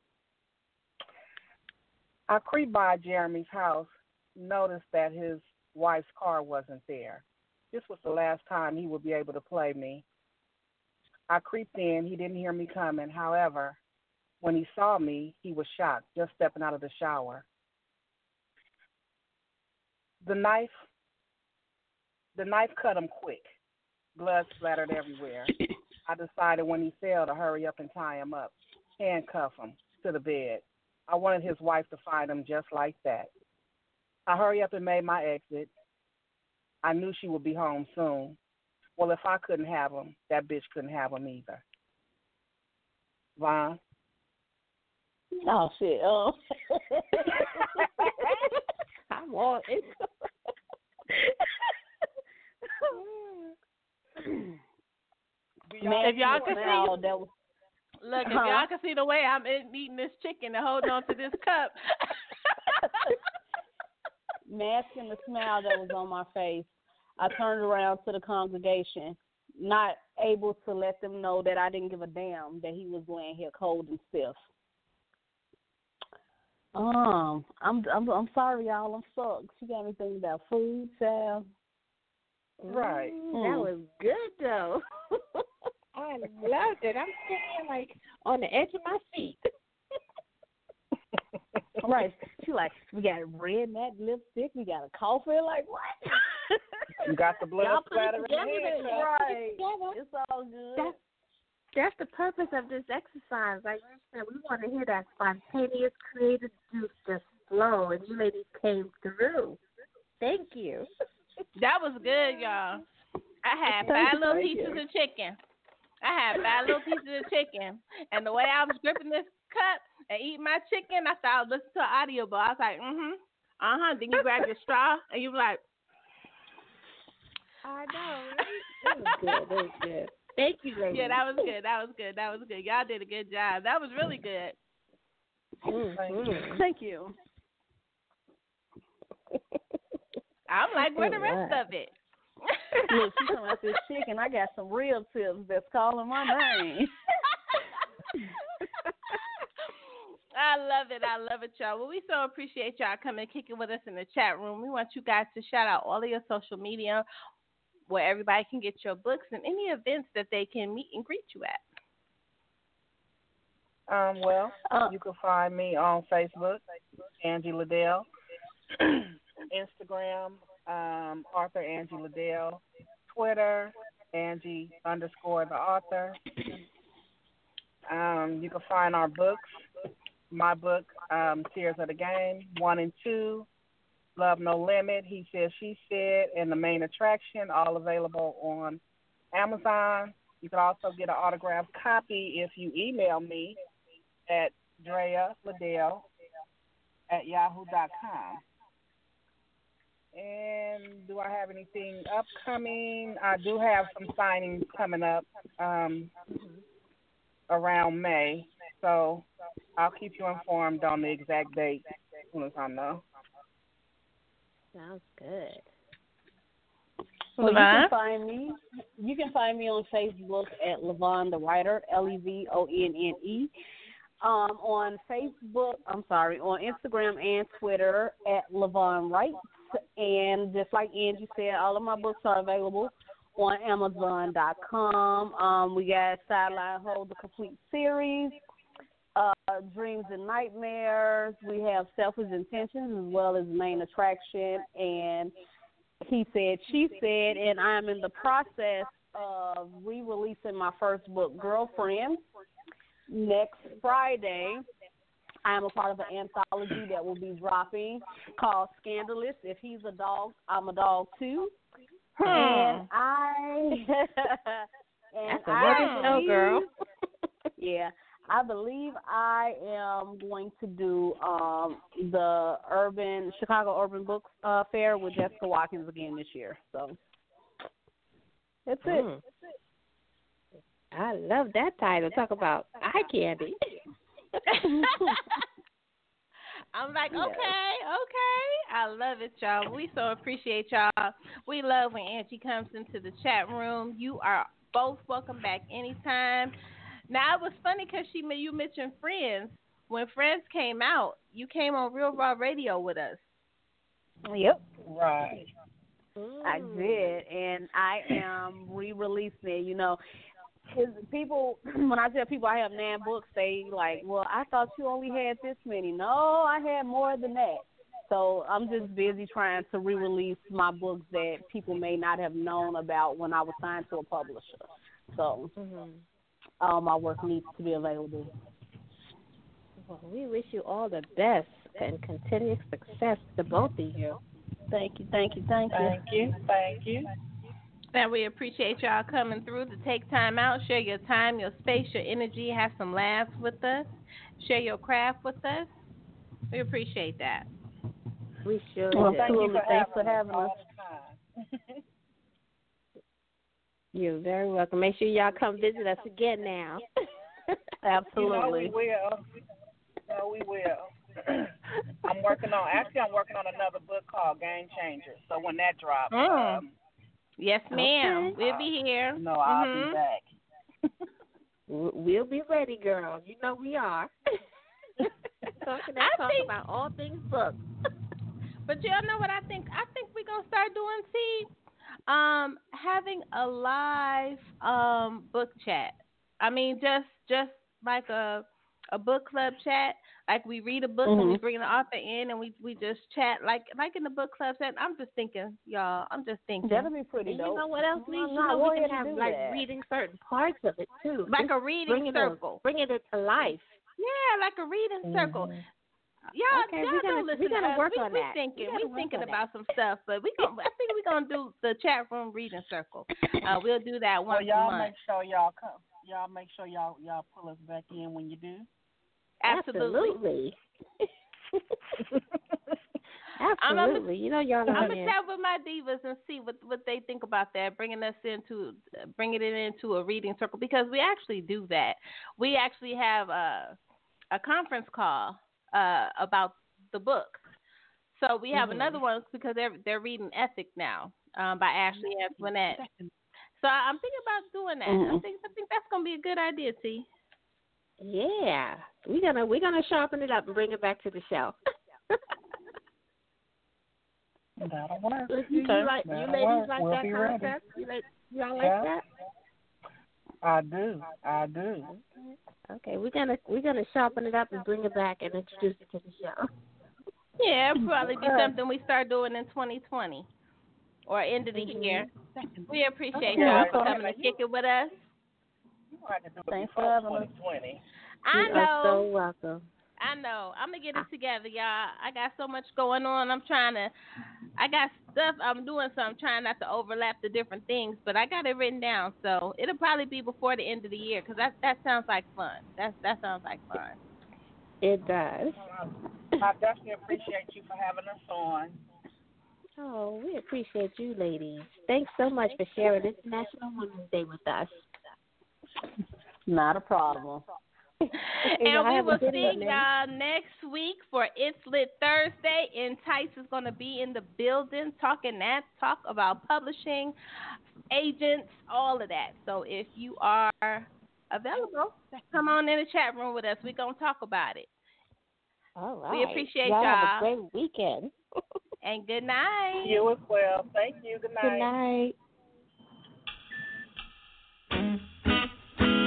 Speaker 7: I creeped by Jeremy's house, noticed that his wife's car wasn't there. This was the last time he would be able to play me. I creeped in. He didn't hear me coming. However, when he saw me, he was shocked, just stepping out of the shower. The knife, the knife cut him quick. Blood splattered everywhere. I decided when he fell to hurry up and tie him up, handcuff him to the bed. I wanted his wife to find him just like that. I hurry up and made my exit. I knew she would be home soon. Well, if I couldn't have him, that bitch couldn't have him either. Vaughn?
Speaker 6: Oh shit! Oh,
Speaker 2: I want it.
Speaker 6: Man,
Speaker 2: If y'all could
Speaker 6: smell
Speaker 2: see-
Speaker 6: that was
Speaker 2: Look, if
Speaker 6: Huh?
Speaker 2: y'all can see the way I'm eating this chicken and holding on to this cup.
Speaker 6: masking the smile that was on my face, I turned around to the congregation, not able to let them know that I didn't give a damn that he was laying here cold and stiff. Um, I'm I'm I'm sorry, y'all. I'm stuck. She got me thinking about food, child.
Speaker 7: Right.
Speaker 3: Mm, That was good though. I loved it. I'm sitting like on the edge of my seat.
Speaker 6: Right. She like, we got a red matte lipstick. We got a coffee. Like what?
Speaker 7: You got the blood
Speaker 3: Y'all it
Speaker 7: splatter in the
Speaker 3: together,
Speaker 7: head.
Speaker 6: right. It's all good.
Speaker 3: That's that's the purpose of this exercise. Like we said, we want to hear that spontaneous, creative juice just flow, and you ladies came through. Thank you.
Speaker 2: That was good, y'all. I had five little pieces
Speaker 6: you.
Speaker 2: of chicken. I had five little pieces of chicken, and the way I was gripping this cup and eating my chicken, I thought I was listening to an audiobook. I was like, mm-hmm, uh huh. Then you grab your straw and you were like,
Speaker 3: I know. Right? It was good. It was good. Thank you, ladies.
Speaker 2: yeah, that was good. That was good. That was good. Y'all did a good job. That was really good.
Speaker 3: Mhm.
Speaker 6: Thank you.
Speaker 2: I'm like, where the rest
Speaker 3: was.
Speaker 2: of it?
Speaker 6: Look, she talking about this chicken. I got some real tips that's calling my name.
Speaker 2: I love it. I love it, y'all. Well, we so appreciate y'all coming kicking with us in the chat room. We want you guys to shout out all of your social media where everybody can get your books and any events that they can meet and greet you at.
Speaker 7: Um, well,
Speaker 6: Uh,
Speaker 7: you can find me on Facebook, Angie Liddell, Instagram, um, Author Angie Liddell, Twitter, Angie underscore the author. Um, you can find our books. My book, um, Tears of the Game, one and two, Love No Limit, He Said, She Said, and the main attraction, all available on Amazon. You can also get an autographed copy if you email me at Drea Liddell at yahoo.com. And do I have anything upcoming? I do have some signings coming up um, around May. So I'll keep you informed on the exact date as soon as I know.
Speaker 3: Sounds good.
Speaker 6: Well, you can find me. You can find me on Facebook at Levonne the Writer, L E V O N N E. Um, on Facebook, I'm sorry, on Instagram and Twitter at Levonne Writes. And just like Angie said, all of my books are available on Amazon.com. Um, we got Sideline Hold the Complete Series, uh, Dreams and Nightmares. We have Selfish Intentions as well as Main Attraction and He Said, She Said. And I'm in the process of re releasing my first book, Girlfriend, next Friday. I am a part of an anthology that will be dropping called Scandalous. If he's a dog, I'm a dog too.
Speaker 2: Hmm.
Speaker 6: And I and
Speaker 2: That's a
Speaker 6: I
Speaker 2: show, girl.
Speaker 6: yeah, I believe I am going to do um the urban Chicago Urban Book uh, Fair with Jessica Watkins again this year. So that's it.
Speaker 3: Mm. I love that title. Talk about eye candy.
Speaker 2: I'm like,
Speaker 6: Yes.
Speaker 2: okay, okay. I love it, y'all. We so appreciate y'all. We love when Angie comes into the chat room. You are both welcome back anytime. Now it was funny because she you mentioned Friends. When Friends came out, you came on Real Raw Radio with us.
Speaker 6: Yep.
Speaker 7: Right.
Speaker 6: I did, and I am re-releasing it. You know, 'cause people when I tell people I have nine books, they like, "Well, I thought you only had this many." No, I had more than that. So I'm just busy trying to re-release my books that people may not have known about when I was signed to a publisher. So
Speaker 3: Mm-hmm.
Speaker 6: All my work needs to be available.
Speaker 3: Well, we wish you all the best and continued success to both of you.
Speaker 6: Thank you, thank you, thank you.
Speaker 7: Thank you. Thank you.
Speaker 2: And we appreciate y'all coming through to take time out, share your time, your space, your energy, have some laughs with us, share your craft with us. We appreciate that.
Speaker 3: We sure
Speaker 6: Well,
Speaker 3: do.
Speaker 7: Thank you for
Speaker 6: Thanks
Speaker 7: having
Speaker 6: for having
Speaker 7: all
Speaker 6: us.
Speaker 7: the time.
Speaker 3: You're very welcome. Make sure y'all come visit us again now.
Speaker 6: Absolutely.
Speaker 7: You know we will. No, we will. I'm working on. Actually, I'm working on another book called Game Changers. So when that drops,
Speaker 2: Mm.
Speaker 7: um,
Speaker 2: Yes, ma'am.
Speaker 3: Okay.
Speaker 2: We'll be here.
Speaker 7: you know I'll
Speaker 2: Mhm.
Speaker 7: be back.
Speaker 3: We'll be ready, girl. You know we are. Talking that
Speaker 2: I
Speaker 3: talk
Speaker 2: think-
Speaker 3: about all things books.
Speaker 2: But y'all know what I think? I think we're gonna start doing see, um, having a live um book chat. I mean, just just like a a book club chat. Like we read a book and
Speaker 3: Mm-hmm.
Speaker 2: we bring the author in and we we just chat like like in the book club chat. I'm just thinking, y'all. I'm just thinking
Speaker 6: That'll be pretty
Speaker 3: And you know what else we you know we can have like
Speaker 6: that.
Speaker 3: reading certain parts of it too.
Speaker 2: like a reading
Speaker 3: bringing
Speaker 2: circle.
Speaker 3: It, bringing it to life.
Speaker 2: Yeah, like a reading circle. Y'all,
Speaker 3: Okay,
Speaker 2: y'all
Speaker 3: we're gonna-
Speaker 2: don't listen
Speaker 3: we're gonna
Speaker 2: to
Speaker 3: work
Speaker 2: we,
Speaker 3: on
Speaker 2: we
Speaker 3: that.
Speaker 2: thinking,
Speaker 3: We gotta
Speaker 2: we thinking
Speaker 3: on
Speaker 2: about some stuff, but we gonna, I think we're gonna do the chat room reading circle. Uh, we'll do that
Speaker 7: Well,
Speaker 2: once
Speaker 7: y'all
Speaker 2: a month.
Speaker 7: make sure y'all come. Y'all make sure y'all y'all pull us back in when you do.
Speaker 2: Absolutely. I'm- I'm-
Speaker 3: Absolutely. you know y'all
Speaker 2: I'm gonna
Speaker 3: in.
Speaker 2: chat with my divas and see what what they think about that, bringing us into bringing it into a reading circle because we actually do that. We actually have a a conference call uh, about the book. So we have
Speaker 3: Mhm.
Speaker 2: another one because they're they're reading Ethic now um, by Ashley Antoinette. So I'm thinking about doing that. I
Speaker 6: Mhm.
Speaker 2: think I think that's gonna be a good idea, T.
Speaker 3: Yeah, we're gonna we're gonna sharpen it up and bring it back to the show.
Speaker 7: That'll work.
Speaker 3: Do you
Speaker 7: Okay,
Speaker 3: like you ladies
Speaker 7: work.
Speaker 3: like
Speaker 7: We'll
Speaker 3: that
Speaker 7: be ready.
Speaker 3: concept? You like y'all like
Speaker 7: Yeah.
Speaker 3: that?
Speaker 7: I do. I do.
Speaker 3: Okay, we're gonna we're gonna sharpen it up and bring it back and introduce it to the show.
Speaker 2: Yeah, it'll probably be something we start doing in 2020 or end of the year. We appreciate
Speaker 7: Okay.
Speaker 2: y'all for coming to kick it with us.
Speaker 7: You might have to do it
Speaker 6: Thanks for having us.
Speaker 7: 2020.
Speaker 2: I
Speaker 3: you
Speaker 2: know.
Speaker 3: are so welcome.
Speaker 2: I know. I'm gonna get it together, y'all. I got so much going on. I'm trying to. I got stuff I'm doing, so I'm trying not to overlap the different things. But I got it written down, so it'll probably be before the end of the year because that that sounds like fun. That that sounds like fun.
Speaker 3: It does.
Speaker 7: I definitely appreciate you for having us on.
Speaker 3: Oh, we appreciate you, ladies. Thanks so much for sharing International Women's Day with us.
Speaker 6: Not a problem.
Speaker 2: and we will see y'all next week for It's Lit Thursday. And Entice is going to be in the building talking that talk about publishing, agents, all of that. So if you are available, come on in the chat room with us. We're going to talk about it.
Speaker 3: All right.
Speaker 2: We appreciate
Speaker 3: y'all.
Speaker 2: y'all.
Speaker 3: Have a great weekend.
Speaker 2: and good night.
Speaker 7: You as well. Thank you. Good night.
Speaker 3: Good night.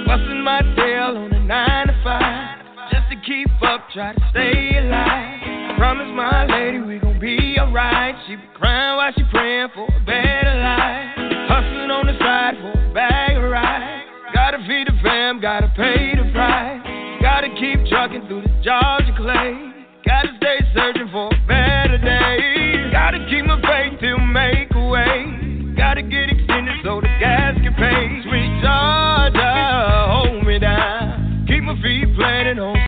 Speaker 1: Busting my tail on a nine to five. Just to keep up, try to stay alive. Promise my lady we gon' be alright. She be crying while she praying for a better life. Hustling on the side for a bag of rice. Gotta feed the fam, gotta pay the price. Gotta keep trucking through the Georgia clay. Gotta stay searching for a better day. Gotta keep my faith till make a way. Gotta get extended be planning on